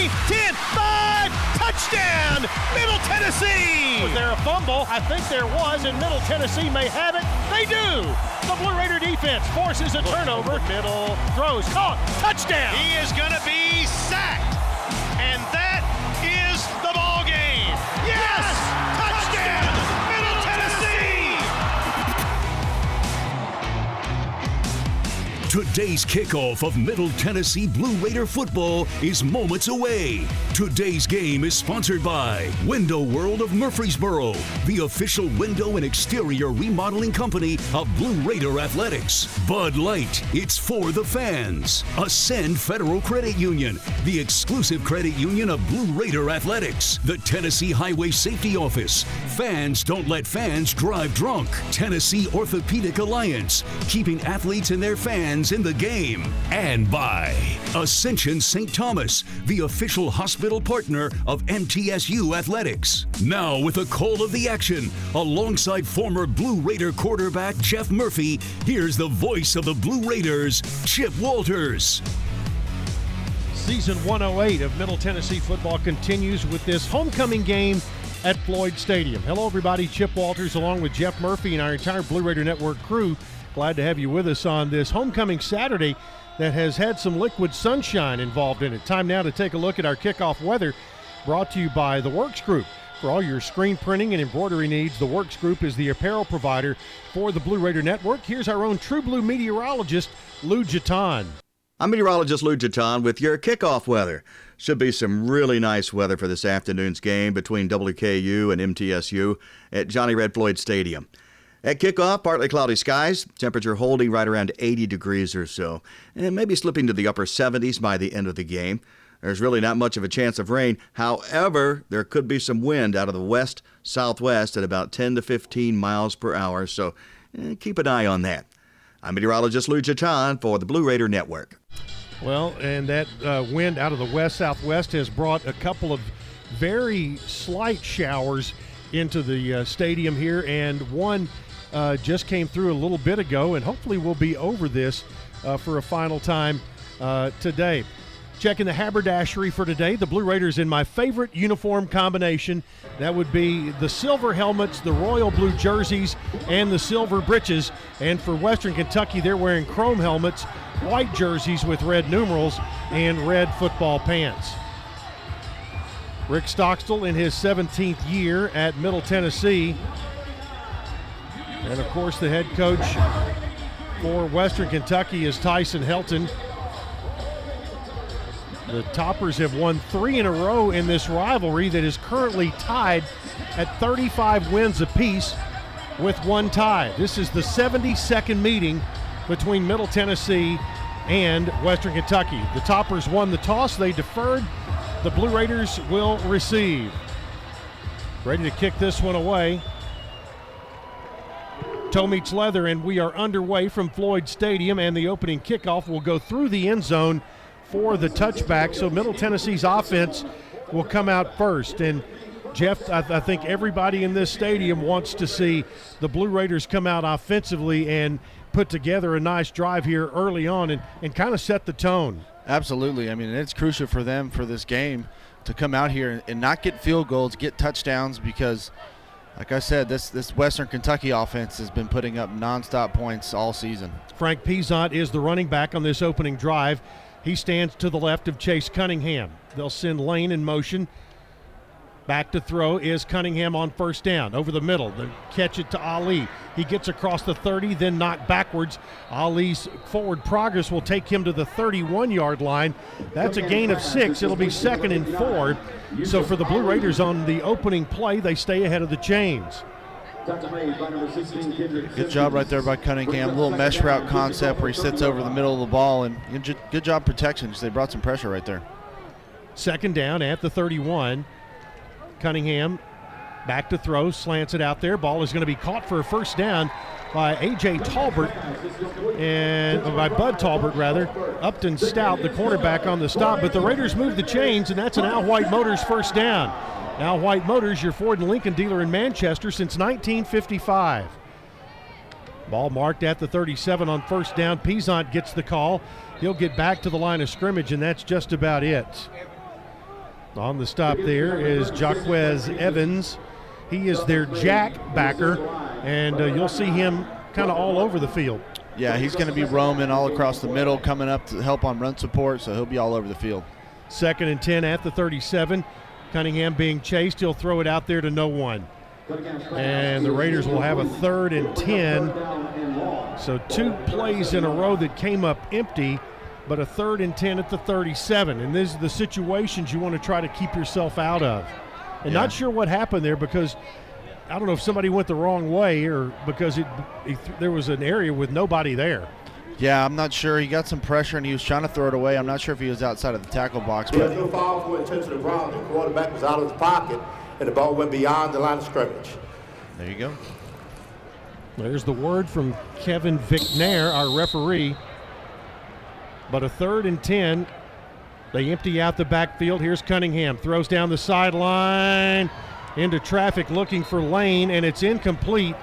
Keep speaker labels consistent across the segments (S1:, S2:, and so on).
S1: 3, 10, 5, touchdown, Middle Tennessee!
S2: Was there a fumble? I think there was, and Middle Tennessee may have it. They do! The Blue Raider defense forces a turnover. Middle throws, caught, touchdown!
S1: He is going to be sacked,
S3: Today's kickoff of Middle Tennessee Blue Raider football is moments away. Today's game is sponsored by Window World of Murfreesboro, the official window and exterior remodeling company of Blue Raider Athletics. Bud Light, it's for the fans. Ascend Federal Credit Union, the exclusive credit union of Blue Raider Athletics. The Tennessee Highway Safety Office. Fans don't let fans drive drunk. Tennessee Orthopedic Alliance, keeping athletes and their fans in the game. And by Ascension St. Thomas, the official hospital partner of MTSU Athletics. Now, with a call of the action, alongside former Blue Raider quarterback Jeff Murphy, here's the voice of the Blue Raiders, Chip Walters.
S2: Season 108 of Middle Tennessee football continues with this homecoming game at Floyd Stadium. Hello, everybody. Chip Walters, along with Jeff Murphy and our entire Blue Raider Network crew. Glad to have you with us on this homecoming Saturday that has had some liquid sunshine involved in it. Time now to take a look at our kickoff weather brought to you by the Works Group. For all your screen printing and embroidery needs, the Works Group is the apparel provider for the Blue Raider Network. Here's our own True Blue meteorologist, Lou Jaton.
S4: I'm meteorologist Lou Jaton with your kickoff weather. Should be some really nice weather for this afternoon's game between WKU and MTSU at Johnny Red Floyd Stadium. At kickoff, partly cloudy skies, temperature holding right around 80 degrees or so, and maybe slipping to the upper 70s by the end of the game. There's really not much of a chance of rain. However, there could be some wind out of the west southwest at about 10 to 15 miles per hour, so eh, keep an eye on that. I'm meteorologist Lou Jaton for the Blue Raider Network.
S2: Well, and that uh, wind out of the west southwest has brought a couple of very slight showers into the uh, stadium here, and one uh, just came through a little bit ago, and hopefully we'll be over this uh, for a final time uh, today. Checking the haberdashery for today, the Blue Raiders in my favorite uniform combination. That would be the silver helmets, the royal blue jerseys, and the silver breeches. And for Western Kentucky, they're wearing chrome helmets, white jerseys with red numerals, and red football pants. Rick Stockstill in his 17th year at Middle Tennessee. And of course, the head coach for Western Kentucky is Tyson Helton. The Toppers have won three in a row in this rivalry that is currently tied at 35 wins apiece with one tie. This is the 72nd meeting between Middle Tennessee and Western Kentucky. The Toppers won the toss, they deferred. The Blue Raiders will receive. Ready to kick this one away. Meets leather, and we are underway from Floyd Stadium, and the opening kickoff will go through the end zone for the touchback. So Middle Tennessee's offense will come out first. And Jeff, I, th- I, think everybody in this stadium wants to see the Blue Raiders come out offensively and put together a nice drive here early on and, and kind of set the tone.
S5: Absolutely. I mean, it's crucial for them for this game to come out here and not get field goals, get touchdowns because – like I said, this this Western Kentucky offense has been putting up nonstop points all season.
S2: Frank Peasant is the running back on this opening drive. He stands to the left of Chase Cunningham. They'll send Lane in motion. Back to throw is Cunningham on first down. Over the middle. Then catch it to Ali. He gets across the 30, then knocked backwards. Ali's forward progress will take him to the 31 yard line. That's a gain of six. It'll be second and four. So for the Blue Raiders on the opening play, they stay ahead of the chains.
S5: Good job right there by Cunningham. Little mesh route concept where he sits over the middle of the ball, and good job protection. They brought some pressure right there.
S2: Second down at the 31. Cunningham back to throw, slants it out there. Ball is going to be caught for a first down by A.J. Talbert and uh, by Bud Talbert rather. Upton Stout, the cornerback on the stop, but the Raiders move the chains, and that's an Al White Motors first down. Al White Motors, your Ford and Lincoln dealer in Manchester since 1955. Ball marked at the 37 on first down. Peasant gets the call. He'll get back to the line of scrimmage, and that's just about it. On the stop there is Jaquez Evans. He is their jack backer, and uh, you'll see him kind of all over the field.
S5: Yeah, he's going to be roaming all across the middle, coming up to help on run support, so he'll be all over the field.
S2: Second and 10 at the 37. Cunningham being chased. He'll throw it out there to no one. And the Raiders will have a third and 10. So two plays in a row that came up empty but a third and 10 at the 37. And these are the situations you want to try to keep yourself out of. And yeah. not sure what happened there because I don't know if somebody went the wrong way or because it, it, there was an area with nobody there.
S5: Yeah, I'm not sure. He got some pressure and he was trying to throw it away. I'm not sure if he was outside of the tackle box.
S6: But no foul for intentional ground. The quarterback was out of his pocket and the ball went beyond the line of scrimmage.
S5: There you go.
S2: There's the word from Kevin Vicknair, our referee. But a third and 10. They empty out the backfield. Here's Cunningham. Throws down the sideline into traffic looking for Lane, and it's incomplete.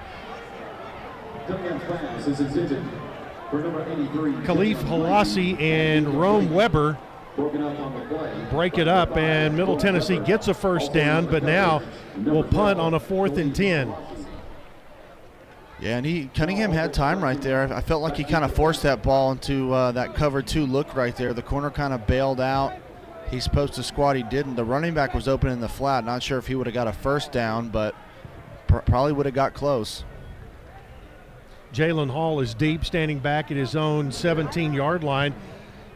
S2: Khalif Halasi and Rome Weber break it up, and Middle Tennessee gets a first down, but now will punt on a fourth and 10.
S5: Yeah, and he Cunningham had time right there. I felt like he kind of forced that ball into uh, that cover two look right there. The corner kind of bailed out. He's supposed to squat. He didn't. The running back was open in the flat. Not sure if he would have got a first down, but pr- probably would have got close.
S2: Jalen Hall is deep, standing back at his own 17 yard line.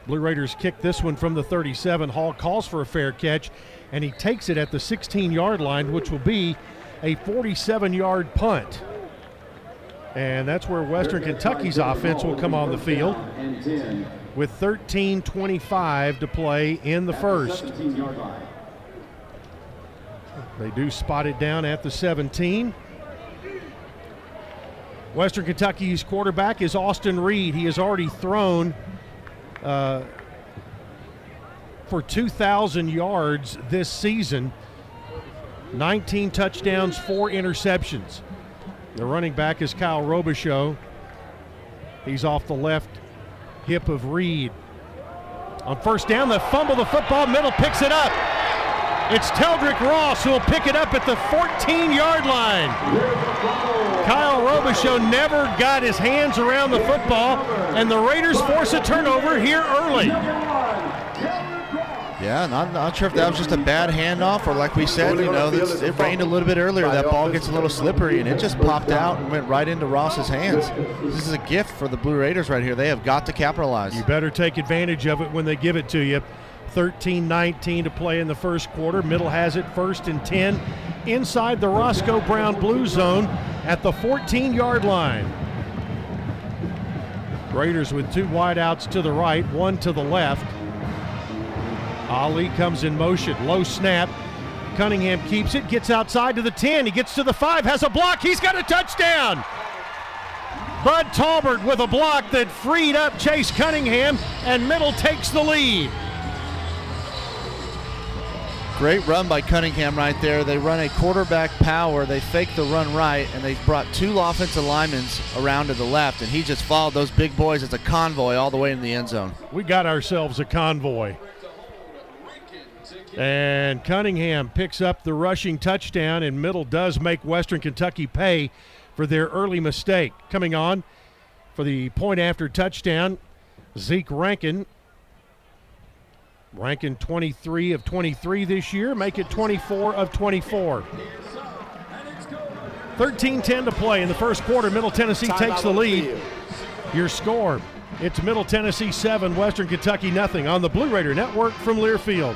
S2: Blue Raiders kick this one from the 37. Hall calls for a fair catch, and he takes it at the 16 yard line, which will be a 47 yard punt. And that's where Western Kentucky's offense will come on the field with 13.25 to play in the first. They do spot it down at the 17. Western Kentucky's quarterback is Austin Reed. He has already thrown uh, for 2,000 yards this season, 19 touchdowns, four interceptions. The running back is Kyle Robichaux. He's off the left hip of Reed. On first down, the fumble, the football, middle picks it up. It's Teldrick Ross who will pick it up at the 14 yard line. Kyle Robichaux never got his hands around the football, and the Raiders force a turnover here early.
S5: Yeah, not, not sure if that was just a bad handoff or, like we said, you know, it rained a little bit earlier. That ball gets a little slippery, and it just popped out and went right into Ross's hands. This is a gift for the Blue Raiders right here. They have got to capitalize.
S2: You better take advantage of it when they give it to you. 13 19 to play in the first quarter. Middle has it first and 10 inside the Roscoe Brown Blue Zone at the 14 yard line. Raiders with two wideouts to the right, one to the left. Ali comes in motion, low snap. Cunningham keeps it, gets outside to the 10. He gets to the 5, has a block. He's got a touchdown. Bud Talbert with a block that freed up Chase Cunningham, and Middle takes the lead.
S5: Great run by Cunningham right there. They run a quarterback power. They fake the run right, and they brought two offensive linemen around to the left, and he just followed those big boys as a convoy all the way in the end zone.
S2: We got ourselves a convoy. And Cunningham picks up the rushing touchdown, and Middle does make Western Kentucky pay for their early mistake. Coming on for the point after touchdown, Zeke Rankin. Rankin 23 of 23 this year, make it 24 of 24. 13 10 to play in the first quarter. Middle Tennessee takes the lead. Your score it's Middle Tennessee 7, Western Kentucky nothing on the Blue Raider Network from Learfield.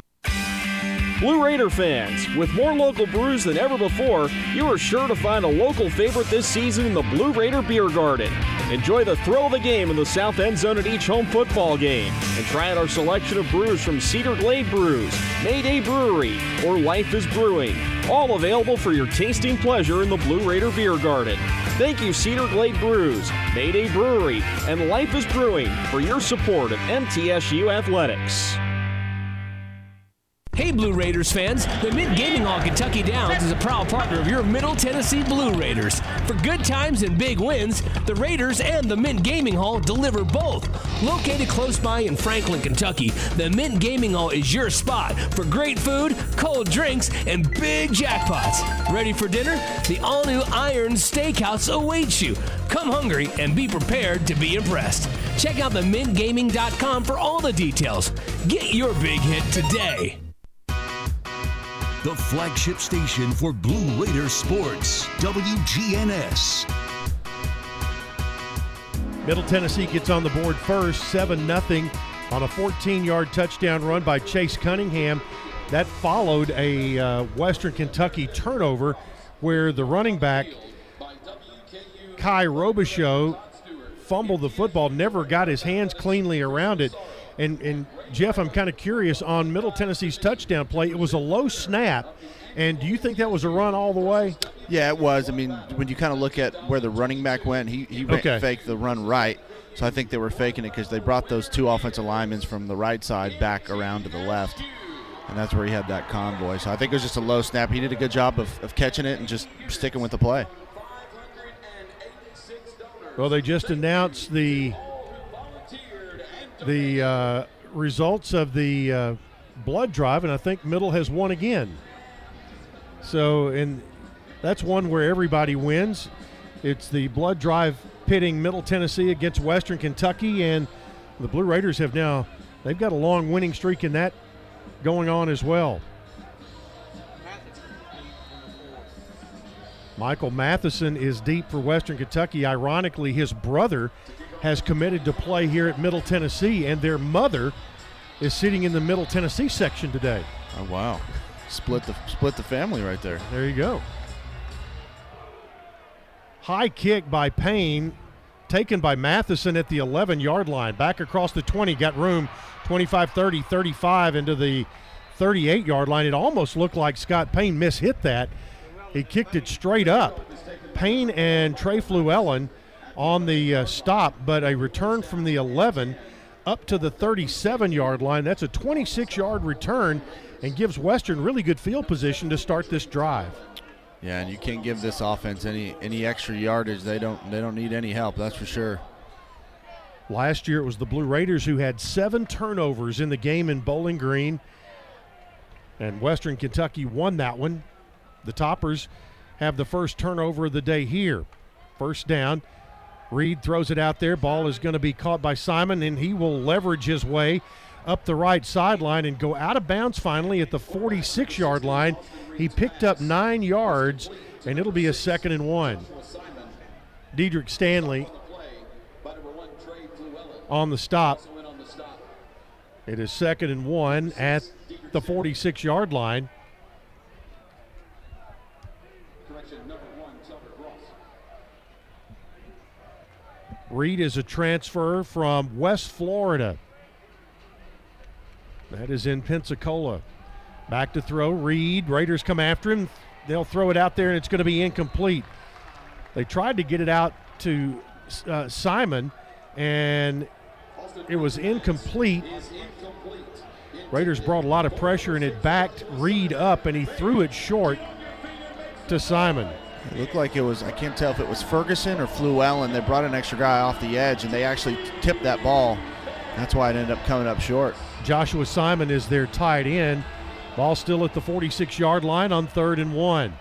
S7: Blue Raider fans, with more local brews than ever before, you are sure to find a local favorite this season in the Blue Raider Beer Garden. Enjoy the thrill of the game in the south end zone at each home football game. And try out our selection of brews from Cedar Glade Brews, Mayday Brewery, or Life is Brewing. All available for your tasting pleasure in the Blue Raider Beer Garden. Thank you, Cedar Glade Brews, Mayday Brewery, and Life is Brewing for your support of MTSU Athletics.
S8: Hey, Blue Raiders fans! The Mint Gaming Hall Kentucky Downs is a proud partner of your Middle Tennessee Blue Raiders. For good times and big wins, the Raiders and the Mint Gaming Hall deliver both. Located close by in Franklin, Kentucky, the Mint Gaming Hall is your spot for great food, cold drinks, and big jackpots. Ready for dinner? The all new Iron Steakhouse awaits you. Come hungry and be prepared to be impressed. Check out the mintgaming.com for all the details. Get your big hit today
S3: the flagship station for Blue Raider sports, WGNS.
S2: Middle Tennessee gets on the board first, 7 0 on a 14 yard touchdown run by Chase Cunningham. That followed a uh, Western Kentucky turnover where the running back, Kye Robichaux, fumbled the football, never got his hands cleanly around it. And, and Jeff, I'm kind of curious on Middle Tennessee's touchdown play. It was a low snap. And do you think that was a run all the way?
S5: Yeah, it was. I mean, when you kind of look at where the running back went, he, he okay. faked the run right. So I think they were faking it because they brought those two offensive linemen from the right side back around to the left. And that's where he had that convoy. So I think it was just a low snap. He did a good job of, of catching it and just sticking with the play.
S2: Well, they just announced the the uh, results of the uh, blood drive, and I think Middle has won again. So, and that's one where everybody wins. It's the blood drive pitting Middle Tennessee against Western Kentucky, and the Blue Raiders have now they've got a long winning streak in that going on as well. Michael Matheson is deep for Western Kentucky. Ironically, his brother has committed to play here at Middle Tennessee, and their mother is sitting in the Middle Tennessee section today.
S5: Oh wow! Split the split the family right there.
S2: There you go. High kick by Payne, taken by Matheson at the 11 yard line. Back across the 20, got room 25 30, 35 into the 38 yard line. It almost looked like Scott Payne mishit that. He kicked it straight up. Payne and Trey Fluellen on the uh, stop, but a return from the 11 up to the 37 yard line. That's a 26 yard return and gives Western really good field position to start this drive.
S5: Yeah, and you can't give this offense any any extra yardage. They don't they don't need any help, that's for sure.
S2: Last year it was the Blue Raiders who had seven turnovers in the game in Bowling Green. And Western Kentucky won that one. The Toppers have the first turnover of the day here. First down. Reed throws it out there. Ball is going to be caught by Simon, and he will leverage his way up the right sideline and go out of bounds finally at the 46 yard line. He picked up nine yards, and it'll be a second and one. Diedrich Stanley on the stop. It is second and one at the 46 yard line. Reed is a transfer from West Florida. That is in Pensacola. Back to throw. Reed. Raiders come after him. They'll throw it out there, and it's going to be incomplete. They tried to get it out to uh, Simon, and it was incomplete. Raiders brought a lot of pressure, and it backed Reed up, and he threw it short to Simon.
S5: It looked like it was, I can't tell if it was Ferguson or Fluellen. They brought an extra guy off the edge, and they actually tipped that ball. That's why it ended up coming up short.
S2: Joshua Simon is their tight end. Ball still at the 46 yard line on third and one.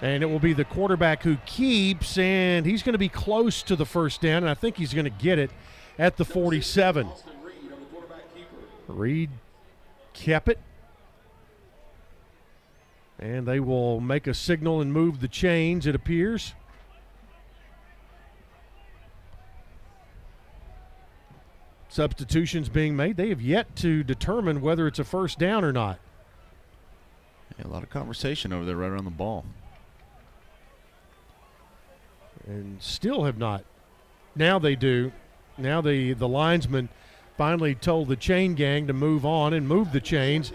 S2: And it will be the quarterback who keeps, and he's going to be close to the first down, and I think he's going to get it at the 47. Reed kept it. And they will make a signal and move the chains, it appears. Substitutions being made. They have yet to determine whether it's a first down or not.
S5: Yeah, a lot of conversation over there right around the ball.
S2: and still have not. Now they do. Now the, the linesman finally told the chain gang to move on and move the chains.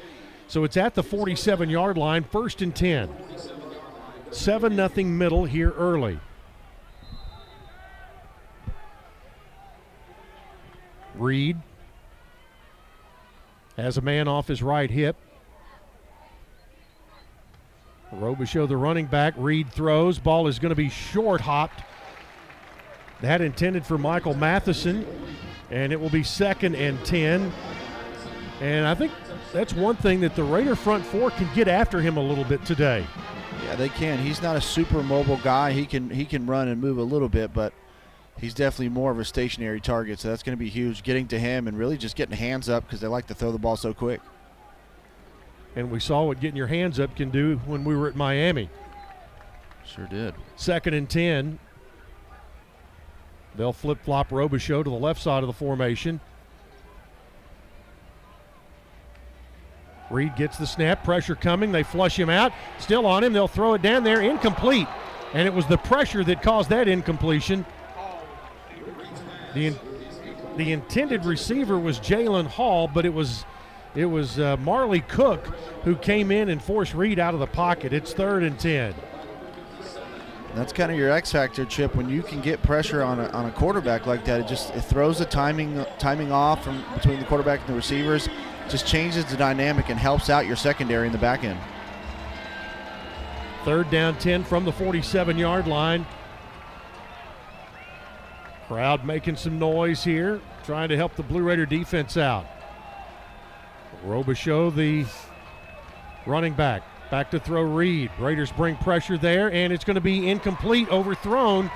S2: So it's at the 47 yard line, first and 10. 7 nothing middle here early. Reed has a man off his right hip. Robichaux, the running back. Reed throws. Ball is going to be short hopped. That intended for Michael Matheson. And it will be second and 10. And I think that's one thing that the Raider front four can get after him a little bit today.
S5: Yeah, they can. He's not a super mobile guy. He can he can run and move a little bit, but he's definitely more of a stationary target. So that's going to be huge. Getting to him and really just getting hands up because they like to throw the ball so quick.
S2: And we saw what getting your hands up can do when we were at Miami.
S5: Sure did.
S2: Second and 10. They'll flip flop Robichaux to the left side of the formation. Reed gets the snap, pressure coming. They flush him out. Still on him. They'll throw it down there. Incomplete. And it was the pressure that caused that incompletion. The, in, the intended receiver was Jalen Hall, but it was it was uh, Marley Cook who came in and forced Reed out of the pocket. It's third and 10.
S5: That's kind of your X factor, Chip. When you can get pressure on a, on a quarterback like that, it just it throws the timing timing off from between the quarterback and the receivers. Just changes the dynamic and helps out your secondary in the back end.
S2: Third down 10 from the 47 yard line. Crowd making some noise here, trying to help the Blue Raider defense out. Robichaux, the running back. Back to throw Reed. Raiders bring pressure there, and it's going to be incomplete, overthrown.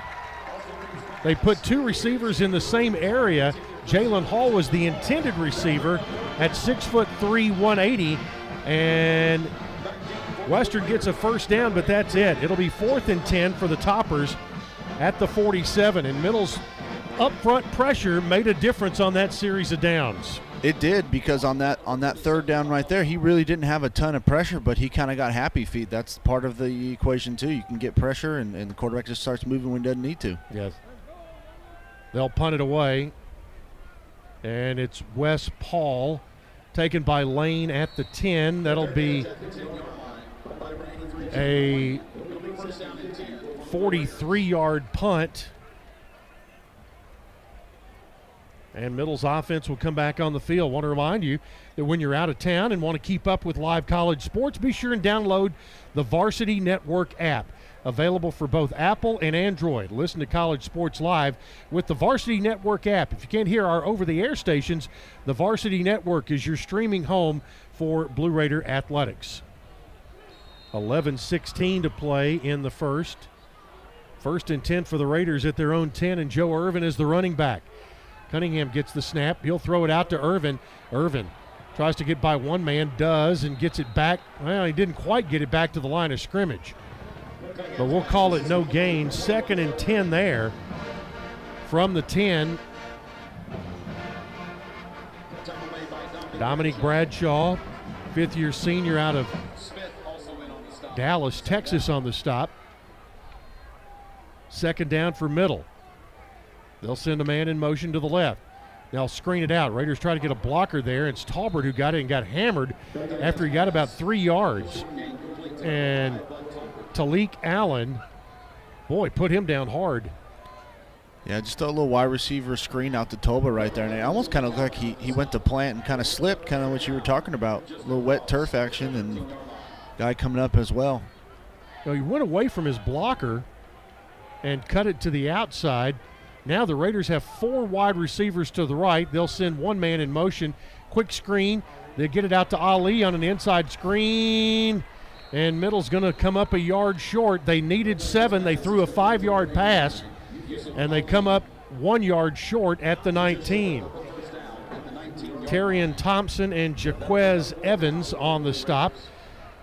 S2: They put two receivers in the same area. Jalen Hall was the intended receiver at six foot three, 180, and Western gets a first down, but that's it. It'll be fourth and 10 for the Toppers at the 47, and Middle's up front pressure made a difference on that series of downs.
S5: It did because on that on that third down right there, he really didn't have a ton of pressure, but he kind of got happy feet. That's part of the equation too. You can get pressure, and, and the quarterback just starts moving when he doesn't need to.
S2: Yes. They'll punt it away, and it's Wes Paul taken by Lane at the 10. That'll be a 43 yard punt. And Middle's offense will come back on the field. Want to remind you that when you're out of town and want to keep up with live college sports, be sure and download the Varsity Network app. Available for both Apple and Android. Listen to college sports live with the Varsity Network app. If you can't hear our over the air stations, the Varsity Network is your streaming home for Blue Raider athletics. 11 16 to play in the first. First and 10 for the Raiders at their own 10, and Joe Irvin is the running back. Cunningham gets the snap. He'll throw it out to Irvin. Irvin tries to get by one man, does, and gets it back. Well, he didn't quite get it back to the line of scrimmage. But we'll call it no gain. Second and 10 there from the 10. Dominic Bradshaw, fifth year senior out of Dallas, Texas, on the stop. Second down for middle. They'll send a man in motion to the left. They'll screen it out. Raiders try to get a blocker there. It's Talbert who got it and got hammered after he got about three yards. And Talik Allen, boy, put him down hard.
S5: Yeah, just a little wide receiver screen out to Toba right there. And it almost kind of looked like he, he went to plant and kind of slipped, kind of what you were talking about. A little wet turf action and guy coming up as well.
S2: You know, he went away from his blocker and cut it to the outside. Now the Raiders have four wide receivers to the right. They'll send one man in motion. Quick screen. They get it out to Ali on an inside screen. And Middle's going to come up a yard short. They needed seven. They threw a five yard pass. And they come up one yard short at the 19. Terrian Thompson and Jaquez Evans on the stop.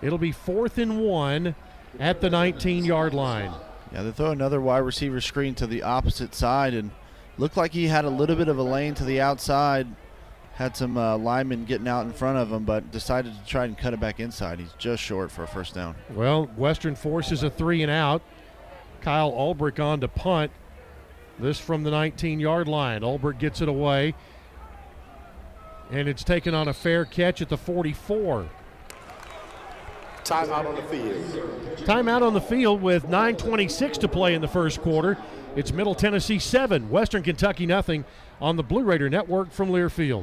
S2: It'll be fourth and one at the 19 yard line.
S5: Yeah, they throw another wide receiver screen to the opposite side and looked like he had a little bit of a lane to the outside. Had some uh, linemen getting out in front of him, but decided to try and cut it back inside. He's just short for a first down.
S2: Well, Western forces a three and out. Kyle Ulbrich on to punt. This from the 19 yard line. Ulbrich gets it away. And it's taken on a fair catch at the 44.
S6: Timeout on the field.
S2: Timeout on the field with 9.26 to play in the first quarter. It's Middle Tennessee 7, Western Kentucky nothing on the Blue Raider Network from Learfield.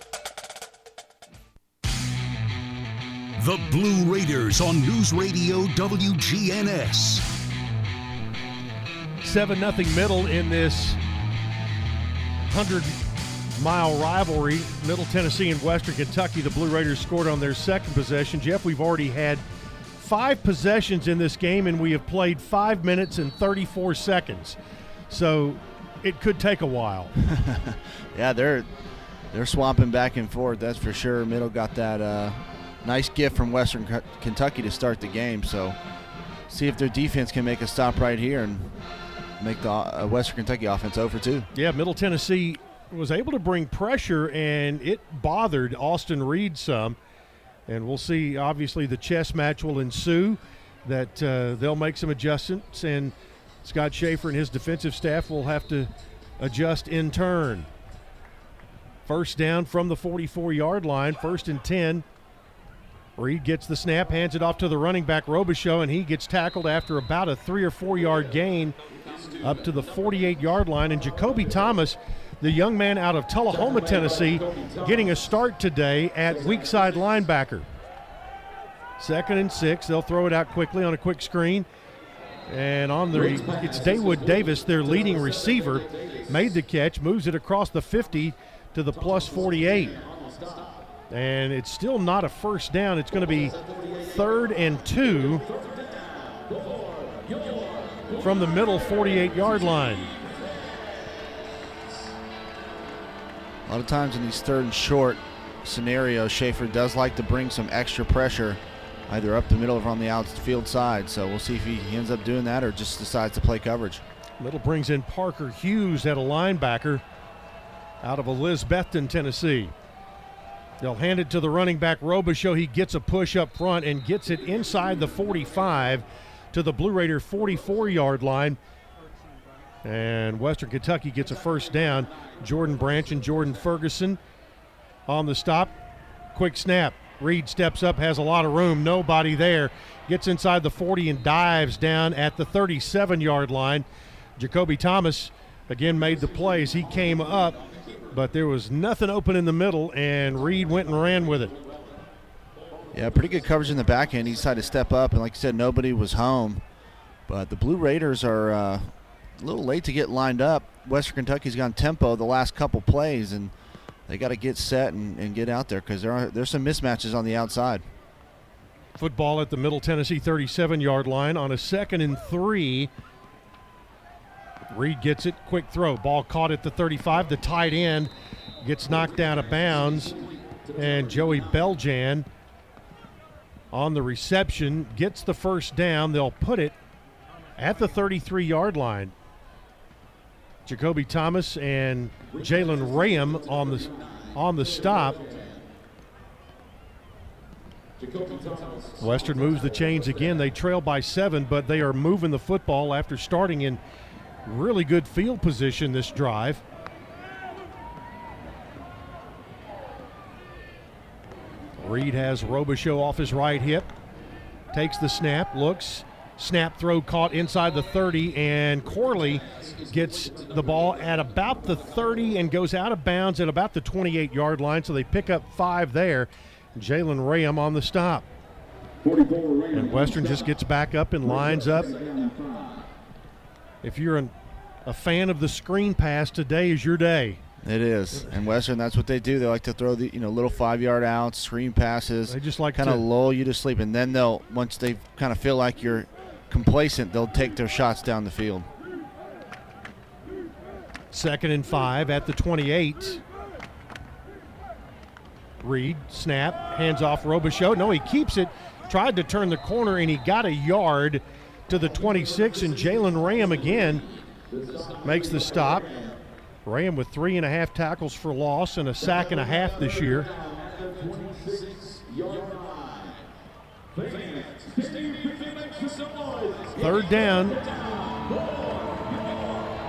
S3: The Blue Raiders on News Radio WGNS.
S2: 7 0 middle in this 100 mile rivalry. Middle Tennessee and Western Kentucky. The Blue Raiders scored on their second possession. Jeff, we've already had five possessions in this game, and we have played five minutes and 34 seconds. So it could take a while.
S5: yeah, they're they're swamping back and forth. That's for sure. Middle got that uh, nice gift from Western Kentucky to start the game. So see if their defense can make a stop right here and make the uh, Western Kentucky offense over two.
S2: Yeah, Middle Tennessee was able to bring pressure, and it bothered Austin Reed some. And we'll see. Obviously, the chess match will ensue. That uh, they'll make some adjustments, and Scott Shafer and his defensive staff will have to adjust in turn. First down from the 44 yard line, first and 10. Reed gets the snap, hands it off to the running back Robichaux, and he gets tackled after about a three or four yard gain up to the 48 yard line. And Jacoby Thomas, the young man out of Tullahoma, Tennessee, getting a start today at weak side linebacker. Second and six. They'll throw it out quickly on a quick screen. And on the, it's Daewood Davis, their leading receiver, made the catch, moves it across the 50 to the plus 48. And it's still not a first down. It's going to be third and two from the middle 48 yard line.
S5: A lot of times in these third and short scenarios, Shafer does like to bring some extra pressure either up the middle or on the outfield side. So we'll see if he ends up doing that or just decides to play coverage.
S2: Middle brings in Parker Hughes at a linebacker out of Elizabethton, Tennessee. They'll hand it to the running back Robichaux. He gets a push up front and gets it inside the 45 to the Blue Raider 44 yard line. And Western Kentucky gets a first down. Jordan Branch and Jordan Ferguson on the stop. Quick snap. Reed steps up, has a lot of room, nobody there. Gets inside the 40 and dives down at the 37 yard line. Jacoby Thomas again made the plays. He came up, but there was nothing open in the middle, and Reed went and ran with it.
S5: Yeah, pretty good coverage in the back end. He decided to step up, and like I said, nobody was home. But the Blue Raiders are uh, a little late to get lined up. Western Kentucky's gone tempo the last couple plays, and they got to get set and, and, get out there because there are there's some mismatches on the outside.
S2: Football at the Middle Tennessee 37 yard line on a second and three. Reed gets it, quick throw. Ball caught at the 35. The tight end gets knocked out of bounds. And Joey Beljan on the reception gets the first down. They'll put it at the 33 yard line. Jacoby Thomas and Jalen Ram on the on the stop. Western moves the chains again. They trail by seven, but they are moving the football after starting in really good field position this drive. Reed has Robichaux off his right hip, takes the snap, looks, snap throw caught inside the 30, and Corley gets the ball at about the 30 and goes out of bounds at about the 28 yard line. So they pick up five there. Jalen Ram on the stop. And Western just gets back up and lines up. If you're an, a fan of the screen pass, today is your day.
S5: It is, and Western. That's what they do. They like to throw the you know little five yard outs, screen passes.
S2: They just like
S5: kind of lull you to sleep, and then they'll once they kind of feel like you're complacent, they'll take their shots down the field.
S2: Second and five at the 28. Reed, snap, hands off Robichaux. No, he keeps it. Tried to turn the corner and he got a yard to the 26. And Jalen Ram again makes the stop. Ram with three and a half tackles for loss and a sack and a half this year. Third down.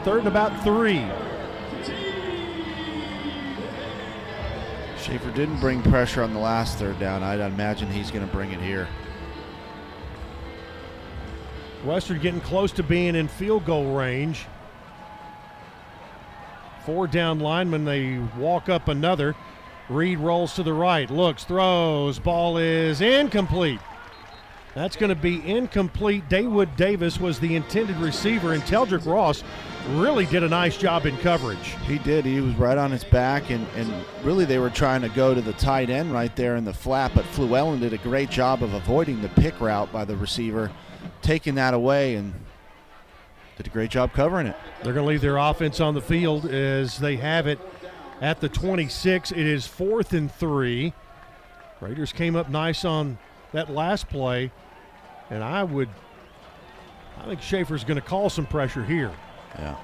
S2: Third and about three.
S5: Shafer didn't bring pressure on the last third down. I'd imagine he's going to bring it here.
S2: Western getting close to being in field goal range. Four down linemen, they walk up another. Reed rolls to the right, looks, throws, ball is incomplete. That's going to be incomplete. Daewood Davis was the intended receiver, and Teldrick Ross really did a nice job in coverage.
S5: He did. He was right on his back, and, and really they were trying to go to the tight end right there in the flat, but Fluellen did a great job of avoiding the pick route by the receiver, taking that away, and did a great job covering it.
S2: They're going to leave their offense on the field as they have it at the 26. It is fourth and three. Raiders came up nice on that last play, and I would, I think Shafer's going to call some pressure here.
S5: Yeah.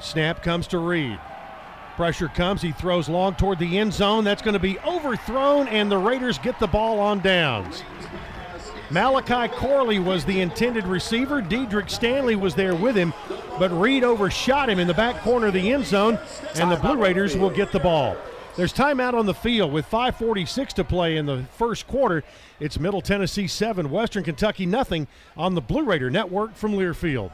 S2: Snap comes to Reed. Pressure comes. He throws long toward the end zone. That's going to be overthrown, and the Raiders get the ball on downs. Malachi Corley was the intended receiver. Diedrich Stanley was there with him, but Reed overshot him in the back corner of the end zone, and the Blue Raiders will get the ball. There's timeout on the field with 5:46 to play in the first quarter. It's Middle Tennessee seven, Western Kentucky nothing on the Blue Raider Network from Learfield.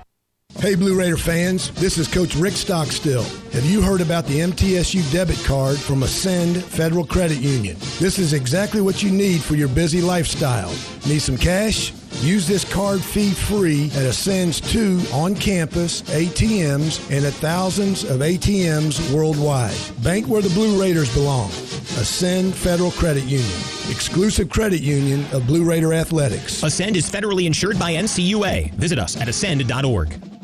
S9: Hey, Blue Raider fans, this is Coach Rick Stockstill. Have you heard about the MTSU debit card from Ascend Federal Credit Union? This is exactly what you need for your busy lifestyle. Need some cash? Use this card fee free at Ascend's two on campus ATMs and at thousands of ATMs worldwide. Bank where the Blue Raiders belong. Ascend Federal Credit Union, exclusive credit union of Blue Raider Athletics.
S10: Ascend is federally insured by NCUA. Visit us at ascend.org.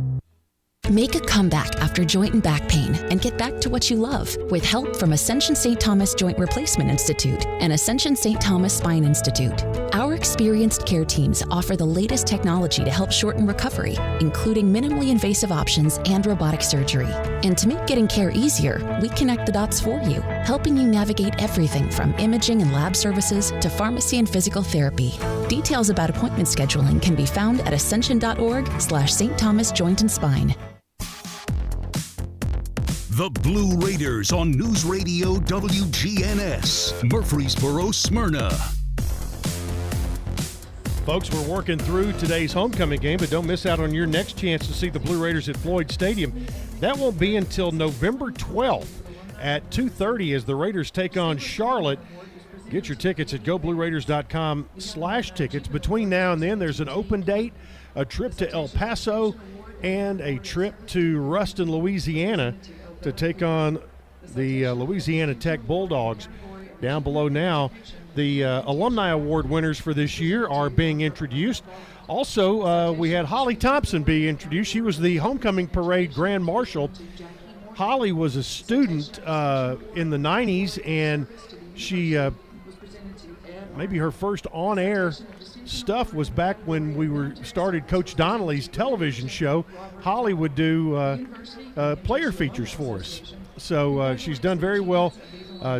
S11: Make a comeback after joint and back pain and get back to what you love with help from Ascension St. Thomas Joint Replacement Institute and Ascension St. Thomas Spine Institute. Our experienced care teams offer the latest technology to help shorten recovery, including minimally invasive options and robotic surgery. And to make getting care easier, we connect the dots for you, helping you navigate everything from imaging and lab services to pharmacy and physical therapy. Details about appointment scheduling can be found at ascension.org slash St. Thomas Joint and Spine.
S3: The Blue Raiders on News Radio WGNS, Murfreesboro, Smyrna.
S2: Folks, we're working through today's homecoming game, but don't miss out on your next chance to see the Blue Raiders at Floyd Stadium. That won't be until November 12th at 2:30 as the Raiders take on Charlotte. Get your tickets at goblueraiders.com slash tickets. Between now and then, there's an open date, a trip to El Paso, and a trip to Ruston, Louisiana to take on the uh, Louisiana Tech Bulldogs. Down below now, the uh, Alumni Award winners for this year are being introduced. Also, uh, we had Holly Thompson be introduced. She was the homecoming parade grand marshal. Holly was a student uh, in the 90s, and she uh, maybe her first on air stuff was back when we were started Coach Donnelly's television show. Holly would do uh, uh, player features for us. So uh, she's done very well. Uh,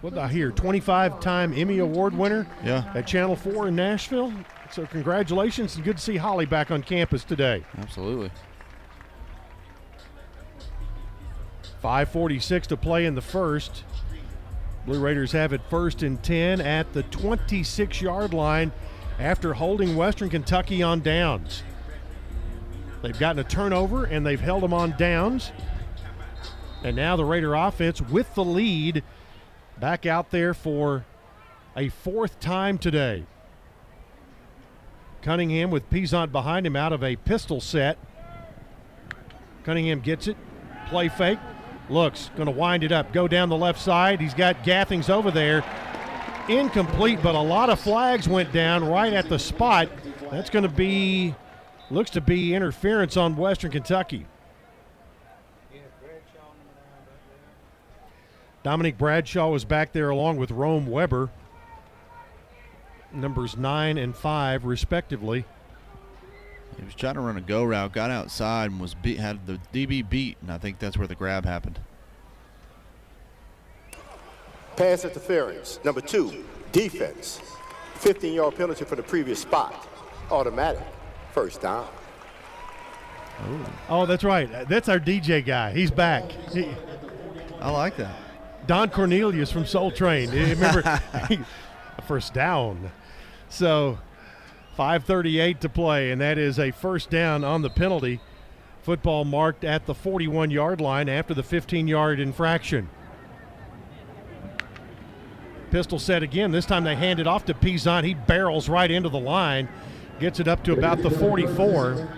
S2: what did I hear? 25 time Emmy Award winner
S5: Yeah.
S2: at Channel 4 in Nashville. So congratulations and good to see Holly back on campus today.
S5: Absolutely.
S2: 546 to play in the first. Blue Raiders have it first and 10 at the 26 yard line after holding Western Kentucky on downs. They've gotten a turnover and they've held them on downs. And now the Raider offense with the lead back out there for a fourth time today. Cunningham with Peasant behind him out of a pistol set. Cunningham gets it. Play fake. Looks. Going to wind it up. Go down the left side. He's got Gathings over there. Incomplete, but a lot of flags went down right at the spot. That's going to be, looks to be interference on Western Kentucky. Dominic Bradshaw was back there along with Rome Weber, numbers nine and five, respectively.
S5: He was trying to run a go route, got outside, and was beat, had the DB beat, and I think that's where the grab happened.
S6: Pass interference. Number two, defense. 15 yard penalty for the previous spot. Automatic. First down.
S2: Oh, that's right. That's our DJ guy. He's back. He-
S5: I like that.
S2: Don Cornelius from Soul Train. Remember, first down. So, 5:38 to play, and that is a first down on the penalty. Football marked at the 41-yard line after the 15-yard infraction. Pistol set again. This time they hand it off to Peasant. He barrels right into the line, gets it up to about the 44.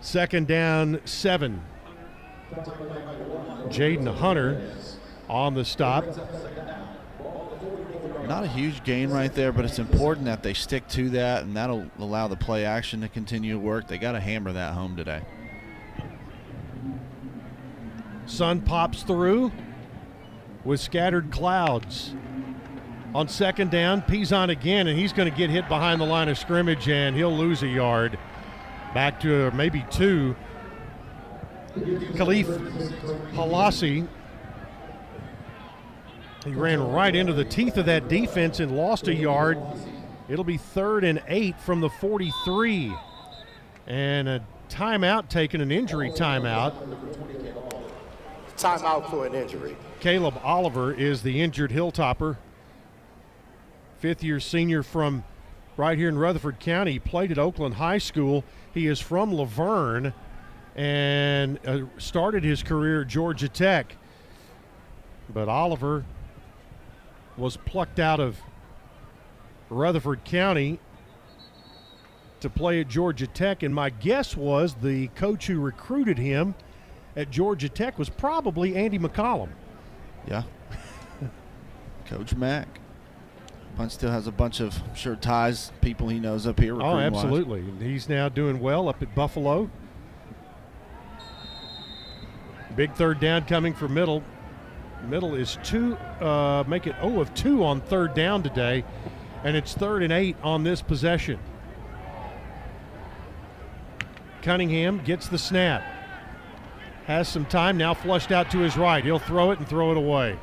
S2: Second down, seven. Jaden Hunter on the stop.
S5: Not a huge gain right there, but it's important that they stick to that, and that'll allow the play action to continue to work. They got to hammer that home today.
S2: Sun pops through with scattered clouds. On second down, Peasant again, and he's going to get hit behind the line of scrimmage, and he'll lose a yard. Back to uh, maybe two. Khalif Halasi. He ran right into the teeth of that defense and lost a yard. It'll be third and eight from the 43. And a timeout taken, an injury timeout.
S6: Timeout for an injury.
S2: Caleb Oliver is the injured Hilltopper. Fifth year senior from right here in Rutherford County. He played at Oakland High School. He is from La Vergne and uh, started his career at Georgia Tech. But Oliver was plucked out of Rutherford County to play at Georgia Tech. And my guess was the coach who recruited him at Georgia Tech was probably Andy McCollum.
S5: Yeah. Coach Mack. Punch still has a bunch of I'm sure ties, people he knows up here.
S2: Oh, absolutely. And he's now doing well up at Buffalo. Big third down coming for Middle. Middle is two, uh, make it 0 of 2 on third down today, and it's third and 8 on this possession. Cunningham gets the snap. Has some time, now flushed out to his right. He'll throw it and throw it away.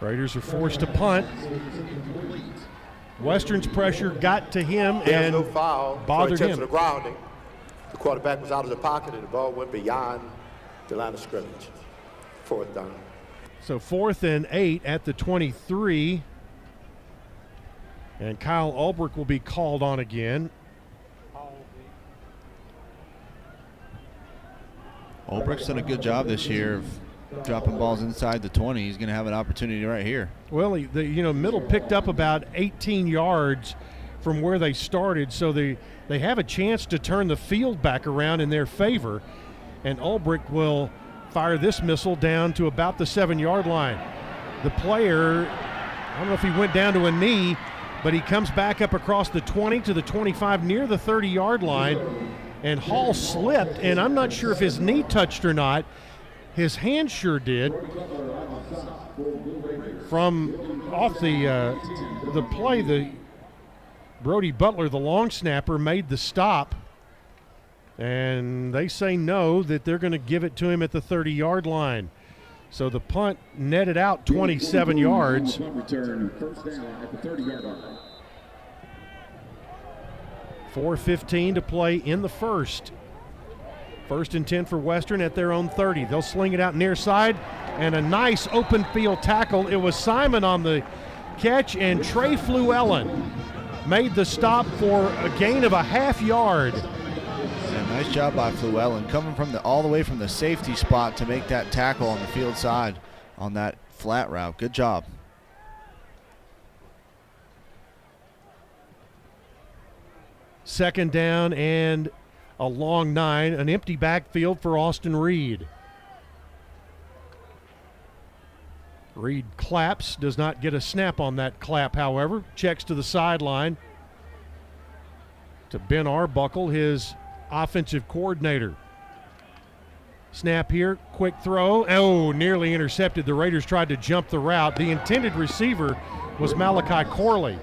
S2: Raiders are forced to punt. Western's pressure got to him
S6: There's
S2: and
S6: no foul.
S2: bothered him.
S6: intentional grounding. The quarterback was out of the pocket and the ball went beyond the line of scrimmage. Fourth down.
S2: So fourth and eight at the 23. And Kyle Ulbrich will be called on again.
S5: Ulbrich's done a good job this year of Dropping balls inside the 20, he's going to have an opportunity right here.
S2: Well, he, the you know middle picked up about 18 yards from where they started, so they they have a chance to turn the field back around in their favor, and Ulbrich will fire this missile down to about the seven-yard line. The player, I don't know if he went down to a knee, but he comes back up across the 20 to the 25 near the 30-yard line, and Hall slipped, and I'm not sure if his knee touched or not. His hand sure did. From off the uh, the play, the Brody Butler, the long snapper, made the stop. And they say no, that they're going to give it to him at the 30 yard line. So the punt netted out 27 yards.
S12: Return first down at the 30 yard line.
S2: 4.15 to play in the first. First and 10 for Western at their own 30. They'll sling it out near side and a nice open field tackle. It was Simon on the catch and Trey Fluellen made the stop for a gain of a half yard.
S5: Yeah, nice job by Fluellen coming from the all the way from the safety spot to make that tackle on the field side on that flat route. Good job.
S2: Second down and a long nine, an empty backfield for Austin Reed. Reed claps, does not get a snap on that clap, however. Checks to the sideline to Ben Arbuckle, his offensive coordinator. Snap here, quick throw. Oh, nearly intercepted. The Raiders tried to jump the route. The intended receiver was Malachi Corley.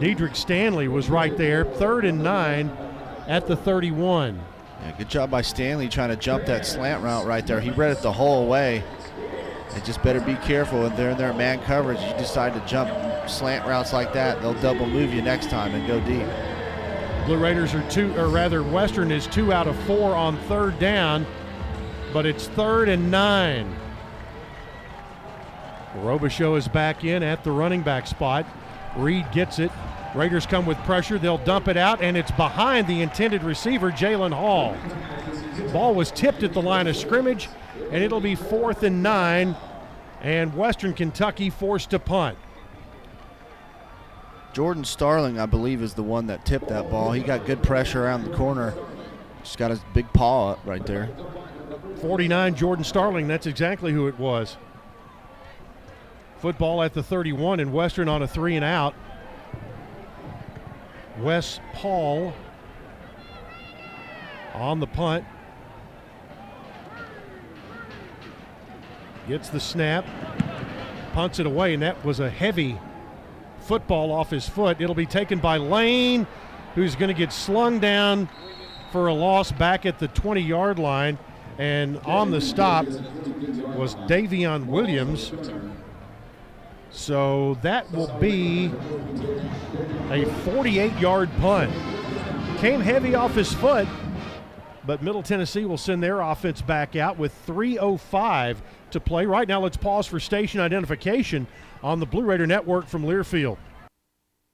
S2: Diedrich Stanley was right there. Third and nine at the 31.
S5: Yeah, good job by Stanley trying to jump that slant route right there. He read it the whole way. And just better be careful if they're in their man coverage. You decide to jump slant routes like that, they'll double move you next time and go deep.
S2: Blue Raiders are two, or rather, Western is two out of four on third down, but it's third and nine. Robichaux is back in at the running back spot. Reed gets it. Raiders come with pressure. They'll dump it out, and it's behind the intended receiver, Jalen Hall. Ball was tipped at the line of scrimmage, and it'll be fourth and nine, and Western Kentucky forced to punt.
S5: Jordan Starling, I believe, is the one that tipped that ball. He got good pressure around the corner. Just got his big paw up right there.
S2: 49, Jordan Starling. That's exactly who it was. Football at the 31, and Western on a three and out. Wes Paul on the punt. Gets the snap, punts it away, and that was a heavy football off his foot. It'll be taken by Lane, who's going to get slung down for a loss back at the 20 yard line. And on the stop was Davion Williams. So that will be a 48 yard punt. Came heavy off his foot, but Middle Tennessee will send their offense back out with 3.05 to play. Right now, let's pause for station identification on the Blue Raider Network from Learfield.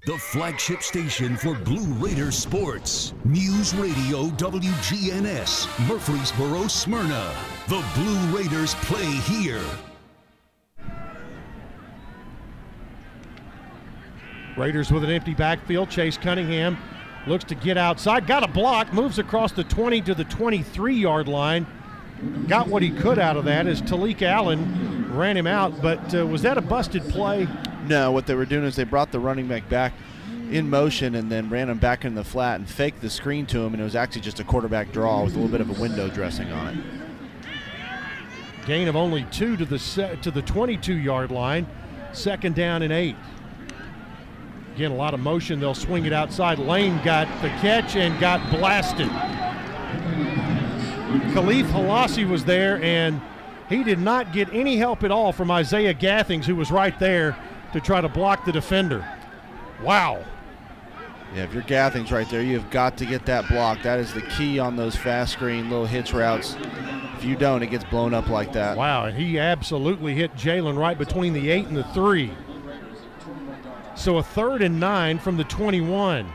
S3: The flagship station for Blue Raider sports. News Radio WGNS, Murfreesboro, Smyrna. The Blue Raiders play here.
S2: Raiders with an empty backfield. Chase Cunningham looks to get outside. Got a block. Moves across the 20 to the 23 yard line. Got what he could out of that as Talik Allen ran him out. But uh, was that a busted play?
S5: No, what they were doing is they brought the running back back in motion and then ran him back in the flat and faked the screen to him, and it was actually just a quarterback draw with a little bit of a window dressing on it.
S2: Gain of only two to the se- to the 22 yard line. Second down and eight. Again, a lot of motion. They'll swing it outside. Lane got the catch and got blasted. Khalif Halasi was there, and he did not get any help at all from Isaiah Gathings, who was right there to try to block the defender. Wow.
S5: Yeah, if you're Gathings right there, you have got to get that block. That is the key on those fast screen little hitch routes. If you don't, it gets blown up like that.
S2: Wow, he absolutely hit Jalen right between the eight and the three. So a third and nine from the 21.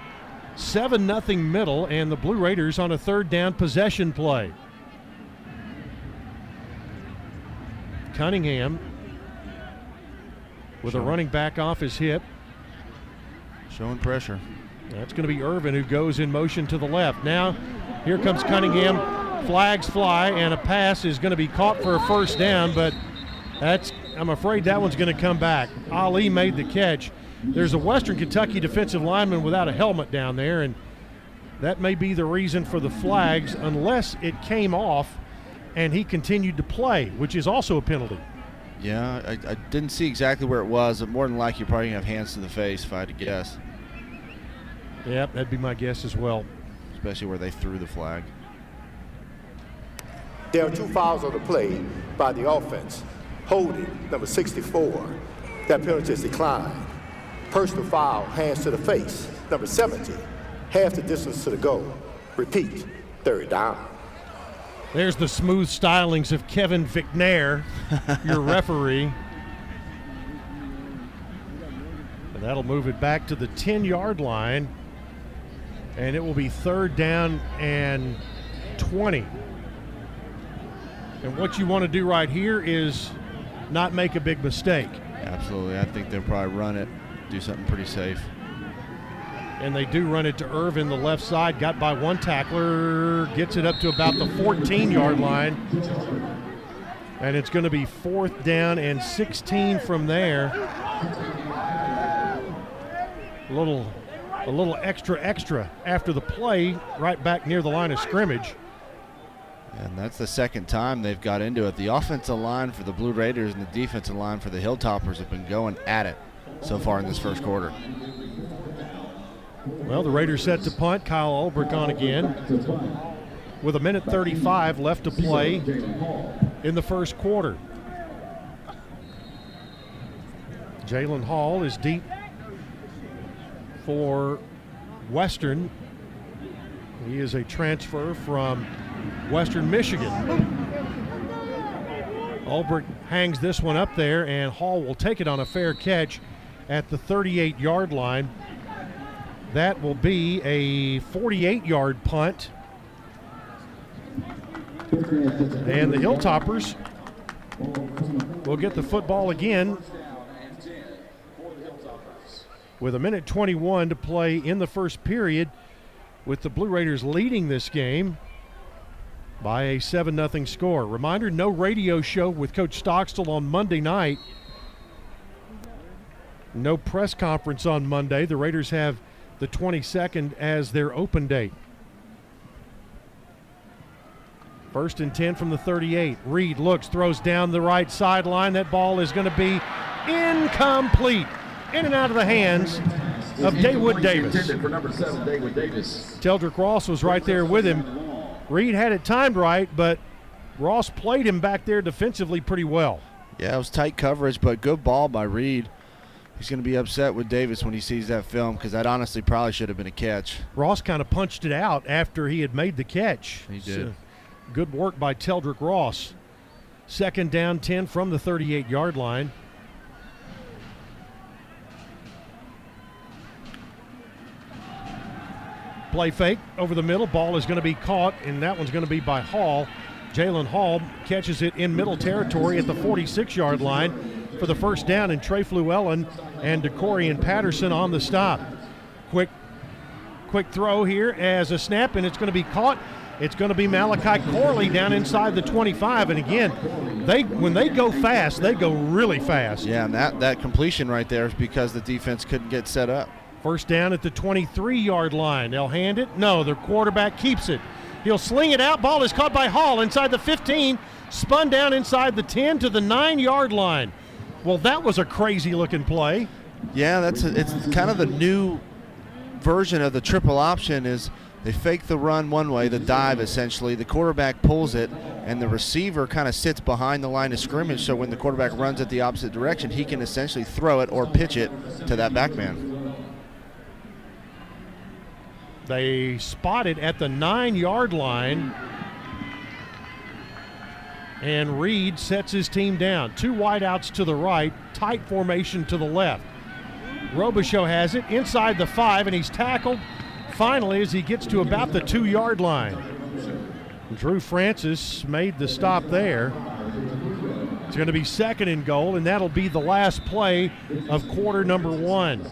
S2: 7 nothing middle, and the Blue Raiders on a third down possession play. Cunningham with a running back off his hip.
S5: Showing pressure.
S2: That's going to be Irvin who goes in motion to the left. Now, here comes Cunningham. Flags fly, and a pass is going to be caught for a first down, but that's I'm afraid that one's going to come back. Ali made the catch. There's a Western Kentucky defensive lineman without a helmet down there, and that may be the reason for the flags, unless it came off and he continued to play, which is also a penalty.
S5: Yeah, I, I didn't see exactly where it was, but more than likely, you probably have hands to the face if I had to guess.
S2: Yep, that'd be my guess as well.
S5: Especially where they threw the flag.
S6: There are two fouls on the play by the offense. Holding, number 64. That penalty is declined. Personal foul, hands to the face. Number 70, half the distance to the goal. Repeat, third down.
S2: There's the smooth stylings of Kevin Vicknair, your referee. And that'll move it back to the 10 yard line. And it will be third down and 20. And what you want to do right here is not make a big mistake.
S5: Absolutely. I think they'll probably run it, do something pretty safe.
S2: And they do run it to Irvin, the left side, got by one tackler, gets it up to about the 14 yard line. And it's going to be fourth down and 16 from there. A little, a little extra, extra after the play, right back near the line of scrimmage.
S5: And that's the second time they've got into it. The offensive line for the Blue Raiders and the defensive line for the Hilltoppers have been going at it so far in this first quarter.
S2: Well, the Raiders set to punt. Kyle Ulbrich on again. With a minute 35 left to play in the first quarter. Jalen Hall is deep for Western. He is a transfer from Western Michigan. Ulbrich hangs this one up there, and Hall will take it on a fair catch at the 38 yard line. That will be a 48 yard punt. And the Hilltoppers will get the football again with a minute 21 to play in the first period, with the Blue Raiders leading this game by a 7 0 score. Reminder no radio show with Coach Stockstill on Monday night. No press conference on Monday. The Raiders have the 22nd as their open date. First and 10 from the 38. Reed looks, throws down the right sideline. That ball is going to be incomplete. In and out of the hands of Daewood Davis.
S12: Davis.
S2: Teldrick Ross was right there with him. Reed had it timed right, but Ross played him back there defensively pretty well.
S5: Yeah, it was tight coverage, but good ball by Reed. He's going to be upset with Davis when he sees that film because that honestly probably should have been a catch.
S2: Ross kind of punched it out after he had made the catch.
S5: He did. So
S2: good work by Teldrick Ross. Second down 10 from the 38 yard line. Play fake over the middle. Ball is going to be caught, and that one's going to be by Hall. Jalen Hall catches it in middle territory at the 46 yard line for the first down, and Trey Fluellen and DeCorian Patterson on the stop. Quick, quick throw here as a snap, and it's going to be caught. It's going to be Malachi Corley down inside the 25, and again, they when they go fast, they go really fast.
S5: Yeah, and that that completion right there is because the defense couldn't get set up.
S2: First down at the 23 yard line. They'll hand it. No, their quarterback keeps it. He'll sling it out. Ball is caught by Hall inside the 15, spun down inside the 10 to the 9 yard line. Well, that was a crazy looking play.
S5: Yeah, that's a, it's kind of the new version of the triple option is they fake the run one way, the dive essentially. The quarterback pulls it, and the receiver kind of sits behind the line of scrimmage. So when the quarterback runs at the opposite direction, he can essentially throw it or pitch it to that back man.
S2: They spot it at the nine yard line. And Reed sets his team down. Two wideouts to the right, tight formation to the left. Robichaux has it inside the five, and he's tackled finally as he gets to about the two yard line. Drew Francis made the stop there. It's going to be second and goal, and that'll be the last play of quarter number one.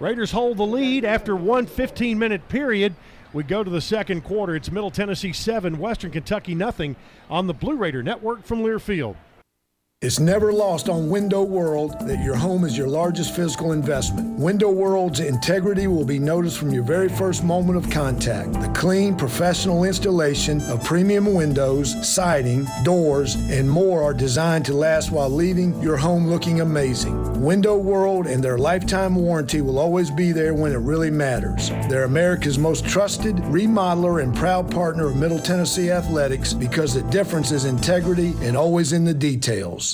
S2: Raiders hold the lead after one 15 minute period. We go to the second quarter. It's Middle Tennessee 7, Western Kentucky nothing on the Blue Raider Network from Learfield.
S9: It's never lost on Window World that your home is your largest physical investment. Window World's integrity will be noticed from your very first moment of contact. The clean, professional installation of premium windows, siding, doors, and more are designed to last while leaving your home looking amazing. Window World and their lifetime warranty will always be there when it really matters. They're America's most trusted remodeler and proud partner of Middle Tennessee Athletics because the difference is integrity and always in the details.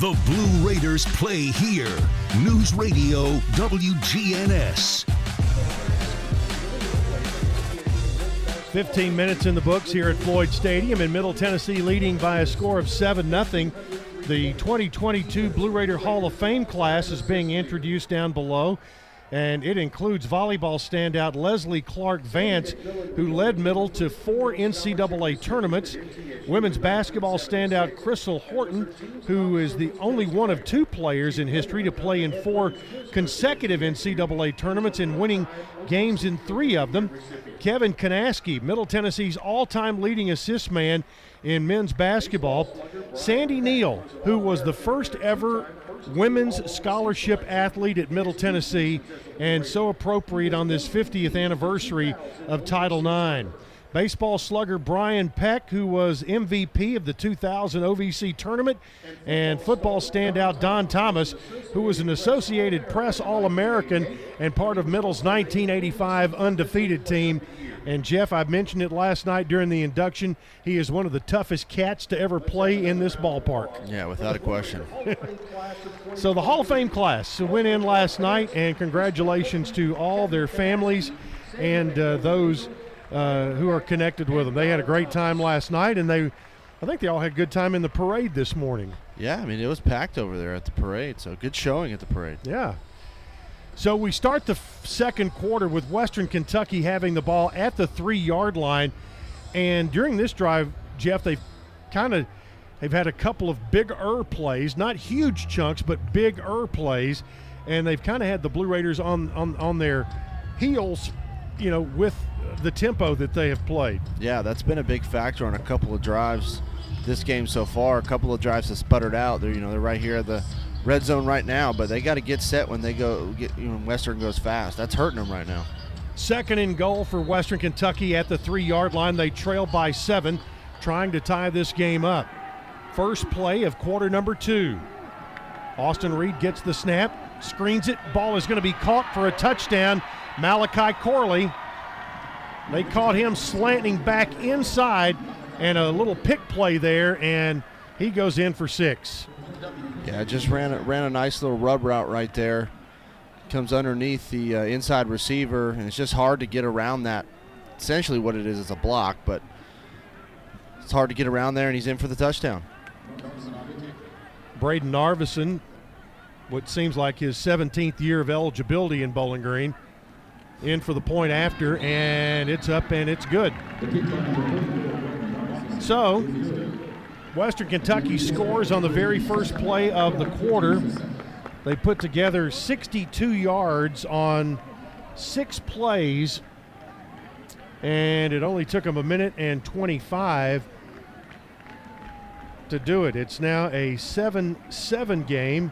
S3: The Blue Raiders play here. News Radio WGNS.
S2: 15 minutes in the books here at Floyd Stadium in Middle Tennessee, leading by a score of 7 0. The 2022 Blue Raider Hall of Fame class is being introduced down below and it includes volleyball standout Leslie Clark Vance, who led Middle to four NCAA tournaments. Women's basketball standout Crystal Horton, who is the only one of two players in history to play in four consecutive NCAA tournaments and winning games in three of them. Kevin Kanaskie, Middle Tennessee's all time leading assist man in men's basketball. Sandy Neal, who was the first ever women's scholarship athlete at Middle Tennessee, and so appropriate on this 50th anniversary of Title IX. Baseball slugger Brian Peck, who was MVP of the 2000 OVC tournament, and football standout Don Thomas, who was an Associated Press All American and part of Middle's 1985 undefeated team. And Jeff, I mentioned it last night during the induction. He is one of the toughest cats to ever play in this ballpark.
S5: Yeah, without a question.
S2: so the Hall of Fame class went in last night, and congratulations to all their families and uh, those uh, who are connected with them. They had a great time last night, and they, I think they all had a good time in the parade this morning.
S5: Yeah, I mean it was packed over there at the parade, so good showing at the parade.
S2: Yeah. So we start the second quarter with Western Kentucky having the ball at the three yard line. And during this drive, Jeff, they've kind of they've had a couple of big er plays, not huge chunks, but big er plays. And they've kind of had the Blue Raiders on, on, on their heels, you know, with the tempo that they have played.
S5: Yeah, that's been a big factor on a couple of drives this game so far. A couple of drives have sputtered out. They're you know they're right here at the red zone right now, but they got to get set when they go. Get, you know, Western goes fast. That's hurting them right now.
S2: Second and goal for Western Kentucky at the three yard line. They trail by seven, trying to tie this game up. First play of quarter number two. Austin Reed gets the snap, screens it. Ball is going to be caught for a touchdown. Malachi Corley. They caught him slanting back inside and a little pick play there, and he goes in for six.
S5: Yeah, just ran ran a nice little rub route right there. Comes underneath the uh, inside receiver, and it's just hard to get around that. Essentially, what it is is a block, but it's hard to get around there, and he's in for the touchdown.
S2: Brayden Narveson, what seems like his 17th year of eligibility in Bowling Green, in for the point after, and it's up and it's good. So, Western Kentucky scores on the very first play of the quarter. They put together 62 yards on six plays, and it only took them a minute and 25 to do it. It's now a 7 7 game.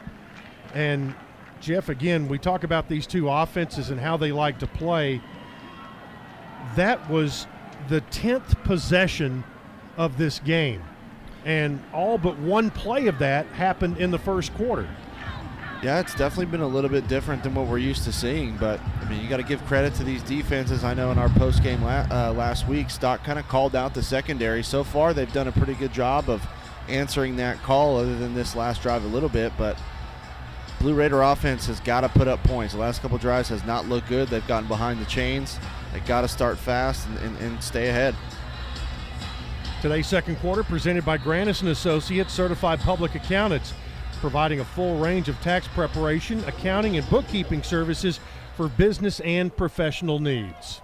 S2: And, Jeff, again, we talk about these two offenses and how they like to play. That was the 10th possession of this game. And all but one play of that happened in the first quarter.
S5: Yeah, it's definitely been a little bit different than what we're used to seeing. But I mean, you got to give credit to these defenses. I know in our post game la- uh, last week, Stock kind of called out the secondary. So far, they've done a pretty good job of answering that call, other than this last drive a little bit. But Blue Raider offense has got to put up points. The last couple drives has not looked good. They've gotten behind the chains. They got to start fast and, and, and stay ahead.
S2: Today's second quarter presented by Granis and Associates, certified public accountants providing a full range of tax preparation, accounting, and bookkeeping services for business and professional needs.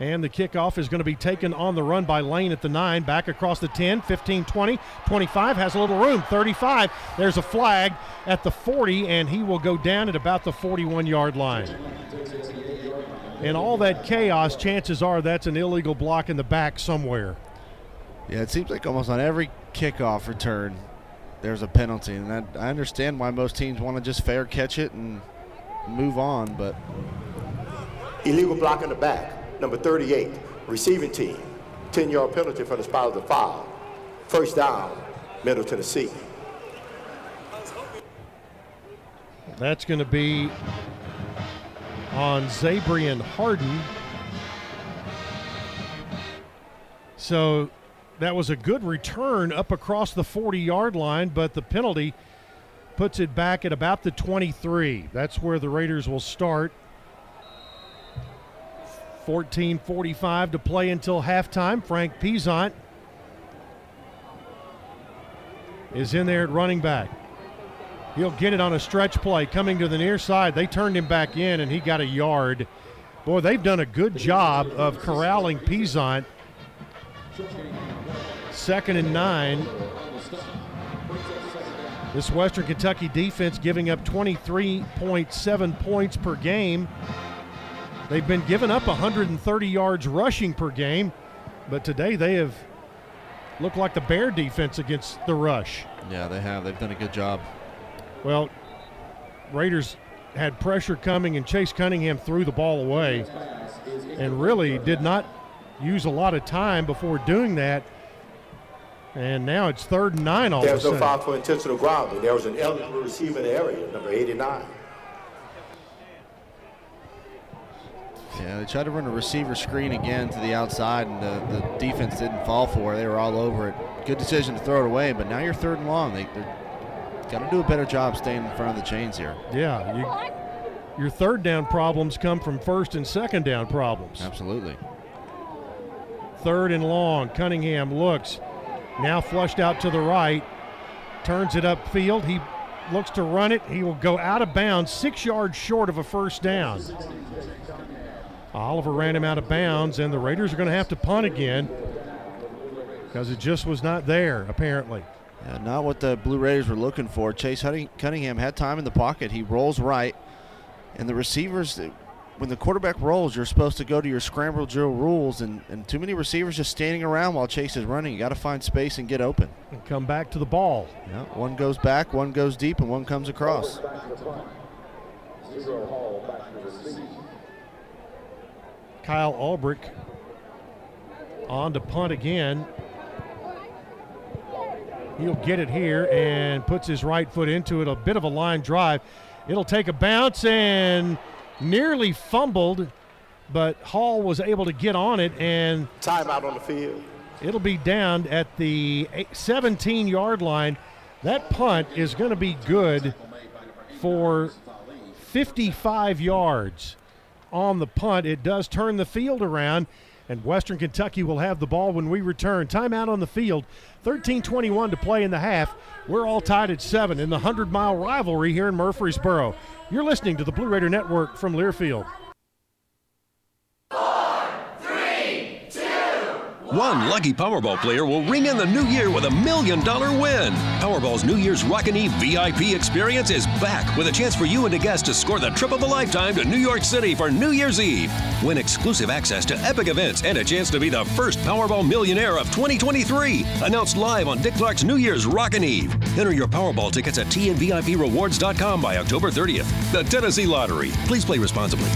S2: And the kickoff is going to be taken on the run by Lane at the 9, back across the 10, 15, 20, 25, has a little room, 35. There's a flag at the 40, and he will go down at about the 41 yard line. And all that chaos, chances are that's an illegal block in the back somewhere.
S5: Yeah, it seems like almost on every kickoff return, there's a penalty, and that, I understand why most teams want to just fair catch it and move on, but
S6: illegal block in the back. Number 38, receiving team, 10-yard penalty for the spot of the foul. First down, Middle Tennessee.
S2: That's going to be on Zabrian Harden. So that was a good return up across the 40 yard line, but the penalty puts it back at about the 23. That's where the Raiders will start. 14:45 to play until halftime. Frank Peasant is in there at running back. He'll get it on a stretch play coming to the near side. They turned him back in and he got a yard. Boy, they've done a good job of corralling Peasant. Second and nine. This Western Kentucky defense giving up 23.7 points per game. They've been giving up 130 yards rushing per game, but today they have looked like the Bear defense against the rush.
S5: Yeah, they have. They've done a good job.
S2: Well, Raiders had pressure coming, and Chase Cunningham threw the ball away and really did not use a lot of time before doing that. And now it's third and nine all
S6: There's
S2: of a
S6: no
S2: sudden.
S6: foul for intentional grounding. There was an eligible receiver in the area, number 89.
S5: Yeah, they tried to run a receiver screen again to the outside, and the, the defense didn't fall for it. They were all over it. Good decision to throw it away, but now you're third and long. They, they're got to do a better job staying in front of the chains here.
S2: Yeah, you, your third down problems come from first and second down problems.
S5: Absolutely.
S2: Third and long. Cunningham looks. Now flushed out to the right. Turns it upfield. He looks to run it. He will go out of bounds, six yards short of a first down. Oliver ran him out of bounds, and the Raiders are going to have to punt again because it just was not there, apparently.
S5: Yeah, not what the Blue Raiders were looking for. Chase Cunningham had time in the pocket. He rolls right, and the receivers, when the quarterback rolls, you're supposed to go to your scramble drill rules, and, and too many receivers just standing around while Chase is running. You got to find space and get open.
S2: And come back to the ball.
S5: Yeah, one goes back, one goes deep, and one comes across.
S2: Kyle Ulbrich on to punt again. He'll get it here and puts his right foot into it. A bit of a line drive. It'll take a bounce and nearly fumbled, but Hall was able to get on it and
S6: Timeout on the field.
S2: it'll be down at the 17 yard line. That punt is going to be good for 55 yards on the punt. It does turn the field around, and Western Kentucky will have the ball when we return. Timeout on the field. 13:21 to play in the half. We're all tied at seven in the 100 mile rivalry here in Murfreesboro. You're listening to the Blue Raider Network from Learfield.
S13: Three, two, One lucky Powerball player will ring in the new year with a million dollar win. Powerball's New Year's Rockin' Eve VIP experience is back with a chance for you and a guest to score the trip of a lifetime to New York City for New Year's Eve. Win exclusive access to epic events and a chance to be the first Powerball millionaire of 2023. Announced live on Dick Clark's New Year's Rockin' Eve. Enter your Powerball tickets at tnviprewards.com by October 30th. The Tennessee Lottery. Please play responsibly.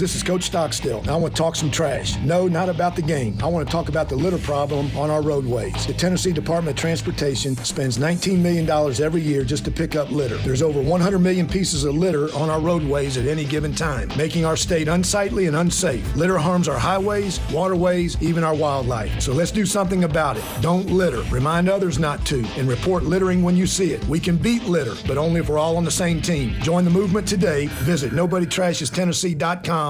S9: This is Coach Stockstill. I want to talk some trash. No, not about the game. I want to talk about the litter problem on our roadways. The Tennessee Department of Transportation spends $19 million every year just to pick up litter. There's over 100 million pieces of litter on our roadways at any given time, making our state unsightly and unsafe. Litter harms our highways, waterways, even our wildlife. So let's do something about it. Don't litter. Remind others not to, and report littering when you see it. We can beat litter, but only if we're all on the same team. Join the movement today. Visit NobodyTrashesTennessee.com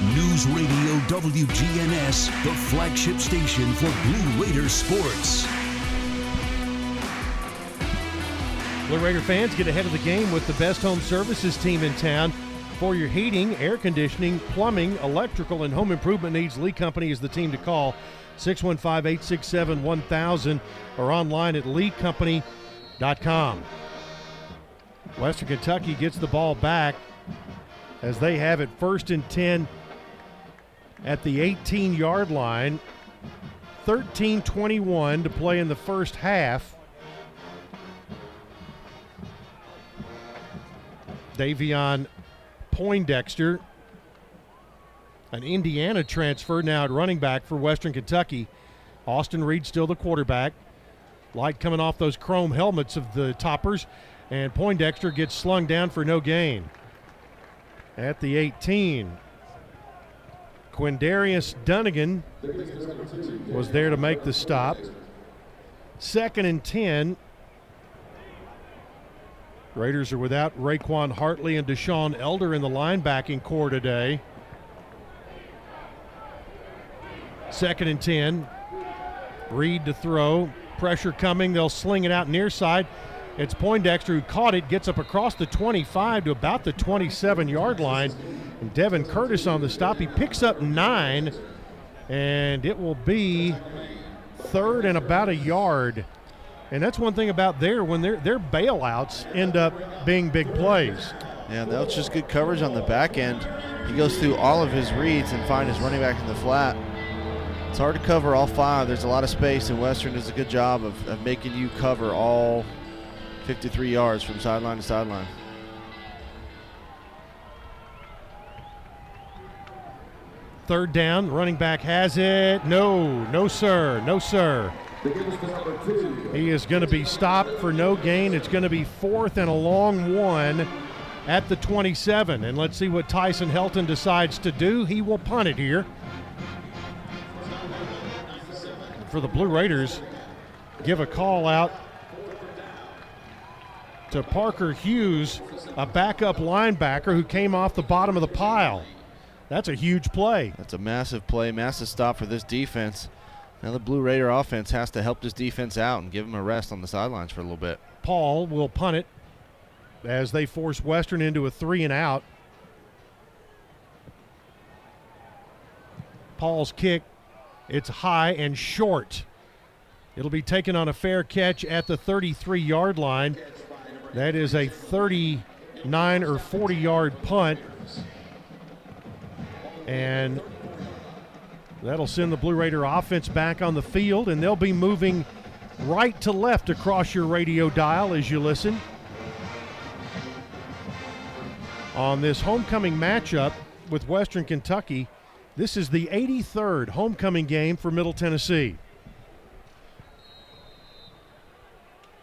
S3: News Radio WGNS, the flagship station for Blue Raider sports.
S2: Blue Raider fans get ahead of the game with the best home services team in town. For your heating, air conditioning, plumbing, electrical, and home improvement needs, Lee Company is the team to call. 615 867 1000 or online at leecompany.com. Western Kentucky gets the ball back as they have it first and 10 at the 18 yard line. 13 21 to play in the first half. Davion Poindexter, an Indiana transfer, now at running back for Western Kentucky. Austin Reed still the quarterback. Light coming off those chrome helmets of the toppers, and Poindexter gets slung down for no gain. At the 18, Quindarius Dunnigan was there to make the stop. Second and 10. Raiders are without Raquan Hartley and Deshaun Elder in the linebacking core today. Second and 10. Reed to throw. Pressure coming. They'll sling it out near side. It's Poindexter who caught it, gets up across the 25 to about the 27 yard line. And Devin Curtis on the stop. He picks up nine, and it will be third and about a yard. And that's one thing about there when their their bailouts end up being big plays.
S5: Yeah, that was just good coverage on the back end. He goes through all of his reads and find his running back in the flat. It's hard to cover all five. There's a lot of space, and Western does a good job of, of making you cover all 53 yards from sideline to sideline.
S2: Third down, running back has it. No, no, sir, no, sir. He is going to be stopped for no gain. It's going to be fourth and a long one at the 27. And let's see what Tyson Helton decides to do. He will punt it here. For the Blue Raiders, give a call out to Parker Hughes, a backup linebacker who came off the bottom of the pile. That's a huge play.
S5: That's a massive play, massive stop for this defense. Now the Blue Raider offense has to help this defense out and give them a rest on the sidelines for a little bit.
S2: Paul will punt it as they force Western into a three and out. Paul's kick, it's high and short. It'll be taken on a fair catch at the 33 yard line. That is a 39 or 40 yard punt. And that'll send the Blue Raider offense back on the field, and they'll be moving right to left across your radio dial as you listen. On this homecoming matchup with Western Kentucky, this is the 83rd homecoming game for Middle Tennessee.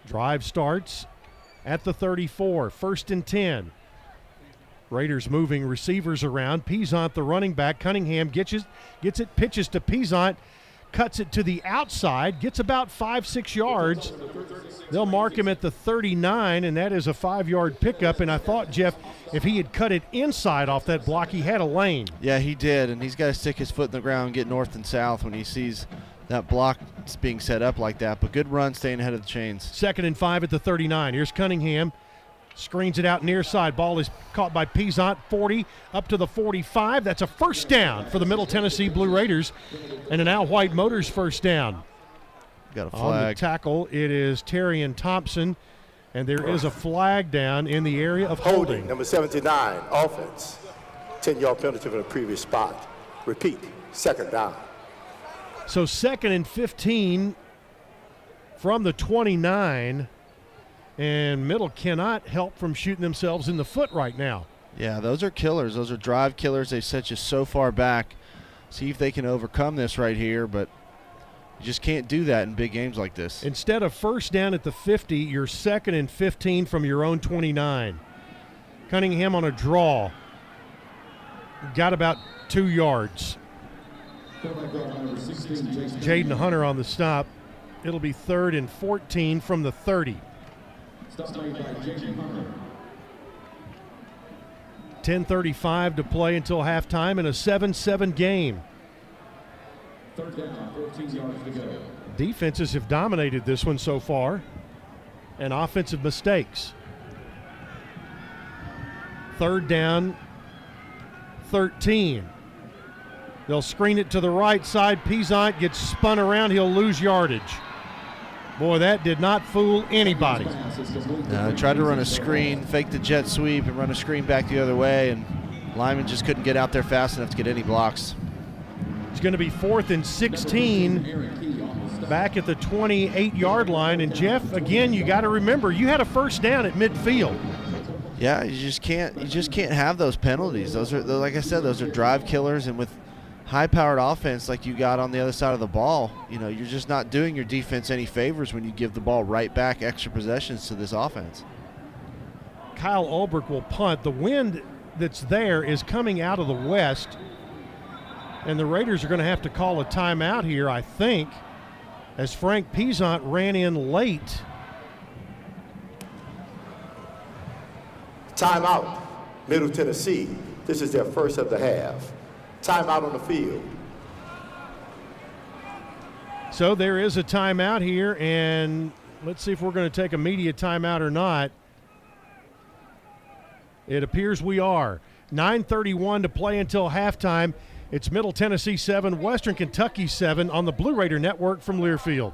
S2: Drive starts at the 34, first and 10. Raiders moving receivers around. Peasant, the running back. Cunningham gets it, gets it, pitches to Peasant, cuts it to the outside, gets about five, six yards. They'll mark him at the 39, and that is a five yard pickup. And I thought, Jeff, if he had cut it inside off that block, he had a lane.
S5: Yeah, he did, and he's got to stick his foot in the ground get north and south when he sees that block is being set up like that. But good run staying ahead of the chains.
S2: Second and five at the 39. Here's Cunningham. Screens it out near side. Ball is caught by Peasant. 40 up to the 45. That's a first down for the Middle Tennessee Blue Raiders. And an Al White Motors first down.
S5: Got a flag.
S2: On the tackle, it is Terry and Thompson. And there is a flag down in the area of holding.
S6: Holding, number 79, offense. 10 yard penalty from the previous spot. Repeat, second down.
S2: So second and 15 from the 29. And Middle cannot help from shooting themselves in the foot right now.
S5: Yeah, those are killers. Those are drive killers. They set you so far back. See if they can overcome this right here, but you just can't do that in big games like this.
S2: Instead of first down at the 50, you're second and 15 from your own 29. Cunningham on a draw. Got about two yards. Jaden Hunter on the stop. It'll be third and 14 from the 30. 10:35 to play until halftime in a 7-7 game. Defenses have dominated this one so far, and offensive mistakes. Third down, 13. They'll screen it to the right side. Peasant gets spun around. He'll lose yardage. Boy, that did not fool anybody.
S5: Uh, tried to run a screen, fake the jet sweep, and run a screen back the other way, and Lyman just couldn't get out there fast enough to get any blocks.
S2: It's going to be fourth and 16 back at the 28 yard line. And Jeff, again, you got to remember, you had a first down at midfield.
S5: Yeah, you just can't you just can't have those penalties. Those are like I said, those are drive killers, and with high-powered offense like you got on the other side of the ball, you know, you're just not doing your defense any favors when you give the ball right back extra possessions to this offense.
S2: Kyle Ulbrich will punt. The wind that's there is coming out of the west, and the Raiders are going to have to call a timeout here, I think, as Frank Peasant ran in late.
S6: Timeout, Middle Tennessee. This is their first of the half. Timeout on the field.
S2: So there is a timeout here, and let's see if we're going to take a media timeout or not. It appears we are. 9:31 to play until halftime. It's Middle Tennessee 7, Western Kentucky 7 on the Blue Raider Network from Learfield.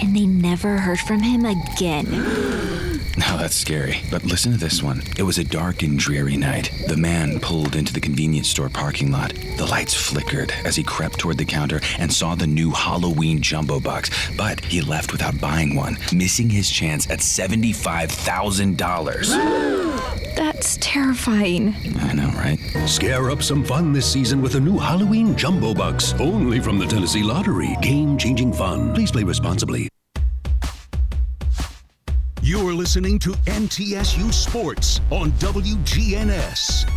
S14: And they never heard from him again.
S15: Now that's scary. But listen to this one. It was a dark and dreary night. The man pulled into the convenience store parking lot. The lights flickered as he crept toward the counter and saw the new Halloween jumbo box. But he left without buying one, missing his chance at $75,000.
S14: That's terrifying.
S15: I know, right?
S3: Scare up some fun this season with a new Halloween Jumbo box, only from the Tennessee Lottery. Game changing fun. Please play responsibly. You're listening to MTSU Sports on WGNS.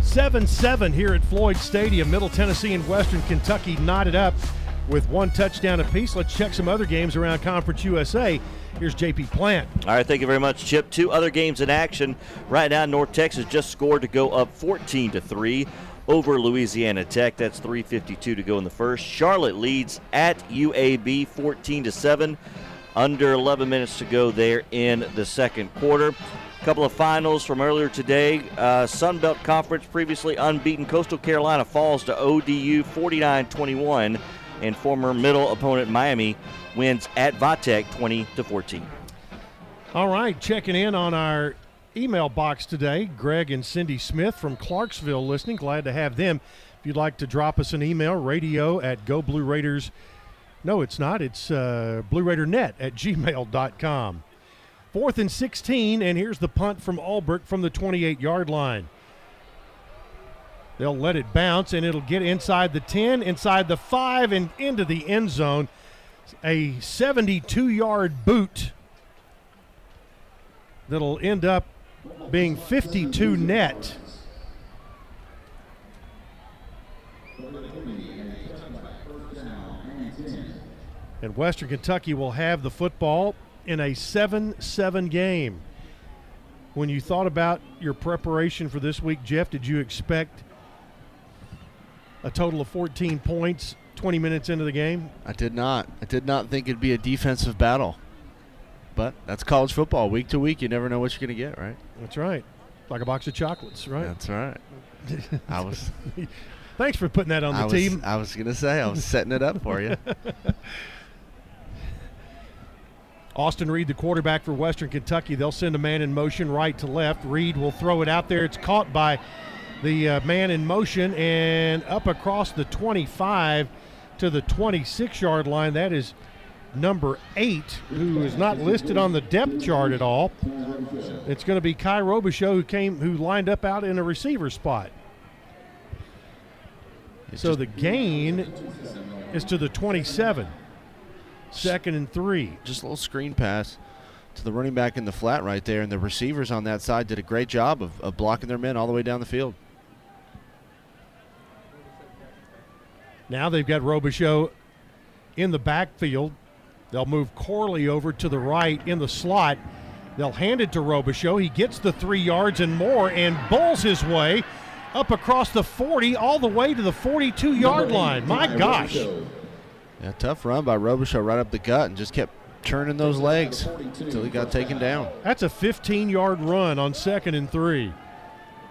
S2: 7 7 here at Floyd Stadium. Middle Tennessee and Western Kentucky knotted up. with one touchdown apiece. Let's check some other games around Conference USA. Here's JP Plant.
S16: All right, thank you very much, Chip. Two other games in action right now. North Texas just scored to go up 14 to three over Louisiana Tech. That's 3:52 to go in the first. Charlotte leads at UAB 14 to seven. Under 11 minutes to go there in the second quarter. A couple of finals from earlier today. Uh, Sun Belt Conference previously unbeaten Coastal Carolina falls to ODU 49-21, and former middle opponent Miami wins at Vatech 20 to 14.
S2: All right, checking in on our email box today. Greg and Cindy Smith from Clarksville listening. Glad to have them. If you'd like to drop us an email, radio at Go Blue Raiders. No, it's not. It's uh, Blue Raider Net at gmail.com. Fourth and 16, and here's the punt from Ulbrich from the 28 yard line. They'll let it bounce, and it'll get inside the 10, inside the 5, and into the end zone. A 72 yard boot that'll end up being 52 net. And Western Kentucky will have the football in a 7 7 game. When you thought about your preparation for this week, Jeff, did you expect a total of 14 points 20 minutes into the game?
S5: I did not. I did not think it'd be a defensive battle. But that's college football. Week to week, you never know what you're going to get, right?
S2: That's right. Like a box of chocolates, right?
S5: That's right. I was.
S2: Thanks for putting that on the
S5: I was,
S2: team.
S5: I was going to say, I was setting it up for you.
S2: Austin Reed, the quarterback for Western Kentucky, they'll send a man in motion right to left. Reed will throw it out there. It's caught by the uh, man in motion and up across the 25 to the 26 yard line. That is number eight, who is not listed on the depth chart at all. It's going to be Kye Robichaux, who came, who lined up out in a receiver spot. so the gain is to the 27. Second and three.
S5: Just a little screen pass to the running back in the flat right there, and the receivers on that side did a great job of, of blocking their men all the way down the field.
S2: Now they've got Robichaux in the backfield. They'll move Corley over to the right in the slot. They'll hand it to Robichaux. He gets the three yards and more and bowls his way up across the 40 all the way to the 42 yard line. My gosh.
S5: Yeah, tough run by Robichaux right up the gut and just kept turning those legs until he got taken down.
S2: That's a 15 yard run on second and three.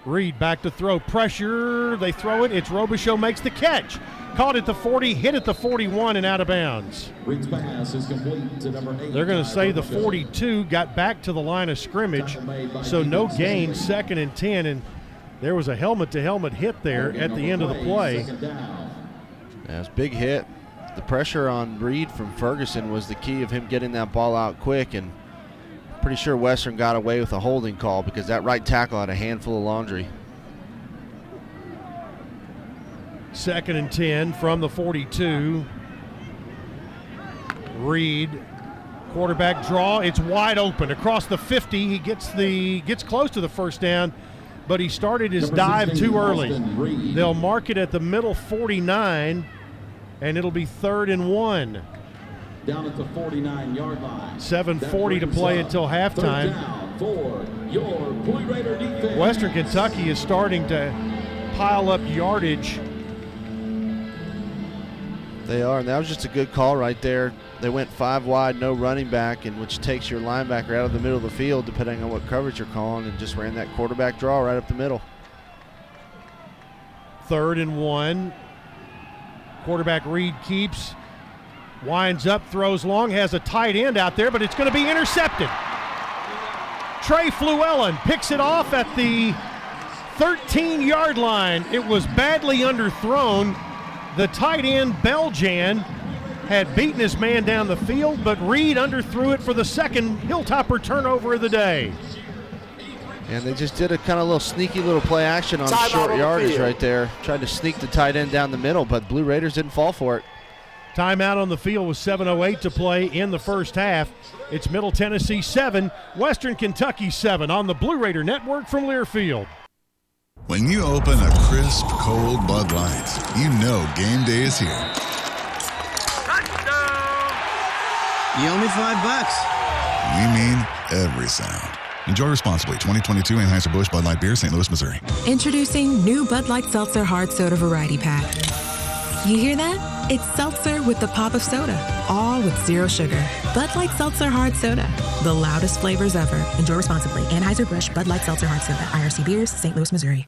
S2: Reed back to throw. Pressure. They throw it. It's Robichaux makes the catch. Caught at the 40, hit at the 41, and out of bounds.
S12: Reed's pass is complete to number eight.
S2: They're going to say the 42 got back to the line of scrimmage, so no gain, second and 10, and there was a helmet to helmet hit there at the end of the play.
S5: That's big hit. The pressure on Reed from Ferguson was the key of him getting that ball out quick, and pretty sure Western got away with a holding call because that right tackle had a handful of laundry.
S2: Second and 10 from the 42. Reed, quarterback draw. It's wide open across the 50. He gets the gets close to the first down, but he started his dive too early. They'll mark it at the middle 49, and it'll be third and one.
S12: Down at the 49 yard line.
S2: 7:40 to play until halftime.
S12: For your Blue Raider defense.
S2: Western Kentucky is starting to pile up yardage.
S5: They are, and that was just a good call right there. They went five wide, no running back, and which takes your linebacker out of the middle of the field, depending on what coverage you're calling, and just ran that quarterback draw right up the middle.
S2: Third and one. Quarterback Reed keeps, winds up, throws long, has a tight end out there, but it's going to be intercepted. Trey Fluellen picks it off at the 13 yard line. It was badly underthrown. The tight end, Beljan, had beaten his man down the field, but Reed underthrew it for the second Hilltopper turnover of the day.
S5: And they just did a kind of little sneaky little play action on
S6: Timeout
S5: short
S6: on the
S5: yardage right there. Tried to sneak the tight end down the middle, but Blue Raiders didn't fall for it.
S2: Timeout on the field with 7.08 to play in the first half. It's Middle Tennessee 7, Western Kentucky 7 on the Blue Raider Network from Learfield.
S17: When you open a crisp, cold Bud Light, you know game day is here. You owe me five bucks.
S18: We mean every sound. Enjoy responsibly. 2022 Anheuser-Busch Bud Light Beer, St. Louis, Missouri.
S19: Introducing new Bud Light Seltzer Hard Soda Variety Pack. You hear that? It's seltzer with the pop of soda, all with zero sugar. Bud Light Seltzer Hard Soda, the loudest flavors ever. Enjoy responsibly. Anheuser-Busch Bud Light Seltzer Hard Soda, IRC Beers, St. Louis, Missouri.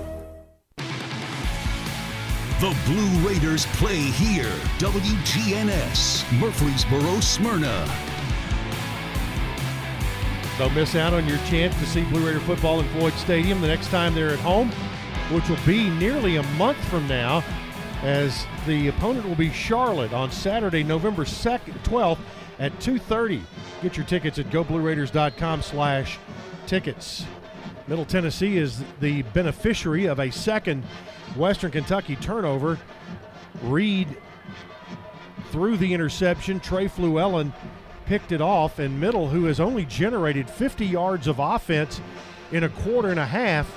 S3: The Blue Raiders play here. WGNS, Murfreesboro, Smyrna.
S2: Don't miss out on your chance to see Blue Raider football in Floyd Stadium the next time they're at home, which will be nearly a month from now, as the opponent will be Charlotte on Saturday, November 2nd, 12th at 2.30. Get your tickets at goblueraiders.com slash tickets. Middle Tennessee is the beneficiary of a second Western Kentucky turnover. Reed threw the interception. Trey Fluellen picked it off, and Middle, who has only generated 50 yards of offense in a quarter and a half,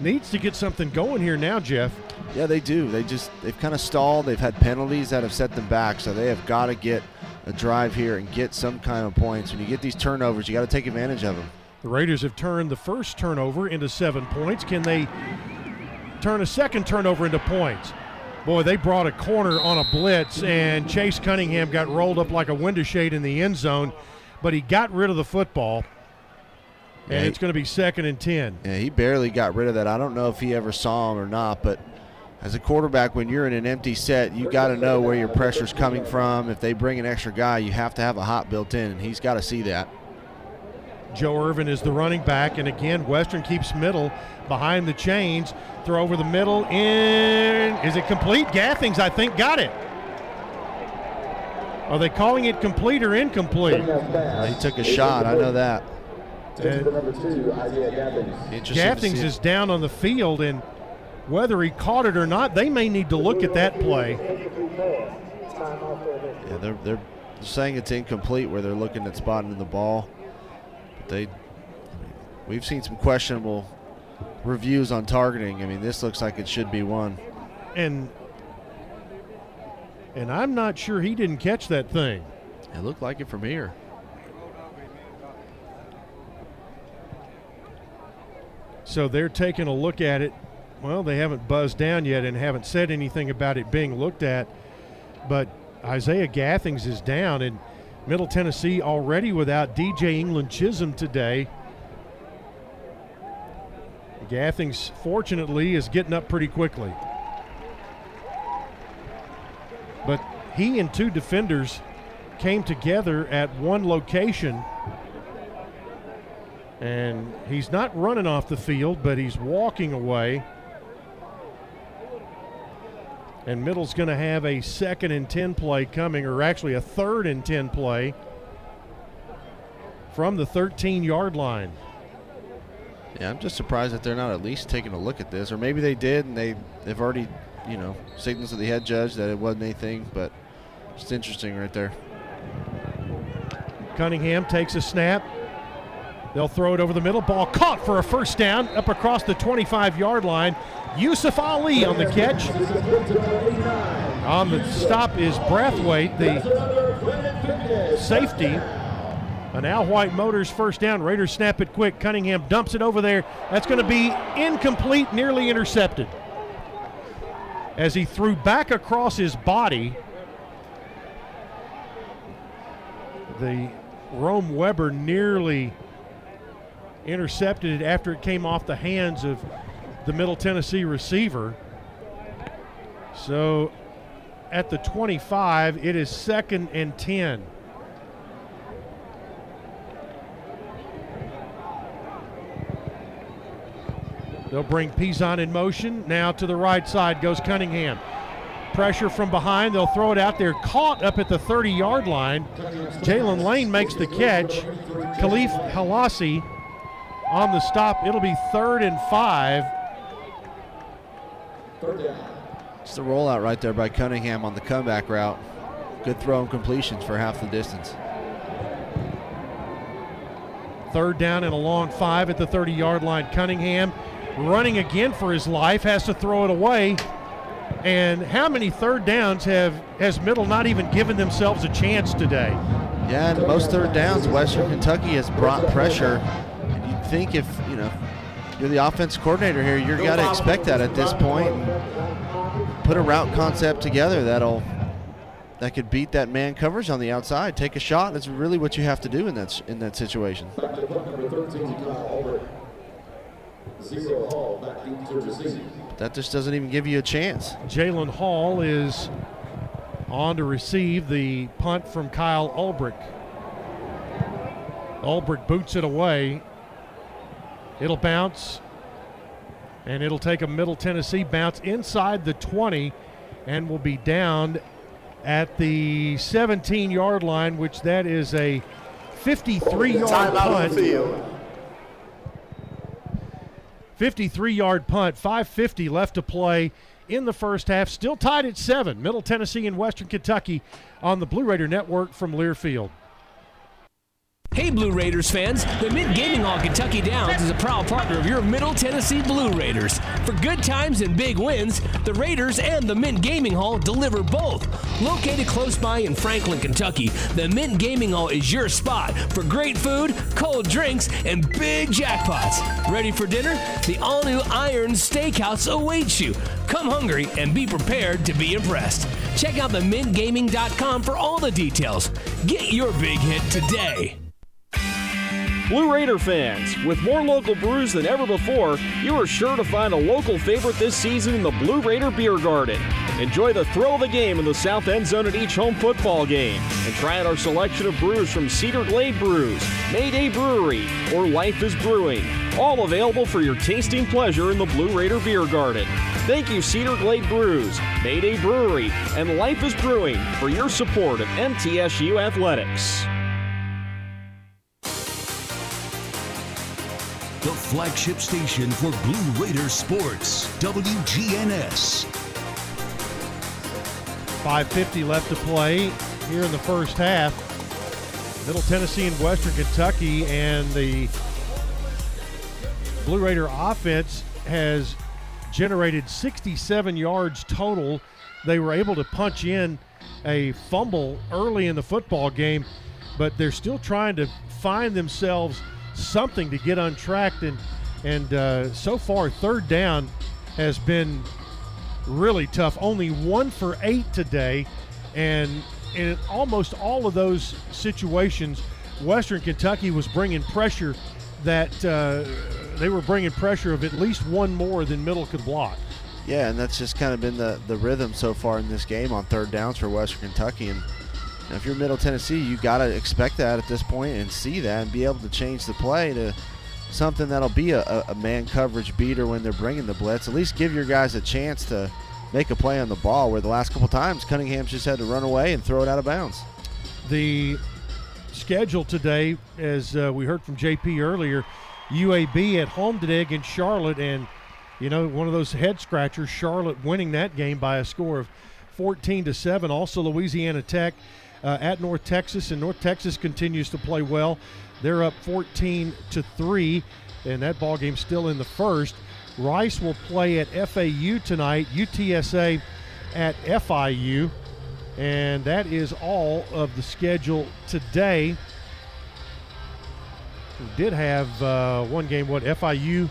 S2: needs to get something going here now, Jeff.
S5: Yeah, they do. They just they've kind of stalled. They've had penalties that have set them back, so they have got to get a drive here and get some kind of points. When you get these turnovers, you got to take advantage of them.
S2: The Raiders have turned the first turnover into seven points. Can they turn a second turnover into points? Boy, they brought a corner on a blitz, and Chase Cunningham got rolled up like a window shade in the end zone, but he got rid of the football. And
S5: Yeah, he-
S2: it's going to be second and 10.
S5: Yeah, he barely got rid of that. I don't know if he ever saw him or not, but as a quarterback, when you're in an empty set, you got to know where your pressure's coming from. If they bring an extra guy, you have to have a hot built in, and he's got to see that.
S2: Joe Irvin is the running back, and again, Western keeps middle behind the chains. Throw over the middle. In is it complete? Gathings, I think, got it. Are they calling it complete or incomplete?
S5: He took a shot. I know that.
S12: number two, Isaiah Gathings.
S5: Interesting to
S2: Gathings
S5: see.
S2: is down on the field, and whether he caught it or not, they may need to look at that play.
S5: Yeah, they're they're saying it's incomplete where they're looking at spotting the ball. But they, we've seen some questionable reviews on targeting. I mean, this looks like it should be one.
S2: And and I'm not sure he didn't catch that thing.
S5: It looked like it from here.
S2: So they're taking a look at it. Well, they haven't buzzed down yet and haven't said anything about it being looked at. But Isaiah Gathings is down, and Middle Tennessee already without DJ England Chisholm today. Gathings, fortunately, is getting up pretty quickly. But he and two defenders came together at one location and he's not running off the field, but he's walking away. And Middle's going to have a second and 10 play coming, or actually a third and 10 play from the 13 yard line.
S5: Yeah, I'm just surprised that they're not at least taking a look at this, or maybe they did and they they've already, you know, signals to the head judge that it wasn't anything. But it's interesting right there.
S2: Cunningham takes a snap. They'll throw it over the middle. Ball caught for a first down up across the 25 yard line. Yusuf Ali on the catch. On the stop is Brathwaite, the safety. An Al White Motors first down. Raiders snap it quick. Cunningham dumps it over there. That's going to be incomplete, nearly intercepted. As he threw back across his body, the Rome Weber nearly intercepted it after it came off the hands of the Middle Tennessee receiver. So at the 25, it is second and 10. They'll bring Peasant in motion. Now to the right side goes Cunningham. Pressure from behind. They'll throw it out there. Caught up at the 30 yard line. Jalen Lane makes the catch. Khalif Halasi on the stop. It'll be third and five.
S5: It's the rollout right there by Cunningham on the comeback route. Good throw and completions for half the distance.
S2: Third down and a long five at the 30 yard line. Cunningham running again for his life, has to throw it away. And how many third downs have has Middle not even given themselves a chance today?
S5: Yeah, and most third downs, Western Kentucky has brought pressure. And you'd think if you know you're the offense coordinator here, you're got to expect that at this point. Put a route concept together that'll that could beat that man coverage on the outside. Take a shot. That's really what you have to do in that in that situation. That just doesn't even give you a chance.
S2: Jalen Hall is on to receive the punt from Kyle Ulbrich. Ulbrich boots it away. It'll bounce, and it'll take a Middle Tennessee bounce inside the 20 and will be down at the 17 yard line, which that is a 53 yard punt. 53 yard punt, 550 left to play in the first half. Still tied at seven. Middle Tennessee and Western Kentucky on the Blue Raider Network from Learfield.
S17: Hey, Blue Raiders fans! The Mint Gaming Hall Kentucky Downs is a proud partner of your Middle Tennessee Blue Raiders. For good times and big wins, the Raiders and the Mint Gaming Hall deliver both. Located close by in Franklin, Kentucky, the Mint Gaming Hall is your spot for great food, cold drinks, and big jackpots. Ready for dinner? The all new Iron Steakhouse awaits you. Come hungry and be prepared to be impressed. Check out themintgaming.com for all the details. Get your big hit today.
S7: Blue Raider fans, with more local brews than ever before, you are sure to find a local favorite this season in the Blue Raider Beer Garden. Enjoy the thrill of the game in the south end zone at each home football game, and try out our selection of brews from Cedar Glade Brews, Mayday Brewery, or Life is Brewing. All available for your tasting pleasure in the Blue Raider Beer Garden. Thank you, Cedar Glade Brews, Mayday Brewery, and Life is Brewing for your support of MTSU Athletics.
S3: The flagship station for Blue Raider sports, WGNS.
S2: 5.50 left to play here in the first half. Middle Tennessee and Western Kentucky, and the Blue Raider offense has generated 67 yards total. They were able to punch in a fumble early in the football game, but they're still trying to find themselves something to get untracked. And and uh, so far, third down has been really tough. Only one for eight today, and in almost all of those situations, Western Kentucky was bringing pressure that uh, they were bringing pressure of at least one more than Middle could block.
S5: Yeah, and that's just kind of been the, the rhythm so far in this game on third downs for Western Kentucky. And know, if you're Middle Tennessee, you got to expect that at this point and see that and be able to change the play to something that'll be a, a man coverage beater when they're bringing the blitz. At least give your guys a chance to make a play on the ball. Where the last couple times Cunningham's just had to run away and throw it out of bounds.
S2: The schedule today, as uh, we heard from JP earlier, UAB at home today against Charlotte, and you know one of those head scratchers. Charlotte winning that game by a score of 14 to seven. Also Louisiana Tech uh, at North Texas, and North Texas continues to play well. They're up 14 to three, and that ball game's still in the first. Rice will play at FAU tonight. UTSA at FIU, and that is all of the schedule today. We did have uh, one game. What FIU?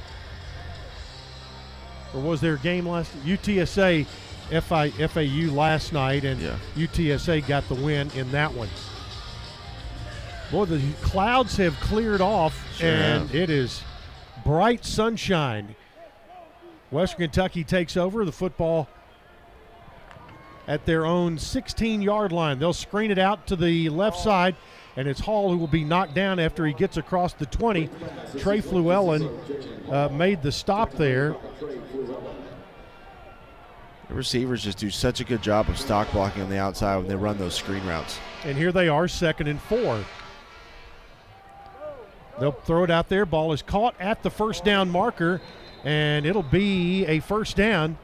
S2: Or was there a game last? UTSA FI, FAU last night, and
S5: yeah.
S2: UTSA got the win in that one. Boy, the clouds have cleared off,
S5: Sure
S2: and
S5: have.
S2: it is bright sunshine. Western Kentucky takes over the football at their own 16 yard line. They'll screen it out to the left side, and it's Hall who will be knocked down after he gets across the 20. Trey Fluellen uh, made the stop there.
S5: Receivers just do such a good job of stock blocking on the outside when they run those screen routes.
S2: And here they are, second and four. They'll throw it out there. Ball is caught at the first down marker, and it'll be a first down.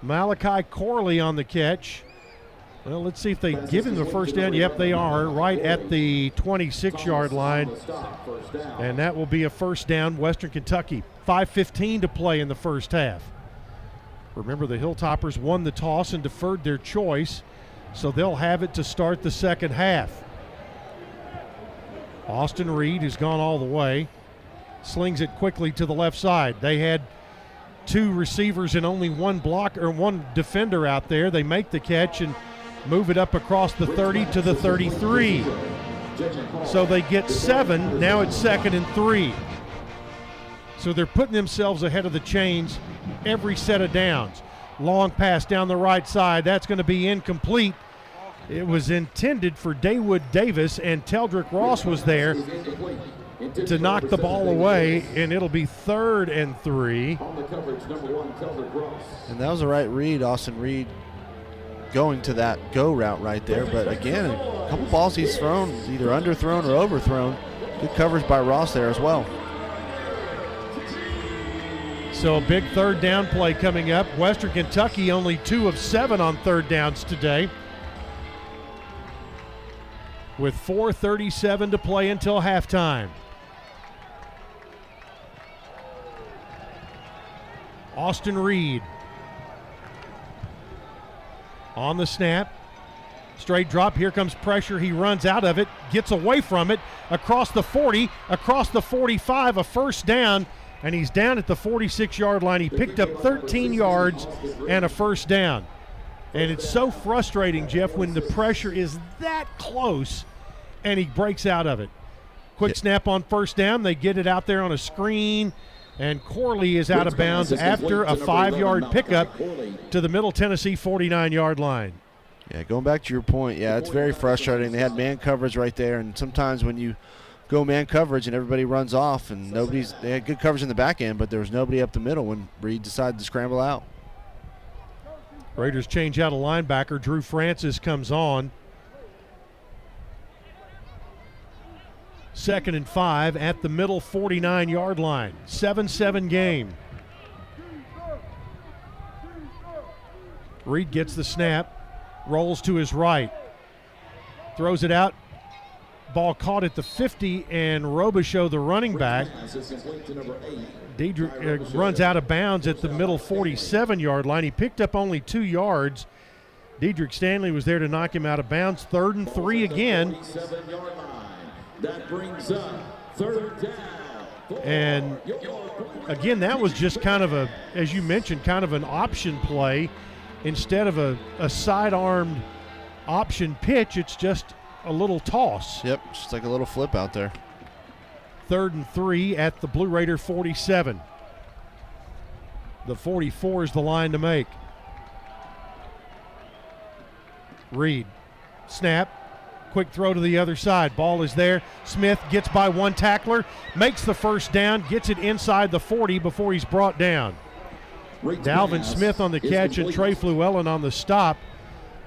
S2: Malachi Corley on the catch. Well, let's see if they give him the first down. Yep, they are right at the 26 yard line. And that will be a first down, Western Kentucky. 5.15 to play in the first half. Remember, the Hilltoppers won the toss and deferred their choice, so they'll have it to start the second half. Austin Reed has gone all the way, slings it quickly to the left side. They had two receivers and only one block or one defender out there. They make the catch and move it up across the 30 to the 33. So they get seven. Now it's second and three. So they're putting themselves ahead of the chains every set of downs. Long pass down the right side. That's going to be incomplete. It was intended for Daewood Davis, and Teldrick Ross was there to knock the ball away, and it'll be third and three.
S5: And that was the right read, Austin Reed going to that go route right there. But again, a couple balls he's thrown, either underthrown or overthrown. Good coverage by Ross there as well.
S2: So a big third down play coming up. Western Kentucky only two of seven on third downs today. With 4.37 to play until halftime. Austin Reed on the snap. Straight drop. Here comes pressure. He runs out of it, gets away from it, across the 40, across the 45, a first down, and he's down at the 46 yard line. He picked up 13 yards and a first down. And it's so frustrating, Jeff, when the pressure is that close and he breaks out of it. Quick snap on first down. They get it out there on a screen, and Corley is out of bounds after a five yard pickup to the Middle Tennessee 49 yard line.
S5: Yeah, going back to your point, yeah, it's very frustrating. They had man coverage right there, and sometimes when you go man coverage and everybody runs off, and nobody's they had good coverage in the back end, but there was nobody up the middle when Reed decided to scramble out.
S2: Raiders change out a linebacker. Drew Francis comes on. Second and five at the middle 49 yard line. 7 7 game. Reed gets the snap, rolls to his right, throws it out. Ball caught at the 50, and Robichaux, the running back, Diedrich, uh, runs out of bounds at the middle 47 yard line. He picked up only two yards. Diedrich Stanley was there to knock him out of bounds. Third and three again.
S20: That brings up third down.
S2: And again, that was just kind of a, as you mentioned, kind of an option play. Instead of a, a side-armed option pitch, it's just a little toss.
S5: Yep, just like a little flip out there.
S2: Third and three at the Blue Raider 47. The 44 is the line to make. Reed, snap, quick throw to the other side. Ball is there. Smith gets by one tackler, makes the first down, gets it inside the 40 before he's brought down. Dalvin Smith on the catch and Trey Fluellen on the stop.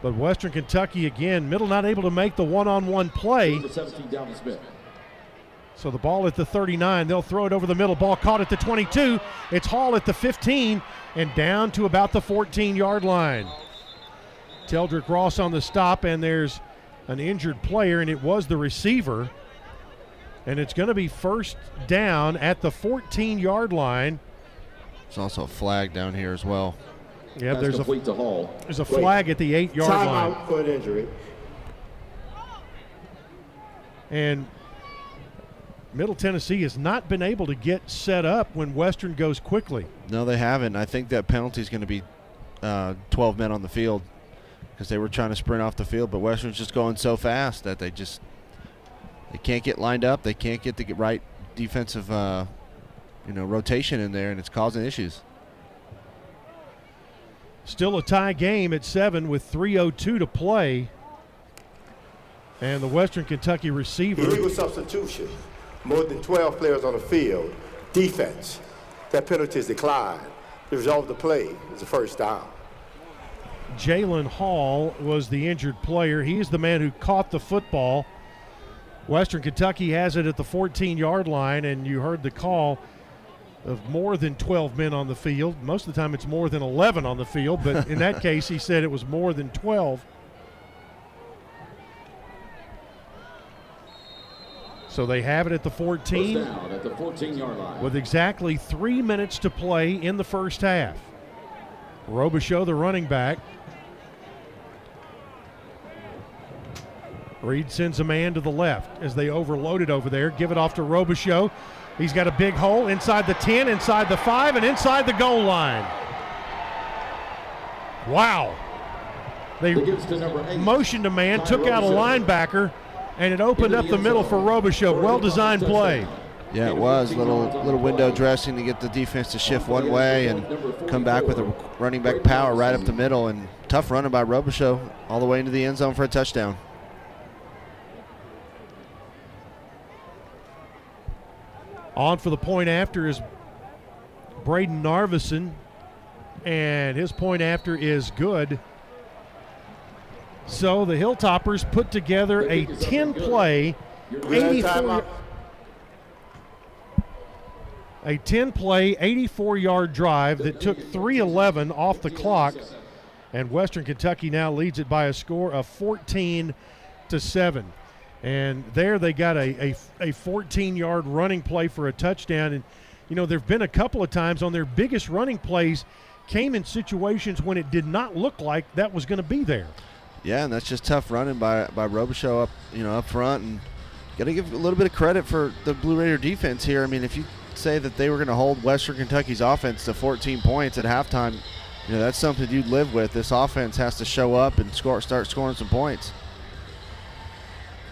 S2: But Western Kentucky again, middle not able to make the one on one play. So the ball at the 39. They'll throw it over the middle. Ball caught at the 22. It's Hall at the 15 and down to about the 14 yard line. Teldrick Ross on the stop, and there's an injured player, and it was the receiver. And it's going to be first down at the 14 yard line.
S5: There's also a flag down here as well.
S2: Yeah,
S20: Pass
S2: there's a
S20: to Hall.
S2: there's a flag at the eight yard line.
S6: Timeout for an injury.
S2: And Middle Tennessee has not been able to get set up when Western goes quickly.
S5: No, they haven't. I think that penalty is going to be uh, 12 men on the field because they were trying to sprint off the field, but Western's just going so fast that they just they can't get lined up. They can't get the right defensive, uh, you know, rotation in there, and it's causing issues.
S2: Still a tie game at seven with 3:02 to play. And the Western Kentucky receiver.
S6: Illegal substitution. More than 12 players on the field. Defense. That penalty is declined. The result of the play is a first down.
S2: Jalen Hall was the injured player. He's the man who caught the football. Western Kentucky has it at the 14 yard line, and you heard the call of more than 12 men on the field. Most of the time, it's more than 11 on the field, but in that case, he said it was more than 12. So they have it at the 14.
S20: First down at the 14 yard line.
S2: with exactly three minutes to play in the first half. Robichaux, the running back. Reed sends a man to the left as they overloaded over there. Give it off to Robichaux. He's got a big hole inside the 10, inside the 5, and inside the goal line. Wow. They
S20: It gives to number eight.
S2: motioned a man, took out a linebacker, and it opened up the middle for Robichaux. Well designed play.
S5: Yeah, it was little little window dressing to get the defense to shift one way and come back with a running back power right up the middle and tough running by Robichaux all the way into the end zone for a touchdown.
S2: On for the point after is Brayden Narveson, and his point after is good. So the Hilltoppers put together a 10 play, 84, a 10 play, 84 yard drive that took 311 off the clock, and Western Kentucky now leads it by a score of 14 to 7. And there they got a, a, a 14 yard running play for a touchdown. And, you know, there have been a couple of times on their biggest running plays came in situations when it did not look like that was going to be there.
S5: Yeah, and that's just tough running by by Robichaux up you know up front, and got to give a little bit of credit for the Blue Raider defense here. I mean, if you say that they were going to hold Western Kentucky's offense to 14 points at halftime, you know that's something you'd live with. This offense has to show up and score, start scoring some points.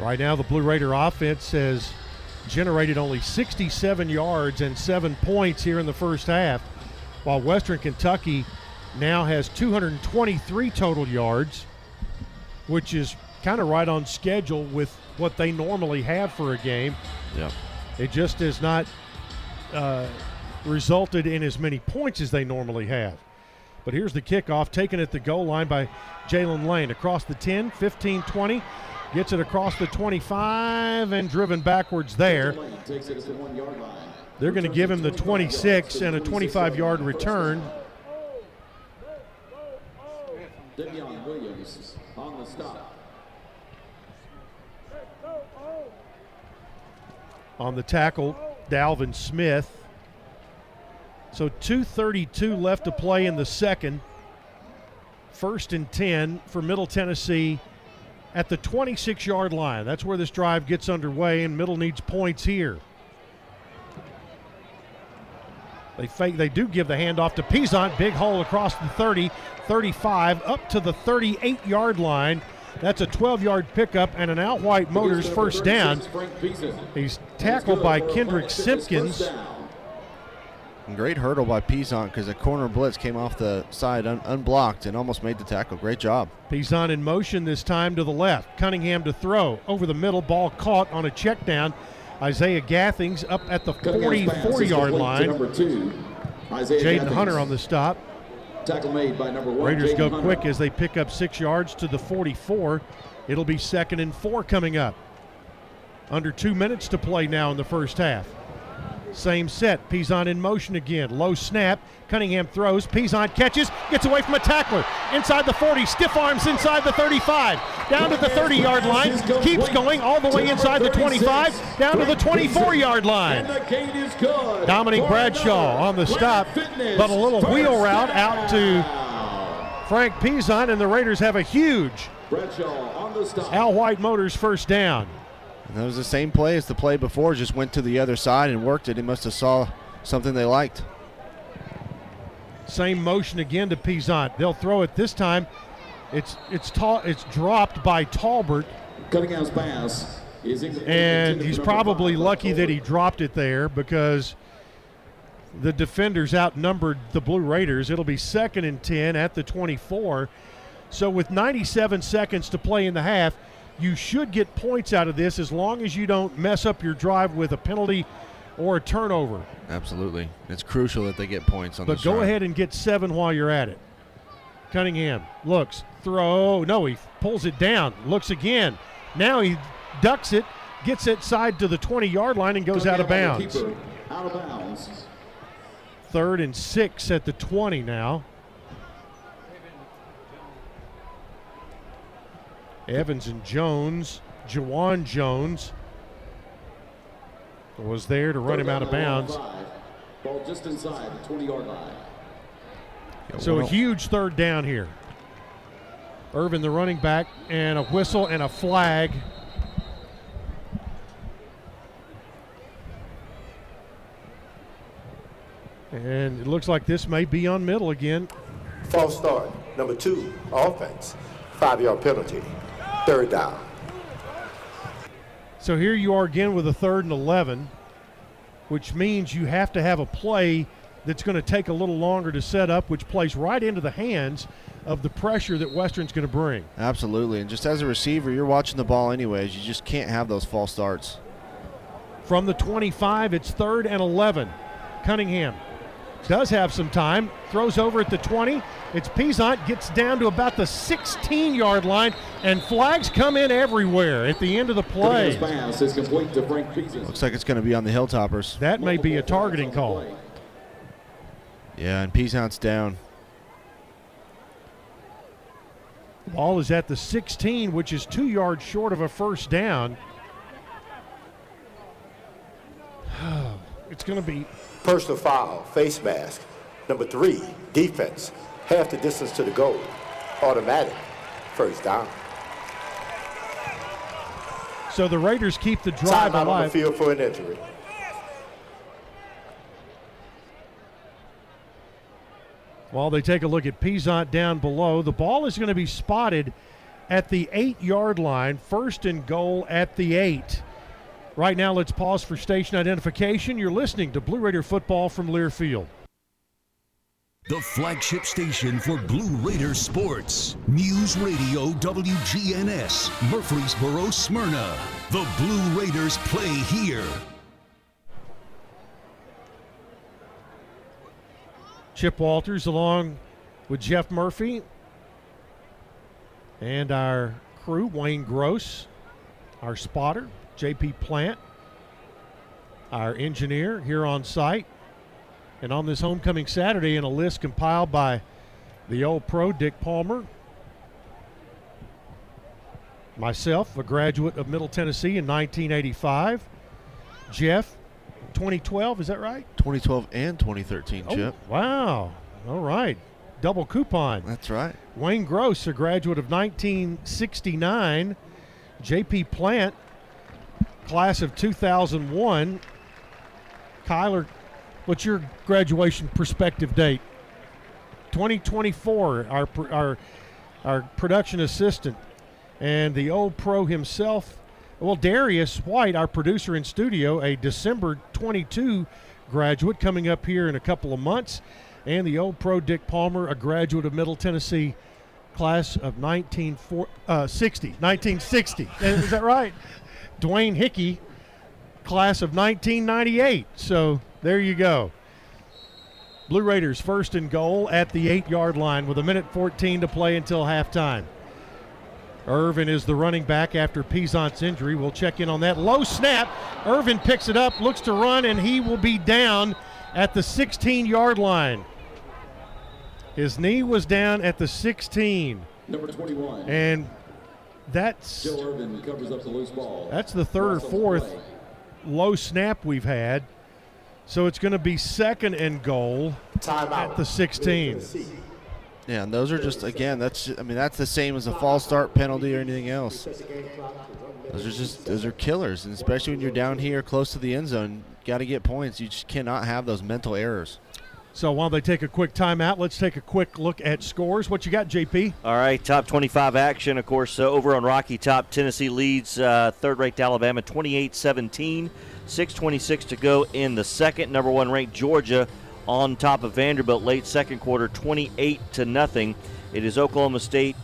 S2: Right now, the Blue Raider offense has generated only 67 yards and seven points here in the first half, while Western Kentucky now has 223 total yards, which is kind of right on schedule with what they normally have for a game.
S5: Yeah.
S2: It just has not uh, resulted in as many points as they normally have. But here's the kickoff taken at the goal line by Jalen Lane across the 10, 15, 20. Gets it across the 25 and driven backwards there. They're going to give him the 26 and a 25 yard return.
S20: On the
S2: tackle, Dalvin Smith. So 232 left to play in the second. First and 10 for Middle Tennessee at the 26 yard line. That's where this drive gets underway, and Middle needs points here. They fake, they do give the handoff to Peasant. Big hole across the 30, 35, up to the 38 yard line. That's a 12 yard pickup and an out white Motors first down. He's tackled by Kendrick Simpkins.
S5: And great hurdle by Peasant because a corner blitz came off the side un- unblocked and almost made the tackle. Great job.
S2: Peasant in motion this time to the left. Cunningham to throw. Over the middle, ball caught on a check down. Isaiah Gathings up at the 44 yard line.
S20: Number two, Isaiah
S2: Jaden
S20: Gathings.
S2: Hunter on the stop.
S20: Tackle made by number one.
S2: Raiders
S20: Jaden
S2: go
S20: Hunter.
S2: quick as they pick up six yards to the 44. It'll be second and four coming up. Under two minutes to play now in the first half. Same set. Peasant in motion again. Low snap. Cunningham throws. Peasant catches. Gets away from a tackler. Inside the 40. Stiff arms inside the 35. Down to the 30 yard line. Keeps going all the way inside the 25. Down to the 24 yard line.
S20: And the gate is good.
S2: Dominic Bradshaw on the stop, but a little wheel route out to. Frank Peasant, and the Raiders have a huge
S20: Bradshaw on the stop.
S2: Al White Motors first down.
S5: And that was the same play as the play before, just went to the other side and worked it. He must have saw something they liked.
S2: Same motion again to Peasant. They'll throw it this time. It's it's ta- it's dropped by Talbert.
S20: Cunningham's pass is incomplete.
S2: And he's probably
S20: five,
S2: lucky that he dropped it there because the defenders outnumbered the Blue Raiders. It'll be second and 10 at the 24. So, with 97 seconds to play in the half, you should get points out of this as long as you don't mess up your drive with a penalty or a turnover.
S5: Absolutely. It's crucial that they get points on
S2: But
S5: this
S2: go
S5: drive.
S2: ahead and get seven while you're at it. Cunningham looks, throw. No, he pulls it down, looks again. Now he ducks it, gets it side to the 20 yard line, and goes out of
S20: Cunningham on the
S2: bounds.
S20: Out of bounds.
S2: Third and six at the 20 now. Evans and Jones, Jawan Jones was there to run him out of bounds.
S20: Ball just inside the 20 yard line.
S2: So a huge third down here. Irvin, the running back, and a whistle and a flag. And it looks like this may be on middle again.
S6: False start. Number two, offense. Five yard penalty. Third down.
S2: So here you are again with a third and 11, which means you have to have a play that's going to take a little longer to set up, which plays right into the hands of the pressure that Western's going to bring.
S5: Absolutely. And just as a receiver, you're watching the ball anyways. You just can't have those false starts.
S2: From the 25, it's third and 11. Cunningham does have some time, throws over at the 20. It's Peasant, gets down to about the 16 yard line, and flags come in everywhere at the end of the play.
S20: Cunningham's pass is complete to Frank Peasant.
S5: Looks like it's going to be on the Hilltoppers.
S2: That may be a targeting call.
S5: Yeah, and Peasant's down.
S2: Ball is at the 16, which is two yards short of a first down. It's going to be
S6: Personal foul, face mask. Number three, defense. Half the distance to the goal. Automatic. First down.
S2: so the Raiders keep the drive
S6: Timeout on the field for an injury.
S2: While they take a look at Peasant down below, the ball is going to be spotted at the eight yard line, first and goal at the eight. Right now, let's pause for station identification. You're listening to Blue Raider football from Learfield.
S3: The flagship station for Blue Raider sports. News Radio WGNS, Murfreesboro, Smyrna. The Blue Raiders play here.
S2: Chip Walters along with Jeff Murphy and our crew, Wayne Gross, our spotter, JP Plant, our engineer here on site. And on this homecoming Saturday, in a list compiled by the old pro, Dick Palmer, myself, a graduate of Middle Tennessee in 1985, Jeff, 2012, is that right?
S5: 2012 and 2013,
S2: Oh,
S5: Chip.
S2: wow. All right. Double coupon.
S5: That's right.
S2: Wayne Gross, a graduate of 1969. JP Plant, class of 2001. Kyler, what's your graduation perspective date? 2024. Our our our production assistant and the old pro himself. Well, Darius White, our producer in studio, a December 22 graduate coming up here in a couple of months, and the old pro Dick Palmer, a graduate of Middle Tennessee class of 1960, uh, 1960. Is that right? Dwayne Hickey, class of 1998. So there you go. Blue Raiders first and goal at the eight yard line with a minute 14 to play until halftime. Irvin is the running back after Peasant's injury. We'll check in on that. Low snap. Irvin picks it up, looks to run, and he will be down at the 16 yard line. His knee was down at the 16.
S20: Number 21.
S2: And that's
S20: Joe Irvin covers up the loose ball.
S2: that's the third or
S20: Loss on the
S2: fourth
S20: play.
S2: Low snap we've had. So it's going to be second and goal at the 16.
S5: Yeah, and those are just again. That's just, I mean that's the same as a false start penalty or anything else. Those are just those are killers, and especially when you're down here close to the end zone, got to get points. You just cannot have those mental errors.
S2: So while they take a quick timeout, let's take a quick look at scores. What you got, JP?
S16: All right, top 25 action, of course, uh, over on Rocky Top. Tennessee leads uh, third ranked Alabama 28 17. 6.26 to go in the second. Number one ranked Georgia on top of Vanderbilt late second quarter 28 to nothing. It is Oklahoma State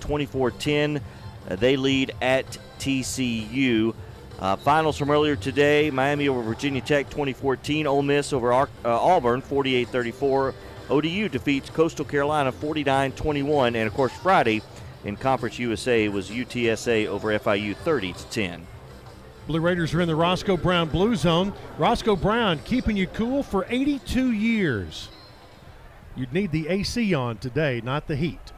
S16: 24 uh, 10. Uh, they lead at TCU. Uh, finals from earlier today Miami over Virginia Tech 2014, Ole Miss over Ar- uh, Auburn 48 34. ODU defeats Coastal Carolina 49 21. And of course, Friday in Conference USA was UTSA over FIU 30 10.
S2: Blue Raiders are in the Roscoe Brown Blue Zone. Roscoe Brown keeping you cool for 82 years. You'd need the AC on today, not the heat.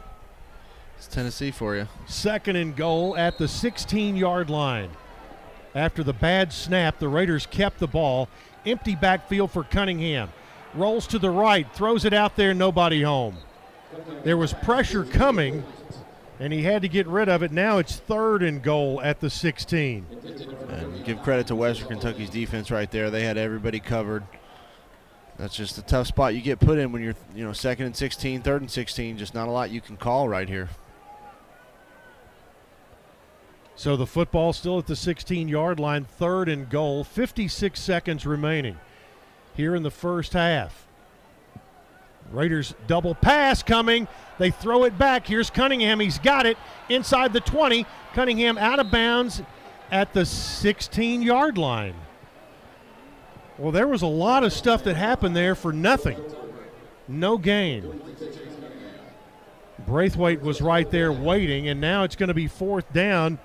S5: It's Tennessee for you.
S2: Second and goal at the 16 yard line. After the bad snap, the Raiders kept the ball. Empty backfield for Cunningham. Rolls to the right, throws it out there, nobody home. There was pressure coming, and he had to get rid of it. Now it's third and goal at the 16.
S5: And give credit to Western Kentucky's defense right there. They had everybody covered. That's just a tough spot you get put in when you're, you know, second and 16, third and 16. Just not a lot you can call right here.
S2: So the football still at the 16 yard line, third and goal, 56 seconds remaining here in the first half. Raiders double pass coming. They throw it back. Here's Cunningham. He's got it inside the 20. Cunningham out of bounds at the 16 yard line. Well, there was a lot of stuff that happened there for nothing. No gain. Braithwaite was right there waiting, and now it's going to be fourth down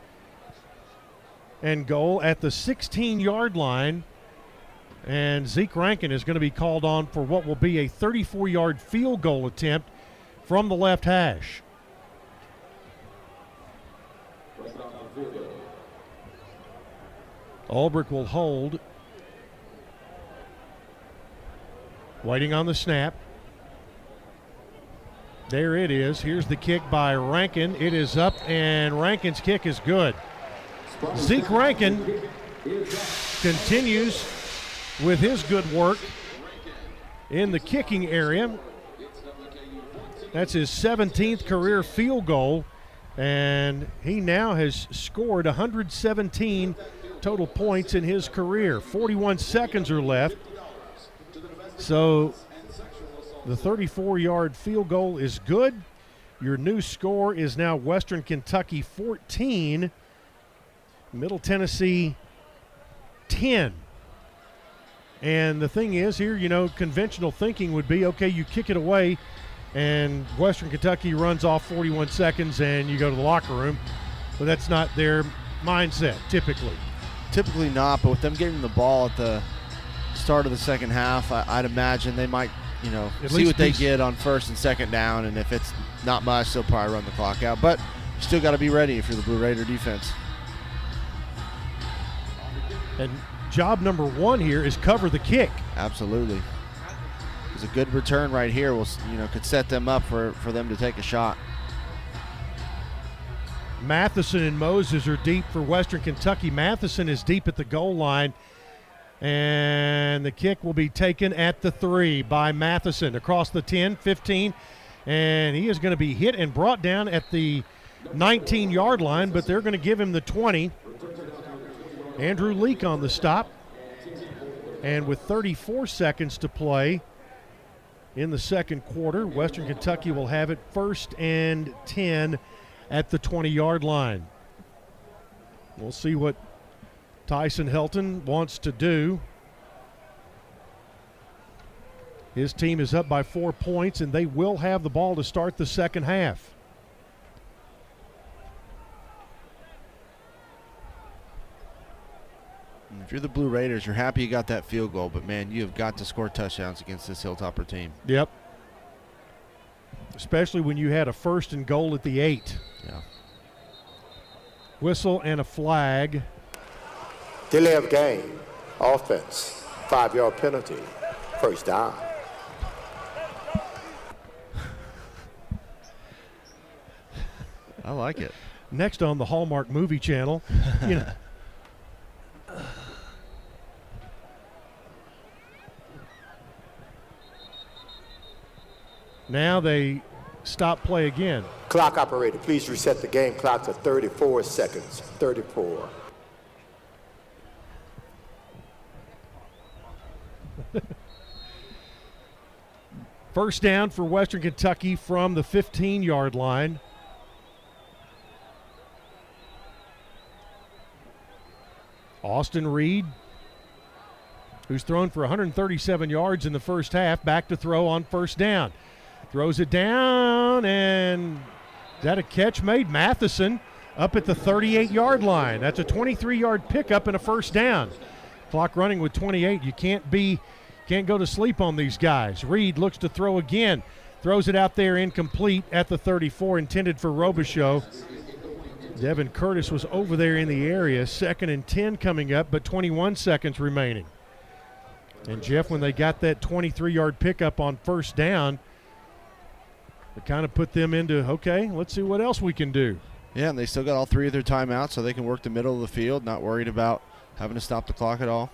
S2: and goal at the 16 yard line. And Zeke Rankin is going to be called on for what will be a 34 yard field goal attempt from the left hash. Ulbrich will hold. Waiting on the snap. There it is. Here's the kick by Rankin. It is up, and Rankin's kick is good. Zeke Rankin continues with his good work in the kicking area. That's his 17th career field goal, and he now has scored 117 total points in his career. 41 seconds are left. So the 34 yard field goal is good. Your new score is now Western Kentucky 14, Middle Tennessee 10. And the thing is, here, you know, conventional thinking would be okay, you kick it away, and Western Kentucky runs off 41 seconds, and you go to the locker room. But that's not their mindset, typically.
S5: Typically not, but with them getting the ball at the start of the second half, I, would imagine they might, you know,
S2: At
S5: see what they get on first and second down, and if it's not much, they'll probably run the clock out. But you still got to be ready if you're the Blue Raider defense.
S2: And job number one here is cover the kick.
S5: Absolutely. It's a good return right here. Will you know could set them up for for them to take a shot.
S2: Matheson and Moses are deep for Western Kentucky. Matheson is deep at the goal line. And the kick will be taken at the three by Matheson across the 10, 15. And he is going to be hit and brought down at the 19 yard line, but they're going to give him the 20. Andrew Leak on the stop. And with 34 seconds to play in the second quarter, Western Kentucky will have it first and 10 at the 20 yard line. We'll see what Tyson Helton wants to do. His team is up by four points, and they will have the ball to start the second half.
S5: If you're the Blue Raiders, you're happy you got that field goal, but man, you have got to score touchdowns against this Hilltopper team.
S2: Yep. Especially when you had a first and goal at the eight.
S5: Yeah.
S2: Whistle and a flag.
S6: Delay of game. Offense. Five yard penalty. First down.
S5: I like it.
S2: Next on the Hallmark Movie Channel, you know. Now they stop play again.
S6: Clock operator, please reset the game clock to 34 seconds. 34.
S2: First down for Western Kentucky from the 15 yard line. Austin Reed, who's thrown for 137 yards in the first half, back to throw on first down. Throws it down, and is that a catch made? Matheson up at the 38 yard line. That's a 23 yard pickup and a first down. Clock running with 28. You can't be can't go to sleep on these guys. Reed looks to throw again. Throws it out there incomplete at the 34, intended for Robichaux. Devin Curtis was over there in the area. Second and 10 coming up, but 21 seconds remaining. And Jeff, when they got that 23 yard pickup on first down, it kind of put them into okay, let's see what else we can do.
S5: Yeah, and they still got all three of their timeouts, so they can work the middle of the field, not worried about having to stop the clock at all.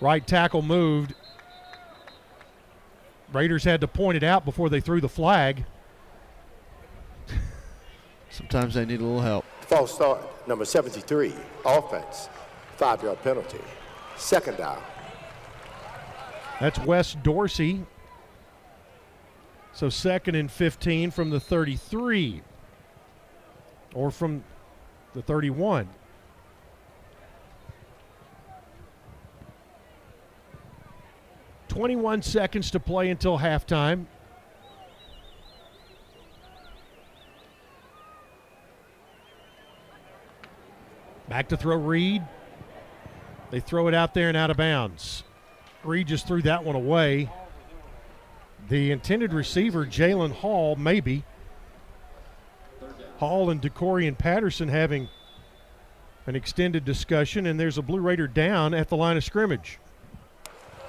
S2: Right tackle moved. Raiders had to point it out before they threw the flag.
S5: Sometimes they need a little help.
S6: False start, number 73, offense. Five yard penalty. Second down.
S2: That's Wes Dorsey. So second and 15 from the 33 or from the 31. Twenty-one seconds to play until halftime. Back to throw Reed. They throw it out there and out of bounds. Reed just threw that one away. The intended receiver, Jalen Hall, maybe. Hall and Decorian Patterson having an extended discussion, and there's a Blue Raider down at the line of scrimmage.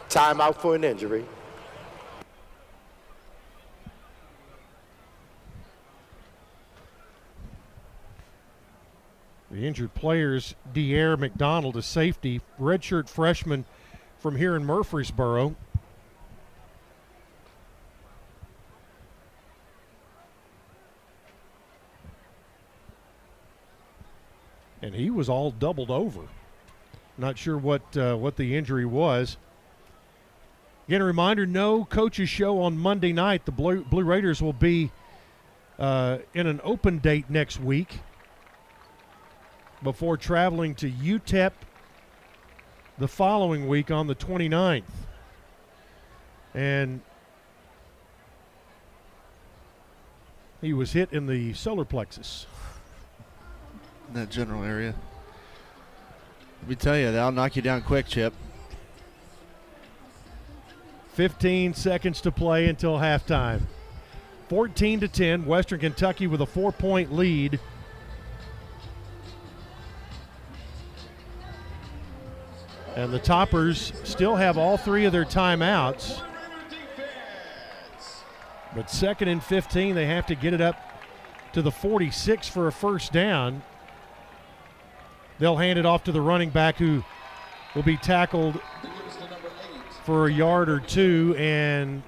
S6: Timeout for an injury.
S2: The injured players, De'Air McDonald, a safety, redshirt freshman from here in Murfreesboro. And he was all doubled over. Not sure what uh, what the injury was. Again, a reminder: no coaches show on Monday night. The Blue, Blue Raiders will be uh, in an open date next week before traveling to UTEP the following week on the 29th. And he was hit in the solar plexus.
S5: In that general area. Let me tell you, that'll knock you down quick, Chip.
S2: 15 seconds to play until halftime. 14 to 10, Western Kentucky with a four point lead. And the Toppers still have all three of their timeouts. But second and 15, they have to get it up to the 46 for a first down. They'll hand it off to the running back who will be tackled for a yard or two. And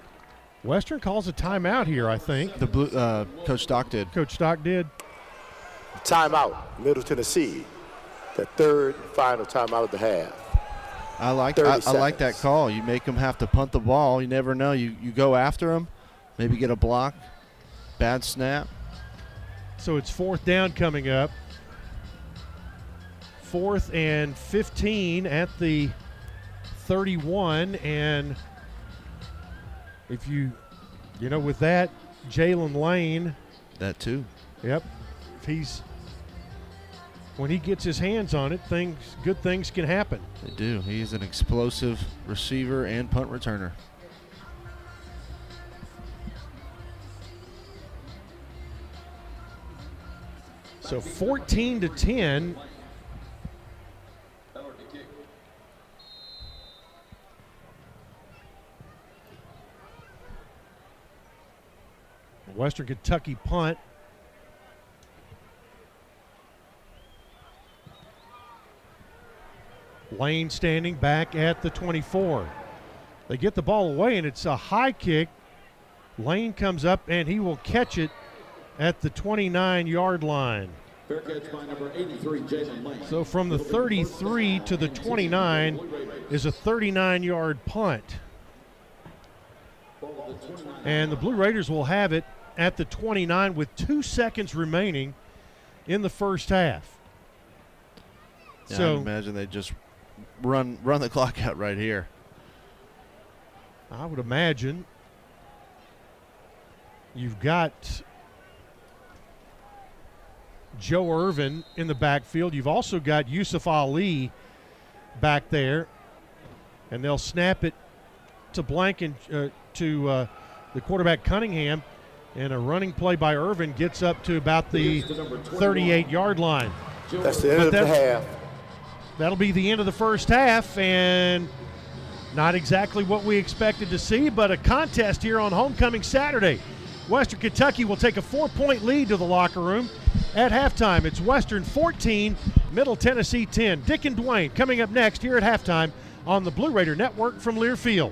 S2: Western calls a timeout here, I think.
S5: The blue, uh, Coach Stock did.
S2: Coach Stock did.
S6: Timeout, Middle Tennessee. The third final timeout of the half.
S5: I like I, I, like that call. You make them have to punt the ball. You never know. You you go after them, maybe get a block, bad snap.
S2: So it's fourth down coming up. Fourth and 15 at the 31, and if you, you know, with that, Jalen Lane.
S5: That too.
S2: Yep. If he's when he gets his hands on it, things good things can happen.
S5: They do. He's an explosive receiver and punt returner.
S2: So 14 to 10. Western Kentucky punt. Lane standing back at the 24. They get the ball away, and it's a high kick. Lane comes up, and he will catch it at the 29 yard line.
S20: Fair catch by number 83, Jalen Lane.
S2: So from the 33 to the 29 is a 39 yard punt. And the Blue Raiders will have it at the 29 with two seconds remaining in the first half.
S5: Yeah,
S2: so
S5: I imagine they just run run the clock out right here.
S2: I would imagine you've got Joe Irvin in the backfield. You've also got Yusuf Ali back there, and they'll snap it to Blanken uh, to uh, the quarterback Cunningham, and a running play by Irvin gets up to about the 38-yard line.
S6: That's the end
S2: But
S6: of the half.
S2: That'll be the end of the first half, and not exactly what we expected to see, but a contest here on Homecoming Saturday. Western Kentucky will take a four point lead to the locker room at halftime. It's Western 14, Middle Tennessee 10. Dick and Dwayne coming up next here at halftime on the Blue Raider Network from Learfield.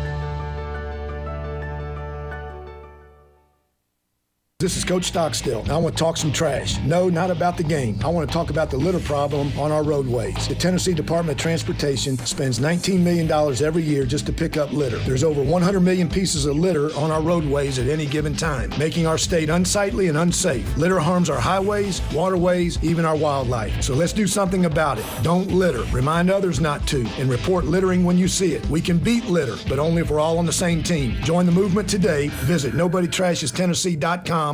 S9: This is Coach Stockstill. I want to talk some trash. No, not about the game. I want to talk about the litter problem on our roadways. The Tennessee Department of Transportation spends $19 million every year just to pick up litter. There's over 100 million pieces of litter on our roadways at any given time, making our state unsightly and unsafe. Litter harms our highways, waterways, even our wildlife. So let's do something about it. Don't litter. Remind others not to, and report littering when you see it. We can beat litter, but only if we're all on the same team. Join the movement today. Visit NobodyTrashesTennessee.com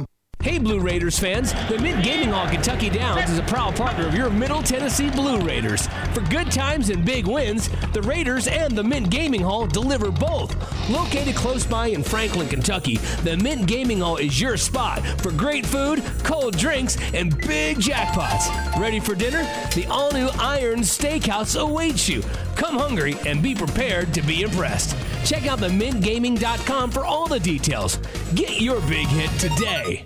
S17: Hey, Blue Raiders fans! The Mint Gaming Hall Kentucky Downs is a proud partner of your Middle Tennessee Blue Raiders. For good times and big wins, the Raiders and the Mint Gaming Hall deliver both. Located close by in Franklin, Kentucky, the Mint Gaming Hall is your spot for great food, cold drinks, and big jackpots. Ready for dinner? The all new Iron Steakhouse awaits you. Come hungry and be prepared to be impressed. Check out the mintgaming.com for all the details. Get your big hit today.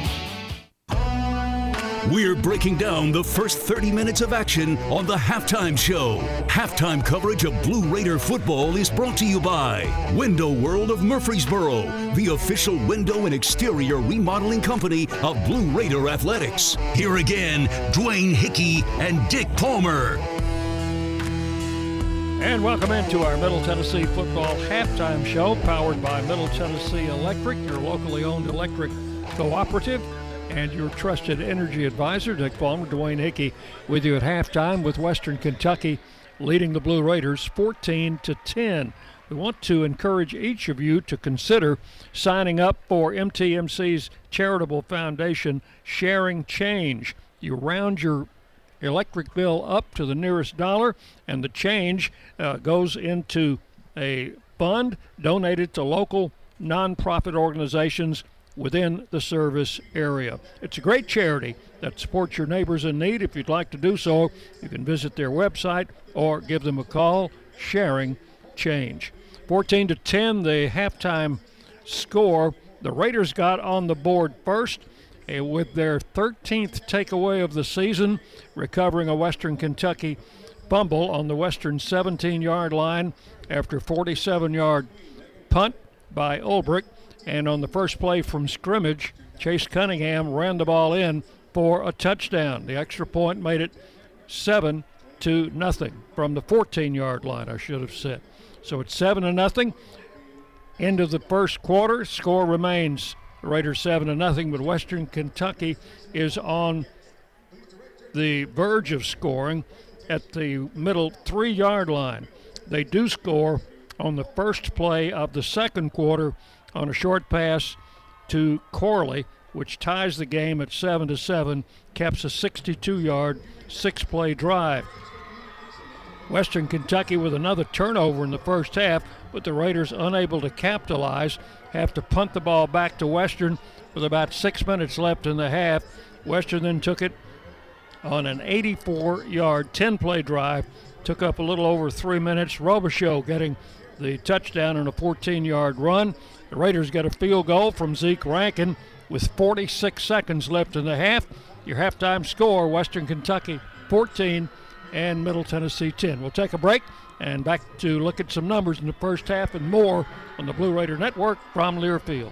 S3: We're breaking down the first 30 minutes of action on the halftime show. Halftime coverage of Blue Raider football is brought to you by Window World of Murfreesboro, the official window and exterior remodeling company of Blue Raider Athletics. Here again, Dwayne Hickey and Dick Palmer.
S21: And welcome into our Middle Tennessee football halftime show, powered by Middle Tennessee Electric, your locally owned electric cooperative, and your trusted energy advisor, Dick Palmer, Dwayne Hickey, with you at halftime with Western Kentucky leading the Blue Raiders 14 to 10. we want to encourage each of you to consider signing up for MTMC's charitable foundation, Sharing Change. You round your electric bill up to the nearest dollar, and the change uh, goes into a fund donated to local nonprofit organizations within the service area. It's a great charity that supports your neighbors in need. If you'd like to do so, you can visit their website or give them a call. Sharing change. 14 to 10, the halftime score. The Raiders got on the board first uh, with their 13th takeaway of the season, recovering a Western Kentucky fumble on the Western 17 yard line after 47 yard punt by Ulbrich. And on the first play from scrimmage, Chase Cunningham ran the ball in for a touchdown. The extra point made it seven to nothing from the 14 yard line, I should have said. So it's seven to nothing. End of the first quarter, score remains Raiders seven to nothing, but Western Kentucky is on the verge of scoring at the middle three yard line. They do score on the first play of the second quarter on a short pass to Corley, which ties the game at 7 to 7, caps a 62 yard, six play drive. Western Kentucky with another turnover in the first half, but the Raiders unable to capitalize, have to punt the ball back to Western with about six minutes left in the half. Western then took it on an 84 yard, 10 play drive, took up a little over three minutes. Robichaux getting the touchdown on a 14 yard run. The Raiders got a field goal from Zeke Rankin with 46 seconds left in the half. Your halftime score Western Kentucky 14 and Middle Tennessee 10. We'll take a break and back to look at some numbers in the first half and more on the Blue Raider Network from Learfield.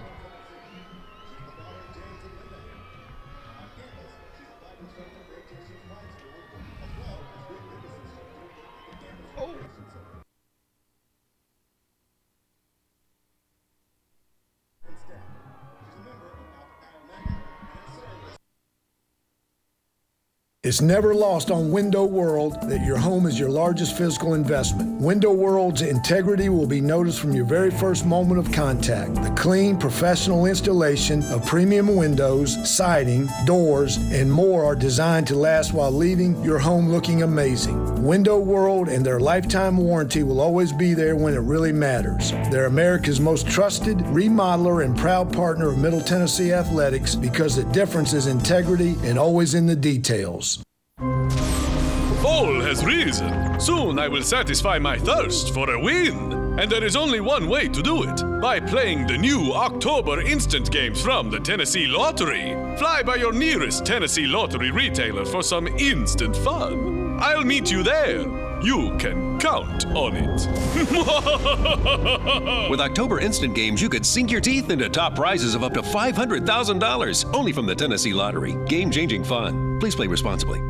S9: It's never lost on Window World that your home is your largest physical investment. Window World's integrity will be noticed from your very first moment of contact. The clean, professional installation of premium windows, siding, doors, and more are designed to last while leaving your home looking amazing. Window World and their lifetime warranty will always be there when it really matters. They're America's most trusted remodeler and proud partner of Middle Tennessee Athletics because the difference is integrity and always in the details.
S22: Has risen. Soon I will satisfy my thirst for a win. And there is only one way to do it by playing the new October instant games from the Tennessee Lottery. Fly by your nearest Tennessee Lottery retailer for some instant fun. I'll meet you there. You can count on it.
S23: With October Instant Games, you could sink your teeth into top prizes of up to $500,000 only from the Tennessee Lottery. Game changing fun. Please play responsibly.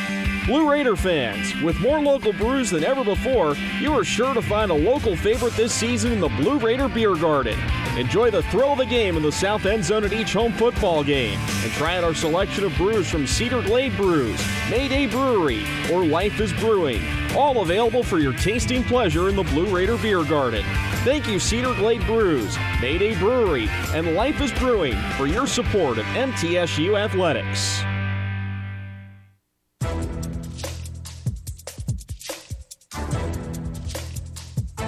S7: Blue Raider fans, with more local brews than ever before, you are sure to find a local favorite this season in the Blue Raider Beer Garden. Enjoy the thrill of the game in the south end zone at each home football game, and try out our selection of brews from Cedar Glade Brews, Mayday Brewery, or Life is Brewing, all available for your tasting pleasure in the Blue Raider Beer Garden. Thank you, Cedar Glade Brews, Mayday Brewery, and Life is Brewing for your support of MTSU Athletics.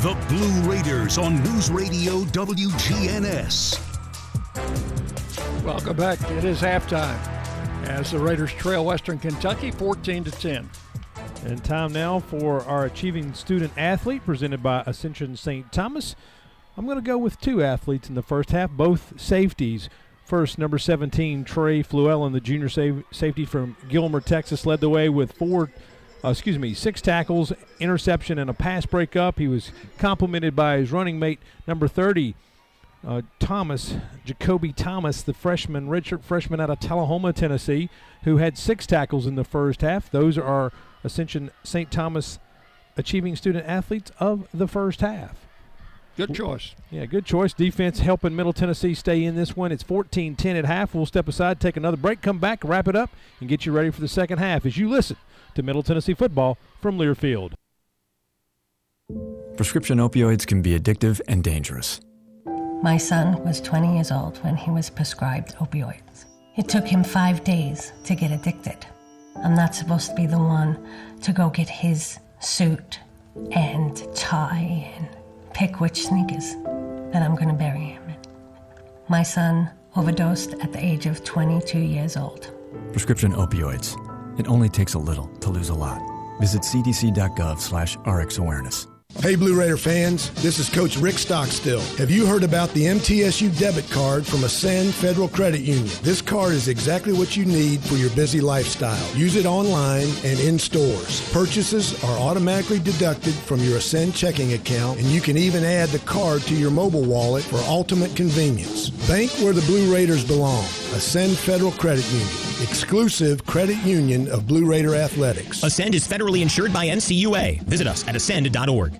S3: The Blue Raiders on News Radio WGNS.
S21: Welcome back. It is halftime as the Raiders trail Western Kentucky 14 to 10.
S24: And time now for our Achieving Student Athlete presented by Ascension St. Thomas. I'm going to go with two athletes in the first half, both safeties. First, number 17, Trey Fluellen, the junior safety from Gilmer, Texas, led the way with four uh, excuse me, six tackles, interception, and a pass breakup. He was complimented by his running mate, number 30, uh, Thomas, Jacoby Thomas, the freshman, redshirt freshman out of Tullahoma, Tennessee, who had six tackles in the first half. Those are Ascension St. Thomas achieving student athletes of the first half.
S21: Good choice.
S24: Yeah, good choice. Defense helping Middle Tennessee stay in this one. It's 14 10 at half. We'll step aside, take another break, come back, wrap it up, and get you ready for the second half as you listen to Middle Tennessee football from Learfield.
S25: Prescription opioids can be addictive and dangerous.
S26: My son was 20 years old when he was prescribed opioids. It took him five days to get addicted. I'm not supposed to be the one to go get his suit and tie and pick which sneakers that I'm going to bury him in. My son overdosed at the age of 22 years old.
S25: Prescription opioids. It only takes a little to lose a lot. Visit cdc.gov slash rxawareness.
S9: Hey, Blue Raider fans, this is Coach Rick Stockstill. Have you heard about the MTSU debit card from Ascend Federal Credit Union? This card is exactly what you need for your busy lifestyle. Use it online and in stores. Purchases are automatically deducted from your Ascend checking account, and you can even add the card to your mobile wallet for ultimate convenience. Bank where the Blue Raiders belong. Ascend Federal Credit Union, exclusive credit union of Blue Raider Athletics.
S10: Ascend is federally insured by NCUA. Visit us at ascend.org.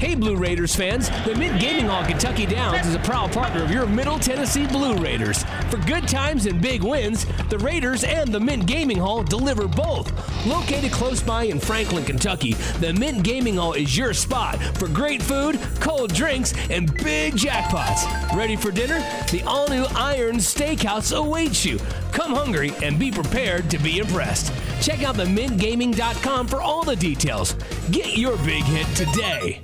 S17: Hey, Blue Raiders fans! The Mint Gaming Hall Kentucky Downs is a proud partner of your Middle Tennessee Blue Raiders. For good times and big wins, the Raiders and the Mint Gaming Hall deliver both. Located close by in Franklin, Kentucky, the Mint Gaming Hall is your spot for great food, cold drinks, and big jackpots. Ready for dinner? The all new Iron Steakhouse awaits you. Come hungry and be prepared to be impressed. Check out the mintgaming.com for all the details. Get your big hit today.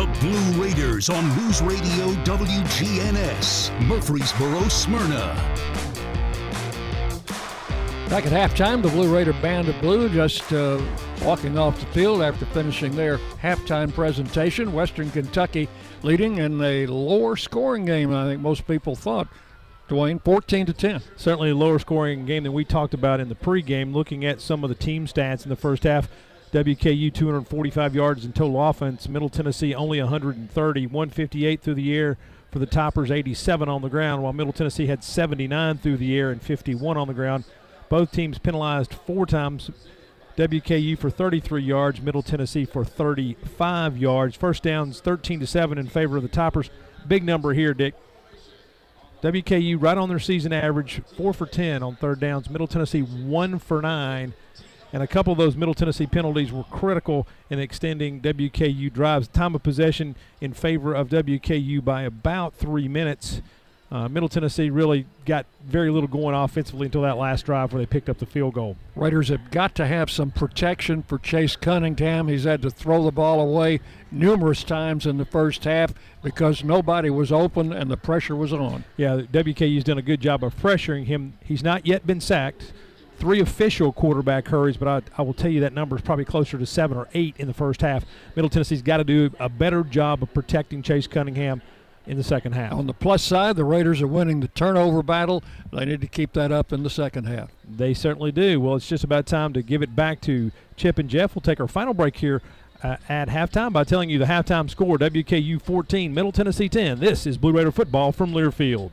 S3: The Blue Raiders on News Radio WGNS, Murfreesboro, Smyrna.
S21: Back at halftime, the Blue Raider Band of Blue just uh, walking off the field after finishing their halftime presentation. Western Kentucky leading in a lower scoring game, I think most people thought. Dwayne, 14 to 10.
S24: Certainly a lower scoring game than we talked about in the pregame. Looking at some of the team stats in the first half, WKU 245 yards in total offense. Middle Tennessee only 130, 158 through the air for the Toppers, 87 on the ground, while Middle Tennessee had 79 through the air and 51 on the ground. Both teams penalized four times. WKU for 33 yards, Middle Tennessee for 35 yards. First downs 13 to 7 in favor of the Toppers. Big number here, Dick. WKU right on their season average, 4 for 10 on third downs. Middle Tennessee 1 for 9 and a couple of those Middle Tennessee penalties were critical in extending WKU drives. Time of possession in favor of WKU by about three minutes. Uh, Middle Tennessee really got very little going offensively until that last drive where they picked up the field goal.
S21: Raiders have got to have some protection for Chase Cunningham. He's had to throw the ball away numerous times in the first half because nobody was open and the pressure was on.
S24: Yeah, WKU's done a good job of pressuring him. He's not yet been sacked three official quarterback hurries, but I, I, will tell you that number is probably closer to seven or eight in the first half. Middle Tennessee's got to do a better job of protecting Chase Cunningham in the second half.
S21: On the plus side, the Raiders are winning the turnover battle. They need to keep that up in the second half.
S24: They certainly do. Well, it's just about time to give it back to Chip and Jeff. We'll take our final break here uh, at halftime by telling you the halftime score WKU 14, Middle Tennessee 10. This is Blue Raider football from Learfield.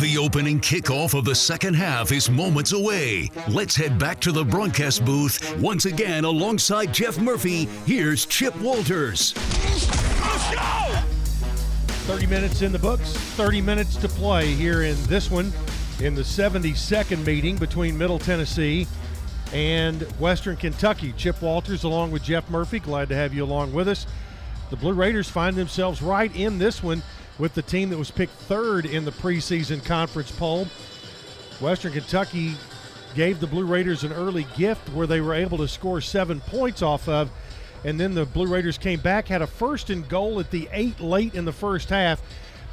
S3: The opening kickoff of the second half is moments away. Let's head back to the broadcast booth. Once again, alongside Jeff Murphy, here's Chip Walters. Let's go!
S2: 30 minutes in the books, 30 minutes to play here in this one in the 72nd meeting between Middle Tennessee and Western Kentucky. Chip Walters along with Jeff Murphy. Glad to have you along with us. The Blue Raiders find themselves right in this one with the team that was picked third in the preseason conference poll. Western Kentucky gave the Blue Raiders an early gift where they were able to score seven points off of. And then the Blue Raiders came back, had a first and goal at the eight late in the first half,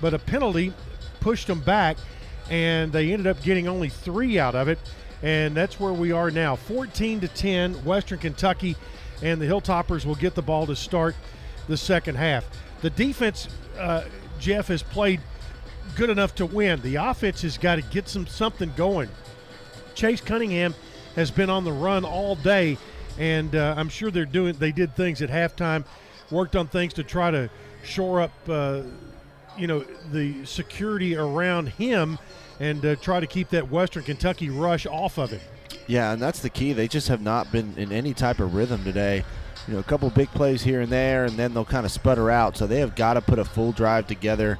S2: but a penalty pushed them back, and they ended up getting only three out of it. And that's where we are now 14 to 10, Western Kentucky, and the Hilltoppers will get the ball to start the second half. The defense, uh, Jeff, has played good enough to win. The offense has got to get some something going. Chase Cunningham has been on the run all day, and uh, I'm sure they're doing. They did things at halftime, worked on things to try to shore up, uh, you know, the security around him, and uh, try to keep that Western Kentucky rush off of him.
S5: Yeah, and that's the key. They just have not been in any type of rhythm today. You know, a couple big plays here and there, and then they'll kind of sputter out. So they have got to put a full drive together.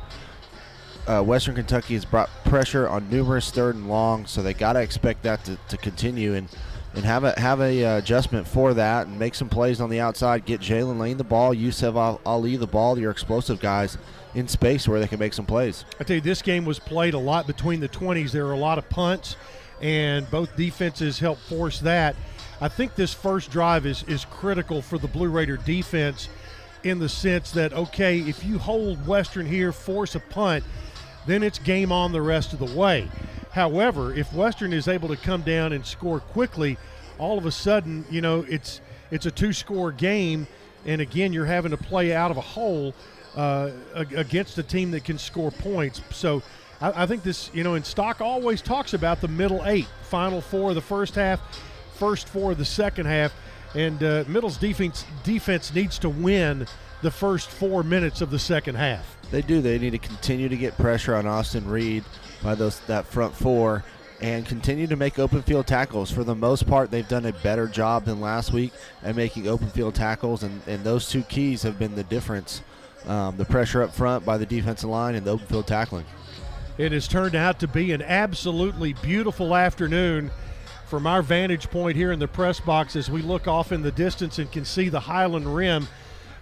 S5: Uh, Western Kentucky has brought pressure on numerous third and long, so they got to expect that to, to continue and and have a have a uh, adjustment for that and make some plays on the outside. Get Jalen Lane the ball, Yusuf Ali the ball, your explosive guys in space where they can make some plays.
S2: I tell you, this game was played a lot between the 20s. There were a lot of punts, and both defenses helped force that. I think this first drive is is critical for the Blue Raider defense in the sense that okay, if you hold Western here, force a punt, then it's game on the rest of the way. However, if Western is able to come down and score quickly, all of a sudden, you know, it's it's a two-score game, and again, you're having to play out of a hole uh, against a team that can score points. So. I, I think this, you know, and Stock always talks about the middle eight, final four of the first half, first four of the second half, and uh, Middle's defense defense needs to win the first four minutes of the second half.
S5: They do. They need to continue to get pressure on Austin Reed by those that front four and continue to make open field tackles. For the most part, they've done a better job than last week at making open field tackles, and, and those two keys have been the difference. Um, the pressure up front by the defensive line and the open field tackling.
S2: It has turned out to be an absolutely beautiful afternoon from our vantage point here in the press box as we look off in the distance and can see the Highland Rim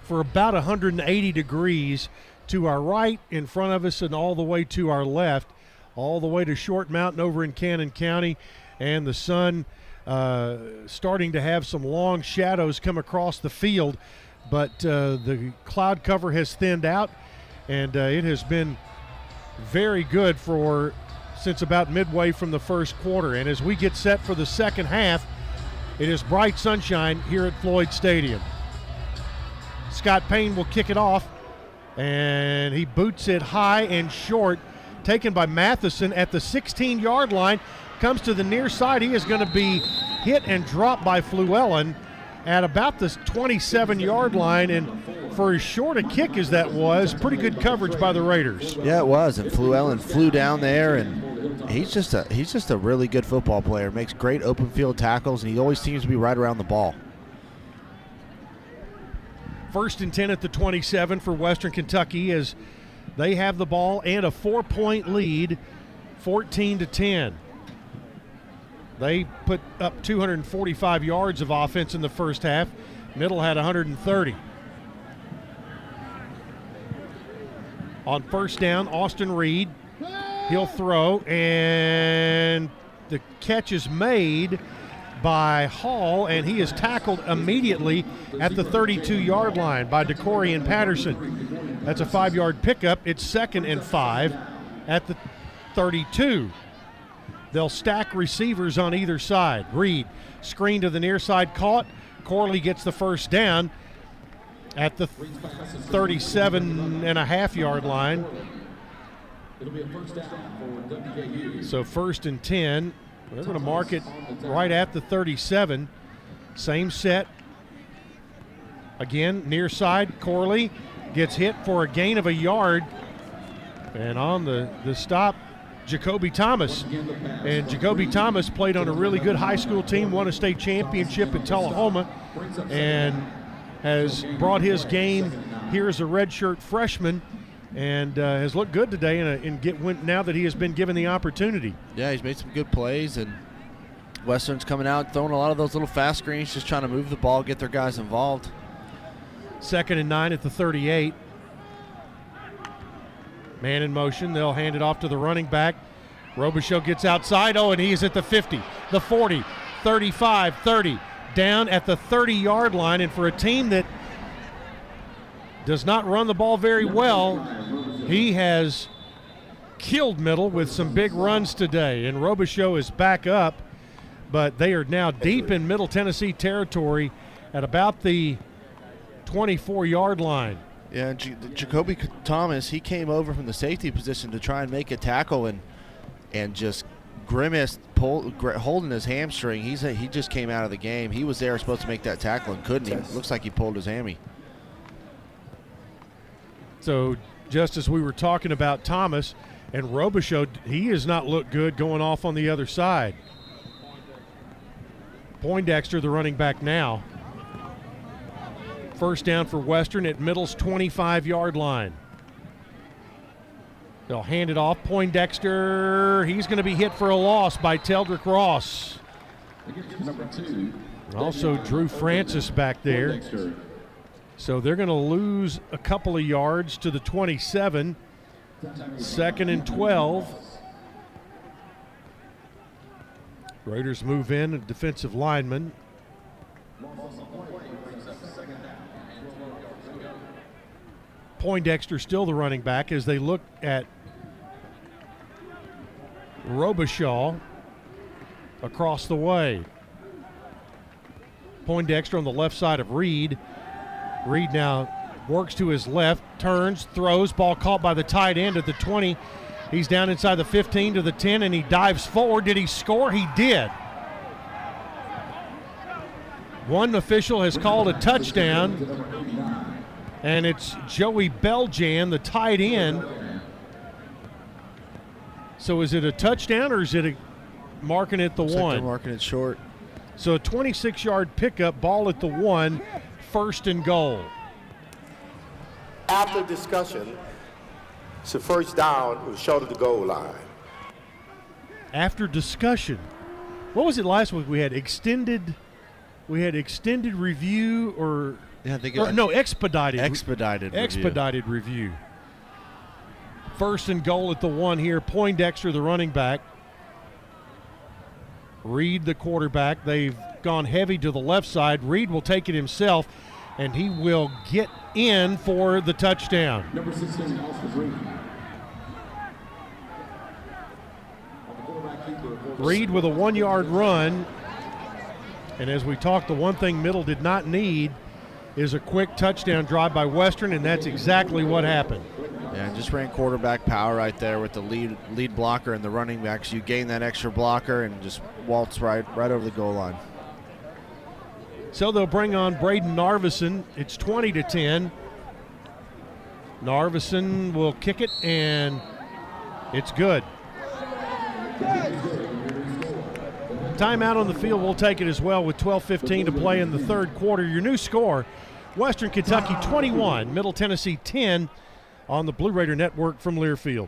S2: for about 180 degrees to our right, in front of us, and all the way to our left, all the way to Short Mountain over in Cannon County, and the sun uh, starting to have some long shadows come across the field, but uh, the cloud cover has thinned out, and uh, it has been very good for since about midway from the first quarter. And as we get set for the second half, it is bright sunshine here at Floyd Stadium. Scott Payne will kick it off, and he boots it high and short, taken by Matheson at the 16 yard line. Comes to the near side. He is going to be hit and dropped by Fluellen at about the 27 yard line. And for as short a kick as that was, pretty good coverage by the Raiders.
S5: Yeah, it was. And Fluellen flew down there, and he's just a he's just a really good football player. Makes great open field tackles, and he always seems to be right around the ball.
S2: First and 10 at the 27 for Western Kentucky as they have the ball and a four point lead, 14 to 10. They put up 245 yards of offense in the first half. Middle had 130. On first down, Austin Reed. He'll throw, and the catch is made by Hall, and he is tackled immediately at the 32 yard line by DeCorian Patterson. That's a five yard pickup. It's second and five at the 32. They'll stack receivers on either side. Reed, screen to the near side, caught. Corley gets the first down at the 37 and a half yard line. So first and 10. They're going to mark it right at the 37. Same set. Again, near side, Corley gets hit for a gain of a yard. And on the, the stop, Jacoby Thomas. And Jacoby Thomas played on a really good high school team, won a state championship in Tullahoma, and has brought his game here as a redshirt freshman and uh, has looked good today and, and get now that he has been given the opportunity.
S5: Yeah, he's made some good plays, and Western's coming out throwing a lot of those little fast screens, just trying to move the ball, get their guys involved.
S2: Second and nine at the 38. Man in motion. They'll hand it off to the running back. Robichaux gets outside. Oh, and he's at the 50, the 40, 35, 30, down at the 30 yard line. And for a team that does not run the ball very well, he has killed Middle with some big runs today. And Robichaux is back up, but they are now deep in Middle Tennessee territory at about the 24 yard line.
S5: Yeah, Jacoby Thomas, he came over from the safety position to try and make a tackle and and just grimaced, pull, gr- holding his hamstring. He's a, he just came out of the game. He was there supposed to make that tackle and couldn't. He looks like he pulled his hammy.
S2: So just as we were talking about Thomas and Robichaux, he has not looked good going off on the other side. Poindexter, the running back now. First down for Western at Middle's 25 yard line. They'll hand it off. Poindexter, he's going to be hit for a loss by Teldrick Ross. Also, Drew Francis back there. So they're going to lose a couple of yards to the 27. Second and 12. Raiders move in, a defensive lineman. Poindexter still the running back as they look at Robichaux across the way. Poindexter on the left side of Reed. Reed now works to his left, turns, throws, ball caught by the tight end at the 20. He's down inside the 15 to the 10 and he dives forward. Did he score? He did. One official has called a touchdown, and it's Joey Beljan, the tight end. So is it a touchdown or is it a marking it the
S5: Looks like
S2: one?
S5: they're marking it short.
S2: So a 26 yard pickup, ball at the one, first and goal.
S6: After discussion, it's a first down, it was short of the goal line.
S2: After discussion, what was it last week? We had extended, we had extended review or,
S5: Yeah, I think
S2: or
S5: it-
S2: no expedited
S5: Expedited review.
S2: expedited review. First and goal at the one here. Poindexter, the running back. Reed, the quarterback. They've gone heavy to the left side. Reed will take it himself, and he will get in for the touchdown.
S27: Number 16, Alfred Reed.
S2: Reed with a one yard run. And as we talked, the one thing Middle did not need is a quick touchdown drive by Western, and that's exactly what happened.
S5: Yeah, just ran quarterback power right there with the lead lead blocker and the running backs. You gain that extra blocker and just waltz right right over the goal line.
S2: So they'll bring on Brayden Narveson. It's 20 to 10. Narvison will kick it, and it's good. Timeout on the field. We'll take it as well with 12:15 to play in the third quarter. Your new score: Western Kentucky 21, Middle Tennessee 10, on the Blue Raider Network from Learfield.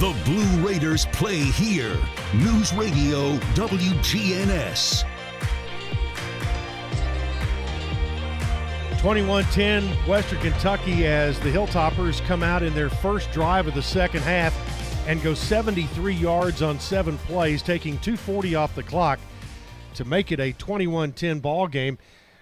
S3: The Blue Raiders play here. News Radio WGNS.
S2: 21-10 Western Kentucky as the Hilltoppers come out in their first drive of the second half and go 73 yards on seven plays, taking 240 off the clock to make it a 21-10 ball game.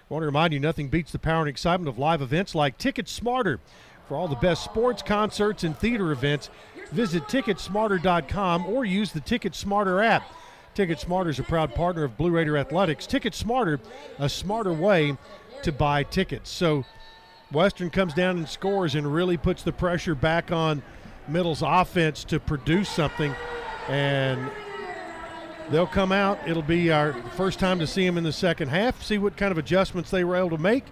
S2: I want to remind you, nothing beats the power and excitement of live events like Ticket Smarter. For all the best sports, concerts, and theater events, visit Ticketsmarter.com or use the Ticket Smarter app. Ticket Smarter is a proud partner of Blue Raider Athletics. Ticket Smarter, a smarter way to buy tickets. So Western comes down and scores and really puts the pressure back on Middle's offense to produce something. And they'll come out. It'll be our first time to see them in the second half, see what kind of adjustments they were able to make,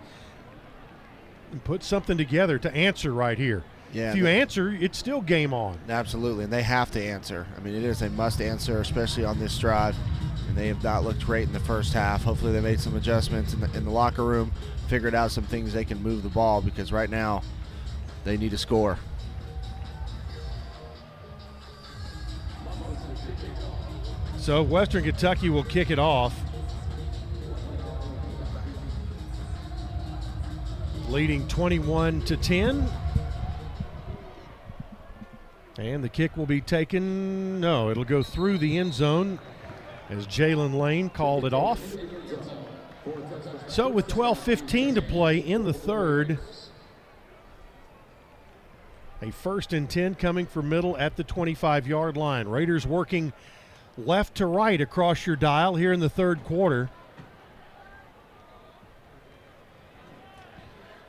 S2: and put something together to answer right here.
S5: Yeah,
S2: if you answer, it's still game on.
S5: Absolutely, and they have to answer. I mean, it is a must answer, especially on this drive. And they have not looked great in the first half. Hopefully, they made some adjustments in the, in the locker room, figured out some things they can move the ball because right now they need to score.
S2: So Western Kentucky will kick it off. Leading 21 to 10. And the kick will be taken. No, it'll go through the end zone as Jalen Lane called it off. So with 12:15 to play in the third, a first and 10 coming for middle at the 25-yard line. Raiders working left to right across your dial here in the third quarter.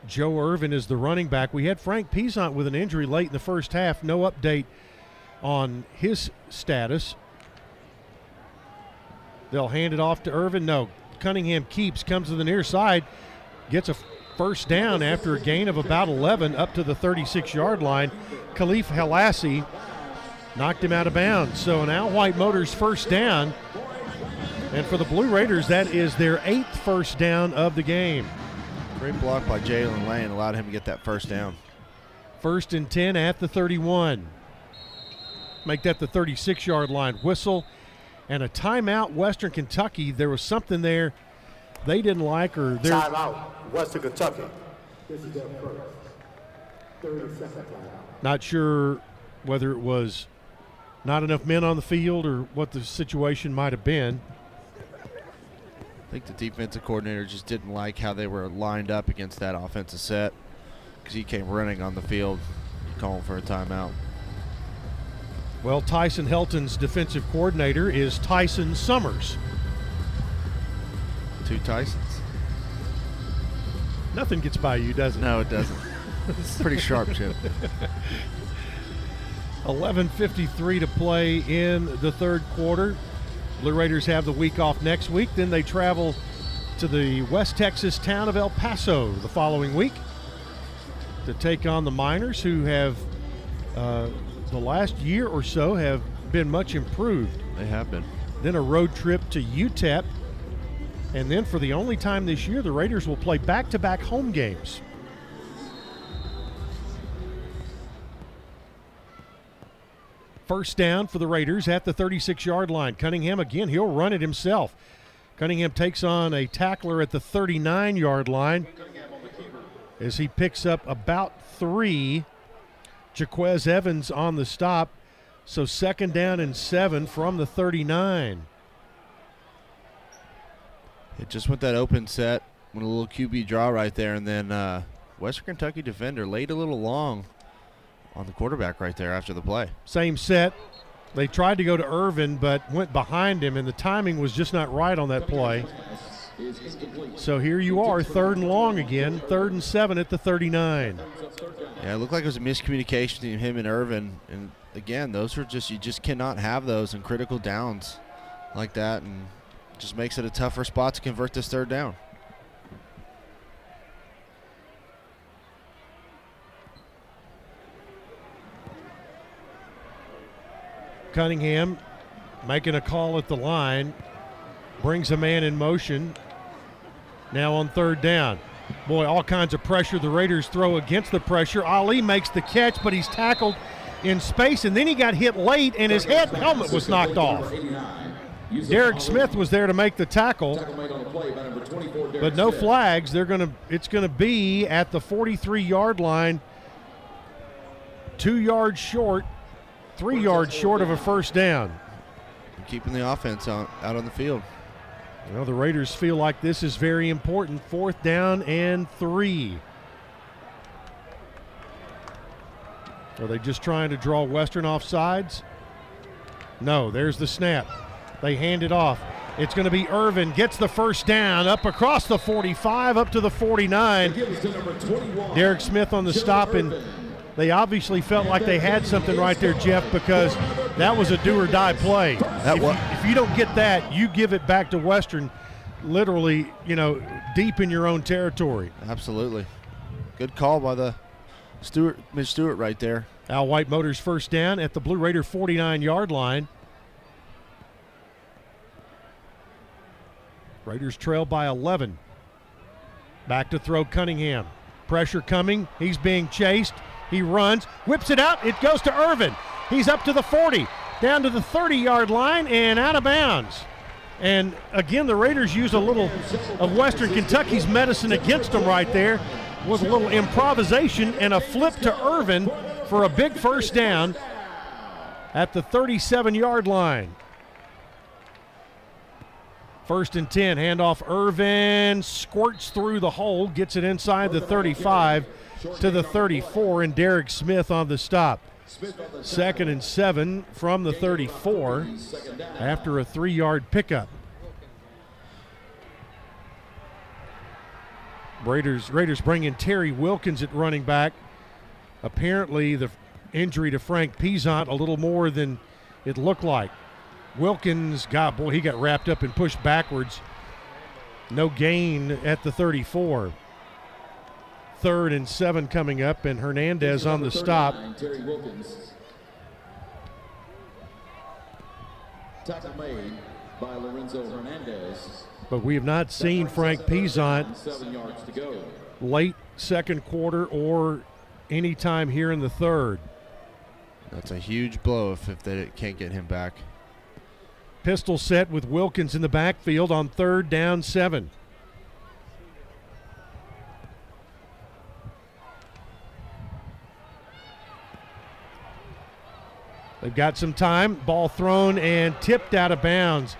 S2: Joe Irvin is the running back. We had Frank Peasant with an injury late in the first half. No update on his status. They'll hand it off to Irvin. No, Cunningham keeps, comes to the near side, gets a first down after a gain of about 11 up to the 36 yard line. Kahlef Hailassie knocked him out of bounds. So now White Motors first down. And for the Blue Raiders, that is their eighth first down of the game.
S5: Great block by Jalen Lane allowed him to get that first down.
S2: First and 10 at the 31. Make that the 36 yard line. Whistle and a timeout, Western Kentucky. There was something there they didn't like, or there.
S6: Timeout, Western Kentucky. This is their first. 30 second
S2: Not sure whether it was not enough men on the field or what the situation might have been.
S5: I think the defensive coordinator just didn't like how they were lined up against that offensive set because he came running on the field, calling for a timeout.
S2: Well, Tyson Helton's defensive coordinator is Tyson Summers.
S5: Two Tysons.
S2: Nothing gets by you, does it?
S5: No, it doesn't. it's pretty sharp, Chip.
S2: 11.53 to play in the third quarter. Blue Raiders have the week off next week. Then they travel to the West Texas town of El Paso the following week to take on the Miners, who have uh, the last year or so have been much improved.
S5: They have been.
S2: Then a road trip to UTEP. And then for the only time this year, the Raiders will play back to back home games. First down for the Raiders at the 36 yard line. Cunningham again, he'll run it himself. Cunningham takes on a tackler at the 39 yard line as he picks up about three. Jaquez Evans on the stop. So second down and seven from the 39.
S5: It just went that open set, went a little QB draw right there, and then uh, Western Kentucky defender laid a little long on the quarterback right there after the play.
S2: Same set. They tried to go to Irvin, but went behind him, and the timing was just not right on that play. So here you are, third and long again, third and seven at the 39.
S5: Yeah, it looked like it was a miscommunication between him and Irvin. And again, those are just, you just cannot have those in critical downs like that. And just makes it a tougher spot to convert this third down.
S2: Cunningham making a call at the line, brings a man in motion. Now on third down. Boy, all kinds of pressure the Raiders throw against the pressure. Ali makes the catch, but he's tackled in space, and then he got hit late, and his head helmet was knocked off. Derek Smith was there to make the tackle, but no flags. They're gonna. It's gonna be at the 43-yard line, two yards short, three yards short of a first down.
S5: Keeping the offense on, out on the field.
S2: Well, the Raiders feel like this is very important. Fourth down and three. Are they just trying to draw Western off sides? No, there's the snap. They hand it off. It's going to be Irvin gets the first down up across the 45 up to the 49. Derek Smith on the stop and they obviously felt like they had something right there, Jeff, because that was a do or die play.
S5: That
S2: if,
S5: was.
S2: if you don't get that, you give it back to Western, literally, you know, deep in your own territory.
S5: Absolutely. Good call by the Stewart, Miss Stewart right there.
S2: Al White Motors first down at the Blue Raider 49 yard line. Raiders trail by 11. Back to throw Cunningham. Pressure coming. He's being chased. He runs, whips it out. It goes to Irvin. He's up to the 40, down to the 30 yard line, and out of bounds. And again, the Raiders use a little of Western Kentucky's medicine against them right there with a little improvisation and a flip to Irvin for a big first down at the 37 yard line. First and 10, handoff Irvin squirts through the hole, gets it inside the 35 to the 34, and Derek Smith on the stop. Second and seven from the 34 after a three yard pickup. Raiders, Raiders bring in Terry Wilkins at running back. Apparently, the injury to Frank Peasant a little more than it looked like. Wilkins, God, boy, he got wrapped up and pushed backwards. No gain at the 34. Third and seven coming up, and Hernandez on the stop.
S27: Tackle made by Lorenzo Hernandez.
S2: But we have not seen Frank Peasant
S27: Seven yards to go.
S2: late second quarter or any time here in the third.
S5: That's a huge blow if, if they can't get him back.
S2: Pistol set with Wilkins in the backfield on third down seven. They've got some time. Ball thrown and tipped out of bounds.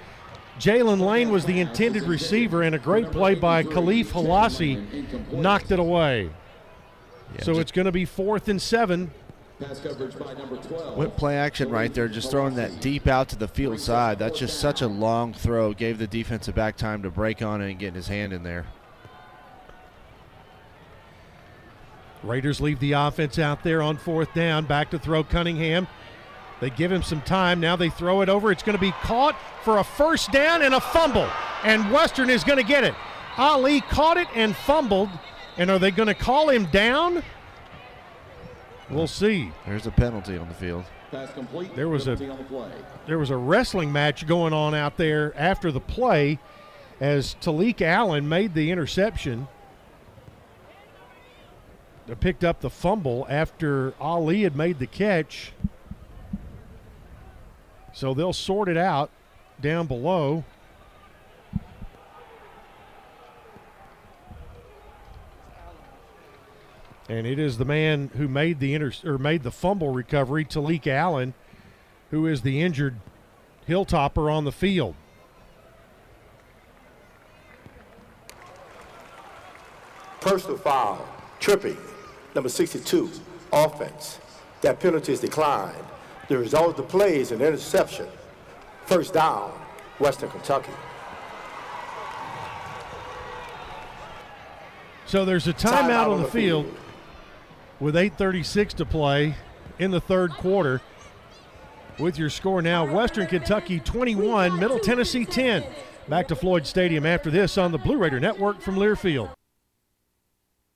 S2: Jalen Lane was the intended receiver, and a great play by Kahlef Hailassie knocked it away. so it's going to be fourth and seven.
S27: Pass coverage by number 12.
S5: Went play action right there, just throwing that deep out to the field side. That's just such a long throw. Gave the defensive back time to break on it and get his hand in there.
S2: Raiders leave the offense out there on fourth down. Back to throw Cunningham. They give him some time. Now they throw it over. It's going to be caught for a first down and a fumble. And Western is going to get it. Ali caught it and fumbled. And are they going to call him down? We'll see.
S5: There's a penalty on the field.
S27: Pass complete.
S2: There was a
S27: on the play.
S2: there was a wrestling match going on out there after the play as Talik Allen made the interception. They picked up the fumble after Ali had made the catch. So they'll sort it out down below. And it is the man who made the inter- or made the fumble recovery, Talik Allen, who is the injured Hilltopper on the field.
S6: Personal foul, tripping, number 62, offense. That penalty is declined. The result of the play is an interception. First down, Western Kentucky.
S2: So there's a timeout on the field with 8.36 to play in the third quarter. With your score now, Western Kentucky 21, Middle Tennessee 10. Back to Floyd Stadium after this on the Blue Raider Network from Learfield.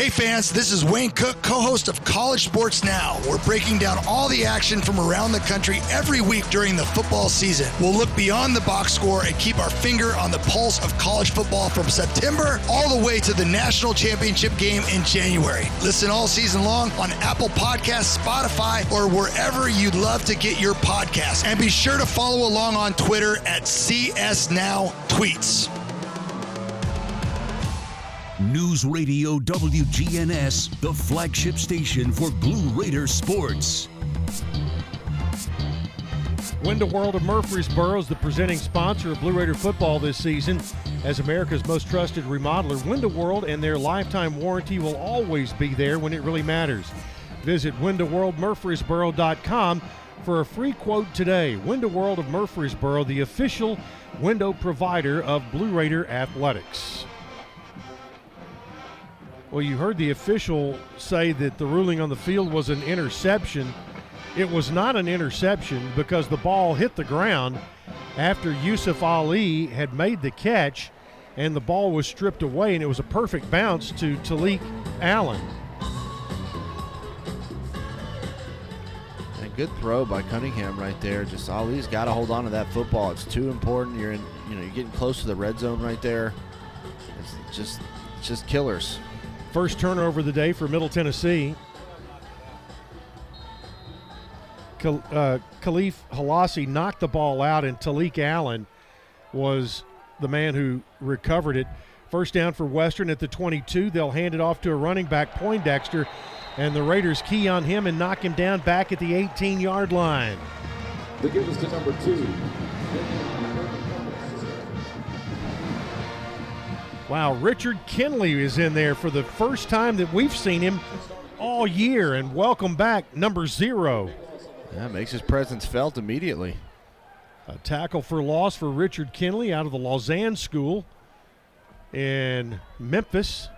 S28: Hey fans, this is Wayne Cook, co-host of College Sports Now. We're breaking down all the action from around the country every week during the football season. We'll look beyond the box score and keep our finger on the pulse of college football from September all the way to the national championship game in January. Listen all season long on Apple Podcasts, Spotify, or wherever you'd love to get your podcast. And be sure to follow along on Twitter at CS Now Tweets.
S3: News Radio WGNS, the flagship station for Blue Raider sports.
S2: Window World of Murfreesboro is the presenting sponsor of Blue Raider football this season. As America's most trusted remodeler, Window World and their lifetime warranty will always be there when it really matters. Visit windowworldmurfreesboro.com for a free quote today. Window World of Murfreesboro, the official window provider of Blue Raider athletics. Well, you heard the official say that the ruling on the field was an interception. It was not an interception because the ball hit the ground after Yusuf Ali had made the catch and the ball was stripped away, and it was a perfect bounce to Talik Allen.
S5: And good throw by Cunningham right there. Just Ali's got to hold on to that football. It's too important. You're in, you know, you're getting close to the red zone right there. It's just, it's just killers.
S2: First turnover of the day for Middle Tennessee. Uh, Kahlef Hailassie knocked the ball out, and Talik Allen was the man who recovered it. First down for Western at the 22. They'll hand it off to a running back, Poindexter, and the Raiders key on him and knock him down back at the 18 yard line.
S27: The give is to number two.
S2: Wow, Richard Kinley is in there for the first time that we've seen him all year, and welcome back, number zero.
S5: That makes his presence felt immediately.
S2: A tackle for loss for Richard Kinley out of the Lausanne School in Memphis.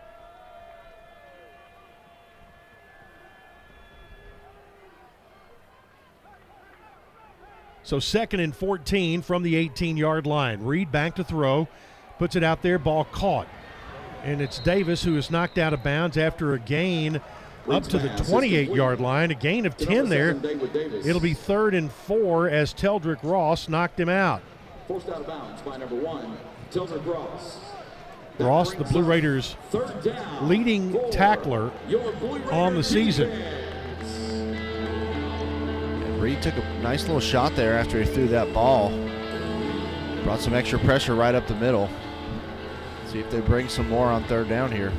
S2: So second and 14 from the 18 yard line. Reed back to throw, puts it out there, ball caught. And it's Davis who is knocked out of bounds after a gain up to the 28 yard line, a gain of 10 there. It'll be third and four as Teldrick Ross knocked him out.
S27: Forced out of bounds by number one, Tilner Cross.
S2: Ross, the Blue Raiders' leading tackler on the season.
S5: Reed took a nice little shot there after he threw that ball. Brought some extra pressure right up the middle. See if they bring some more on third down here.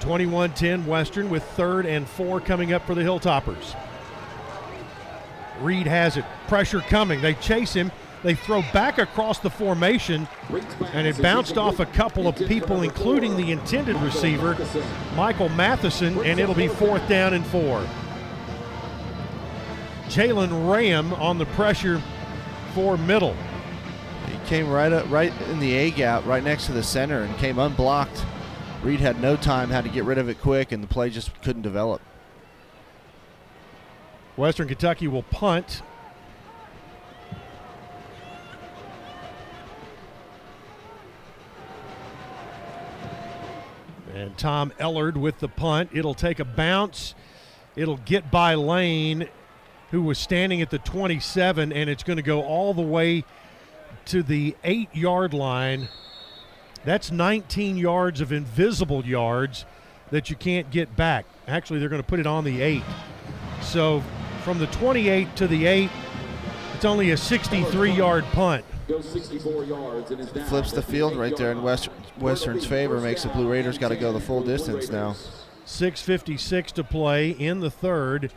S2: 21 10 Western with third and four coming up for the Hilltoppers. Reed has it. Pressure coming. They chase him. They throw back across the formation, and it bounced off a couple of people, including the intended receiver, Michael Matheson, and it'll be fourth down and four. Jalen Ram on the pressure for middle.
S5: He came right up, right in the A gap, right next to the center, and came unblocked. Reed had no time, had to get rid of it quick, and the play just couldn't develop.
S2: Western Kentucky will punt. And Tom Ellard with the punt. It'll take a bounce. It'll get by Lane, who was standing at the 27, and it's going to go all the way to the eight yard line. That's 19 yards of invisible yards that you can't get back. Actually, they're going to put it on the eight. So from the 28 to the 8, it's only a 63 yard punt.
S27: Goes 64 yards and is down.
S5: Flips the field right there in Western, Western's favor, makes the Blue Raiders got to go the full distance now.
S2: 6.56 to play in the third.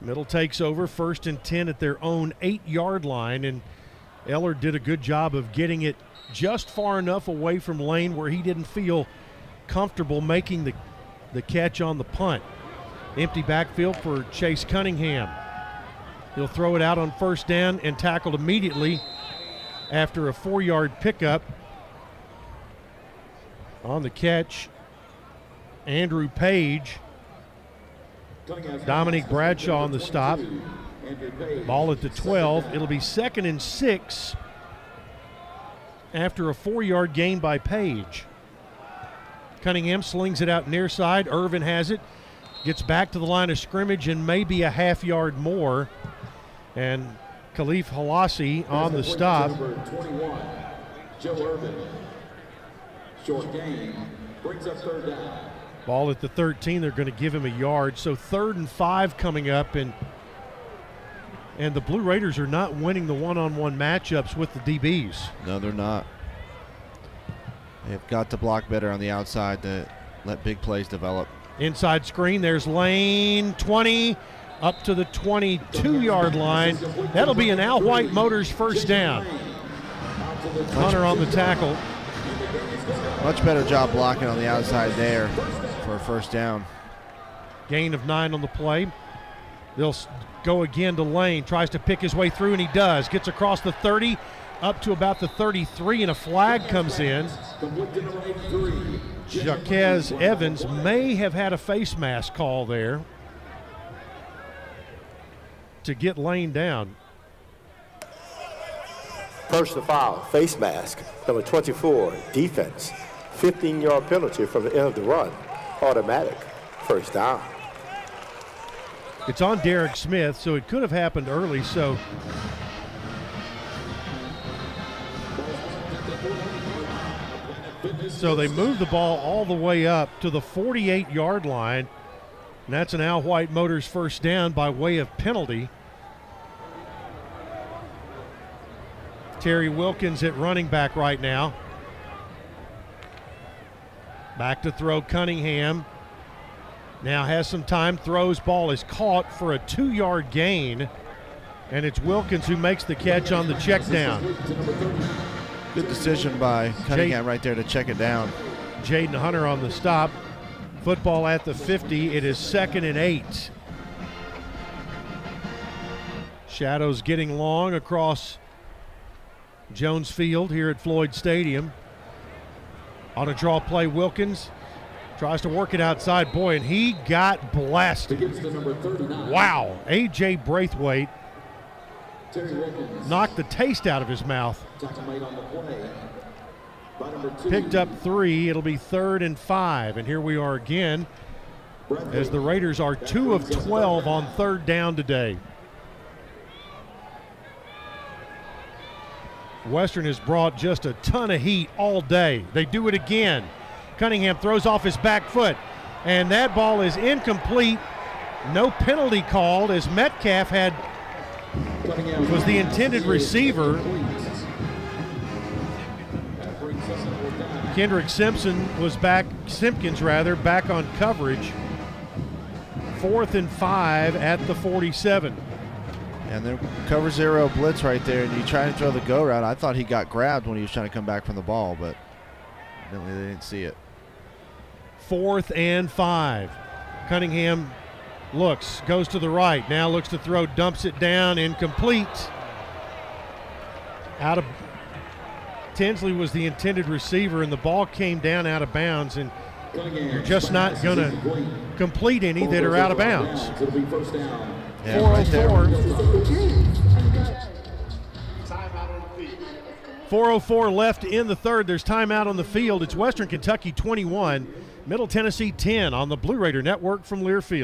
S2: Middle takes over, first and 10 at their own eight yard line, and Eller did a good job of getting it just far enough away from Lane where he didn't feel comfortable making the, the catch on the punt. Empty backfield for Chase Cunningham. He'll throw it out on first down and tackled immediately after a four yard pickup. On the catch, Andrew Page. Dominic Bradshaw on the stop. Ball at the 12. It'll be second and six after a four yard gain by Page. Cunningham slings it out near side. Irvin has it. Gets back to the line of scrimmage and maybe a half yard more. And Kahlef Hailassie on the stop.
S27: Number 21, Joe Irvin. Short game brings up third down.
S2: Ball at the 13. They're going to give him a yard. So third and five coming up, and and the Blue Raiders are not winning the one-on-one matchups with the DBs.
S5: No, they're not. They've got to block better on the outside to let big plays develop.
S2: Inside screen. There's Lane 20 up to the 22-yard line. That'll be an Al White Motors first down. Hunter on the tackle.
S5: Much better job blocking on the outside there for a first down.
S2: Gain of nine on the play. They'll go again to Lane. Tries to pick his way through, and he does. Gets across the 30, up to about the 33, and a flag comes in.
S27: Complete to number 83.
S2: Jaquez Evans may have had a face mask call there to get Lane down.
S6: First, Personal foul, face mask, number 24, defense. 15 yard penalty from the end of the run. Automatic. First down.
S2: It's on Derek Smith, so it could have happened early. So So they move the ball all the way up to the 48 yard line. And that's an Al White Motors first down by way of penalty. Terry Wilkins at running back right now. Back to throw Cunningham. Now has some time, throws, ball is caught for a two yard gain. And it's Wilkins who makes the catch on the check down.
S5: Good decision by Cunningham right there to check it down.
S2: Jaden Hunter on the stop. Football at the 50. It is second and eight. Shadows getting long across Jones Field here at Floyd Stadium. On a draw play, Wilkins tries to work it outside. Boy, and he got blasted.
S27: Begins to number 39.
S2: Wow. A.J. Braithwaite knocked the taste out of his mouth. Picked up three. It'll be third and five. And here we are again as the Raiders are two of 12 on third down today. Western has brought just a ton of heat all day. They do it again. Cunningham throws off his back foot, and that ball is incomplete No penalty called as Metcalf had was the intended receiver. Kendrick Simpson was back, Simpkins rather, back on coverage. Fourth and five at the 47.
S5: And then cover zero blitz right there, and you try to throw the go route. I thought he got grabbed when he was trying to come back from the ball, but evidently they didn't see it.
S2: Fourth and five. Cunningham looks, goes to the right, now looks to throw, dumps it down, incomplete. Out of Tinsley was the intended receiver, and the ball came down out of bounds, and you're just not going to complete any that are out of bounds.
S5: Yeah, right there.
S2: 404 left in the third. There's timeout on the field. It's Western Kentucky 21, Middle Tennessee 10 on the Blue Raider Network from Learfield.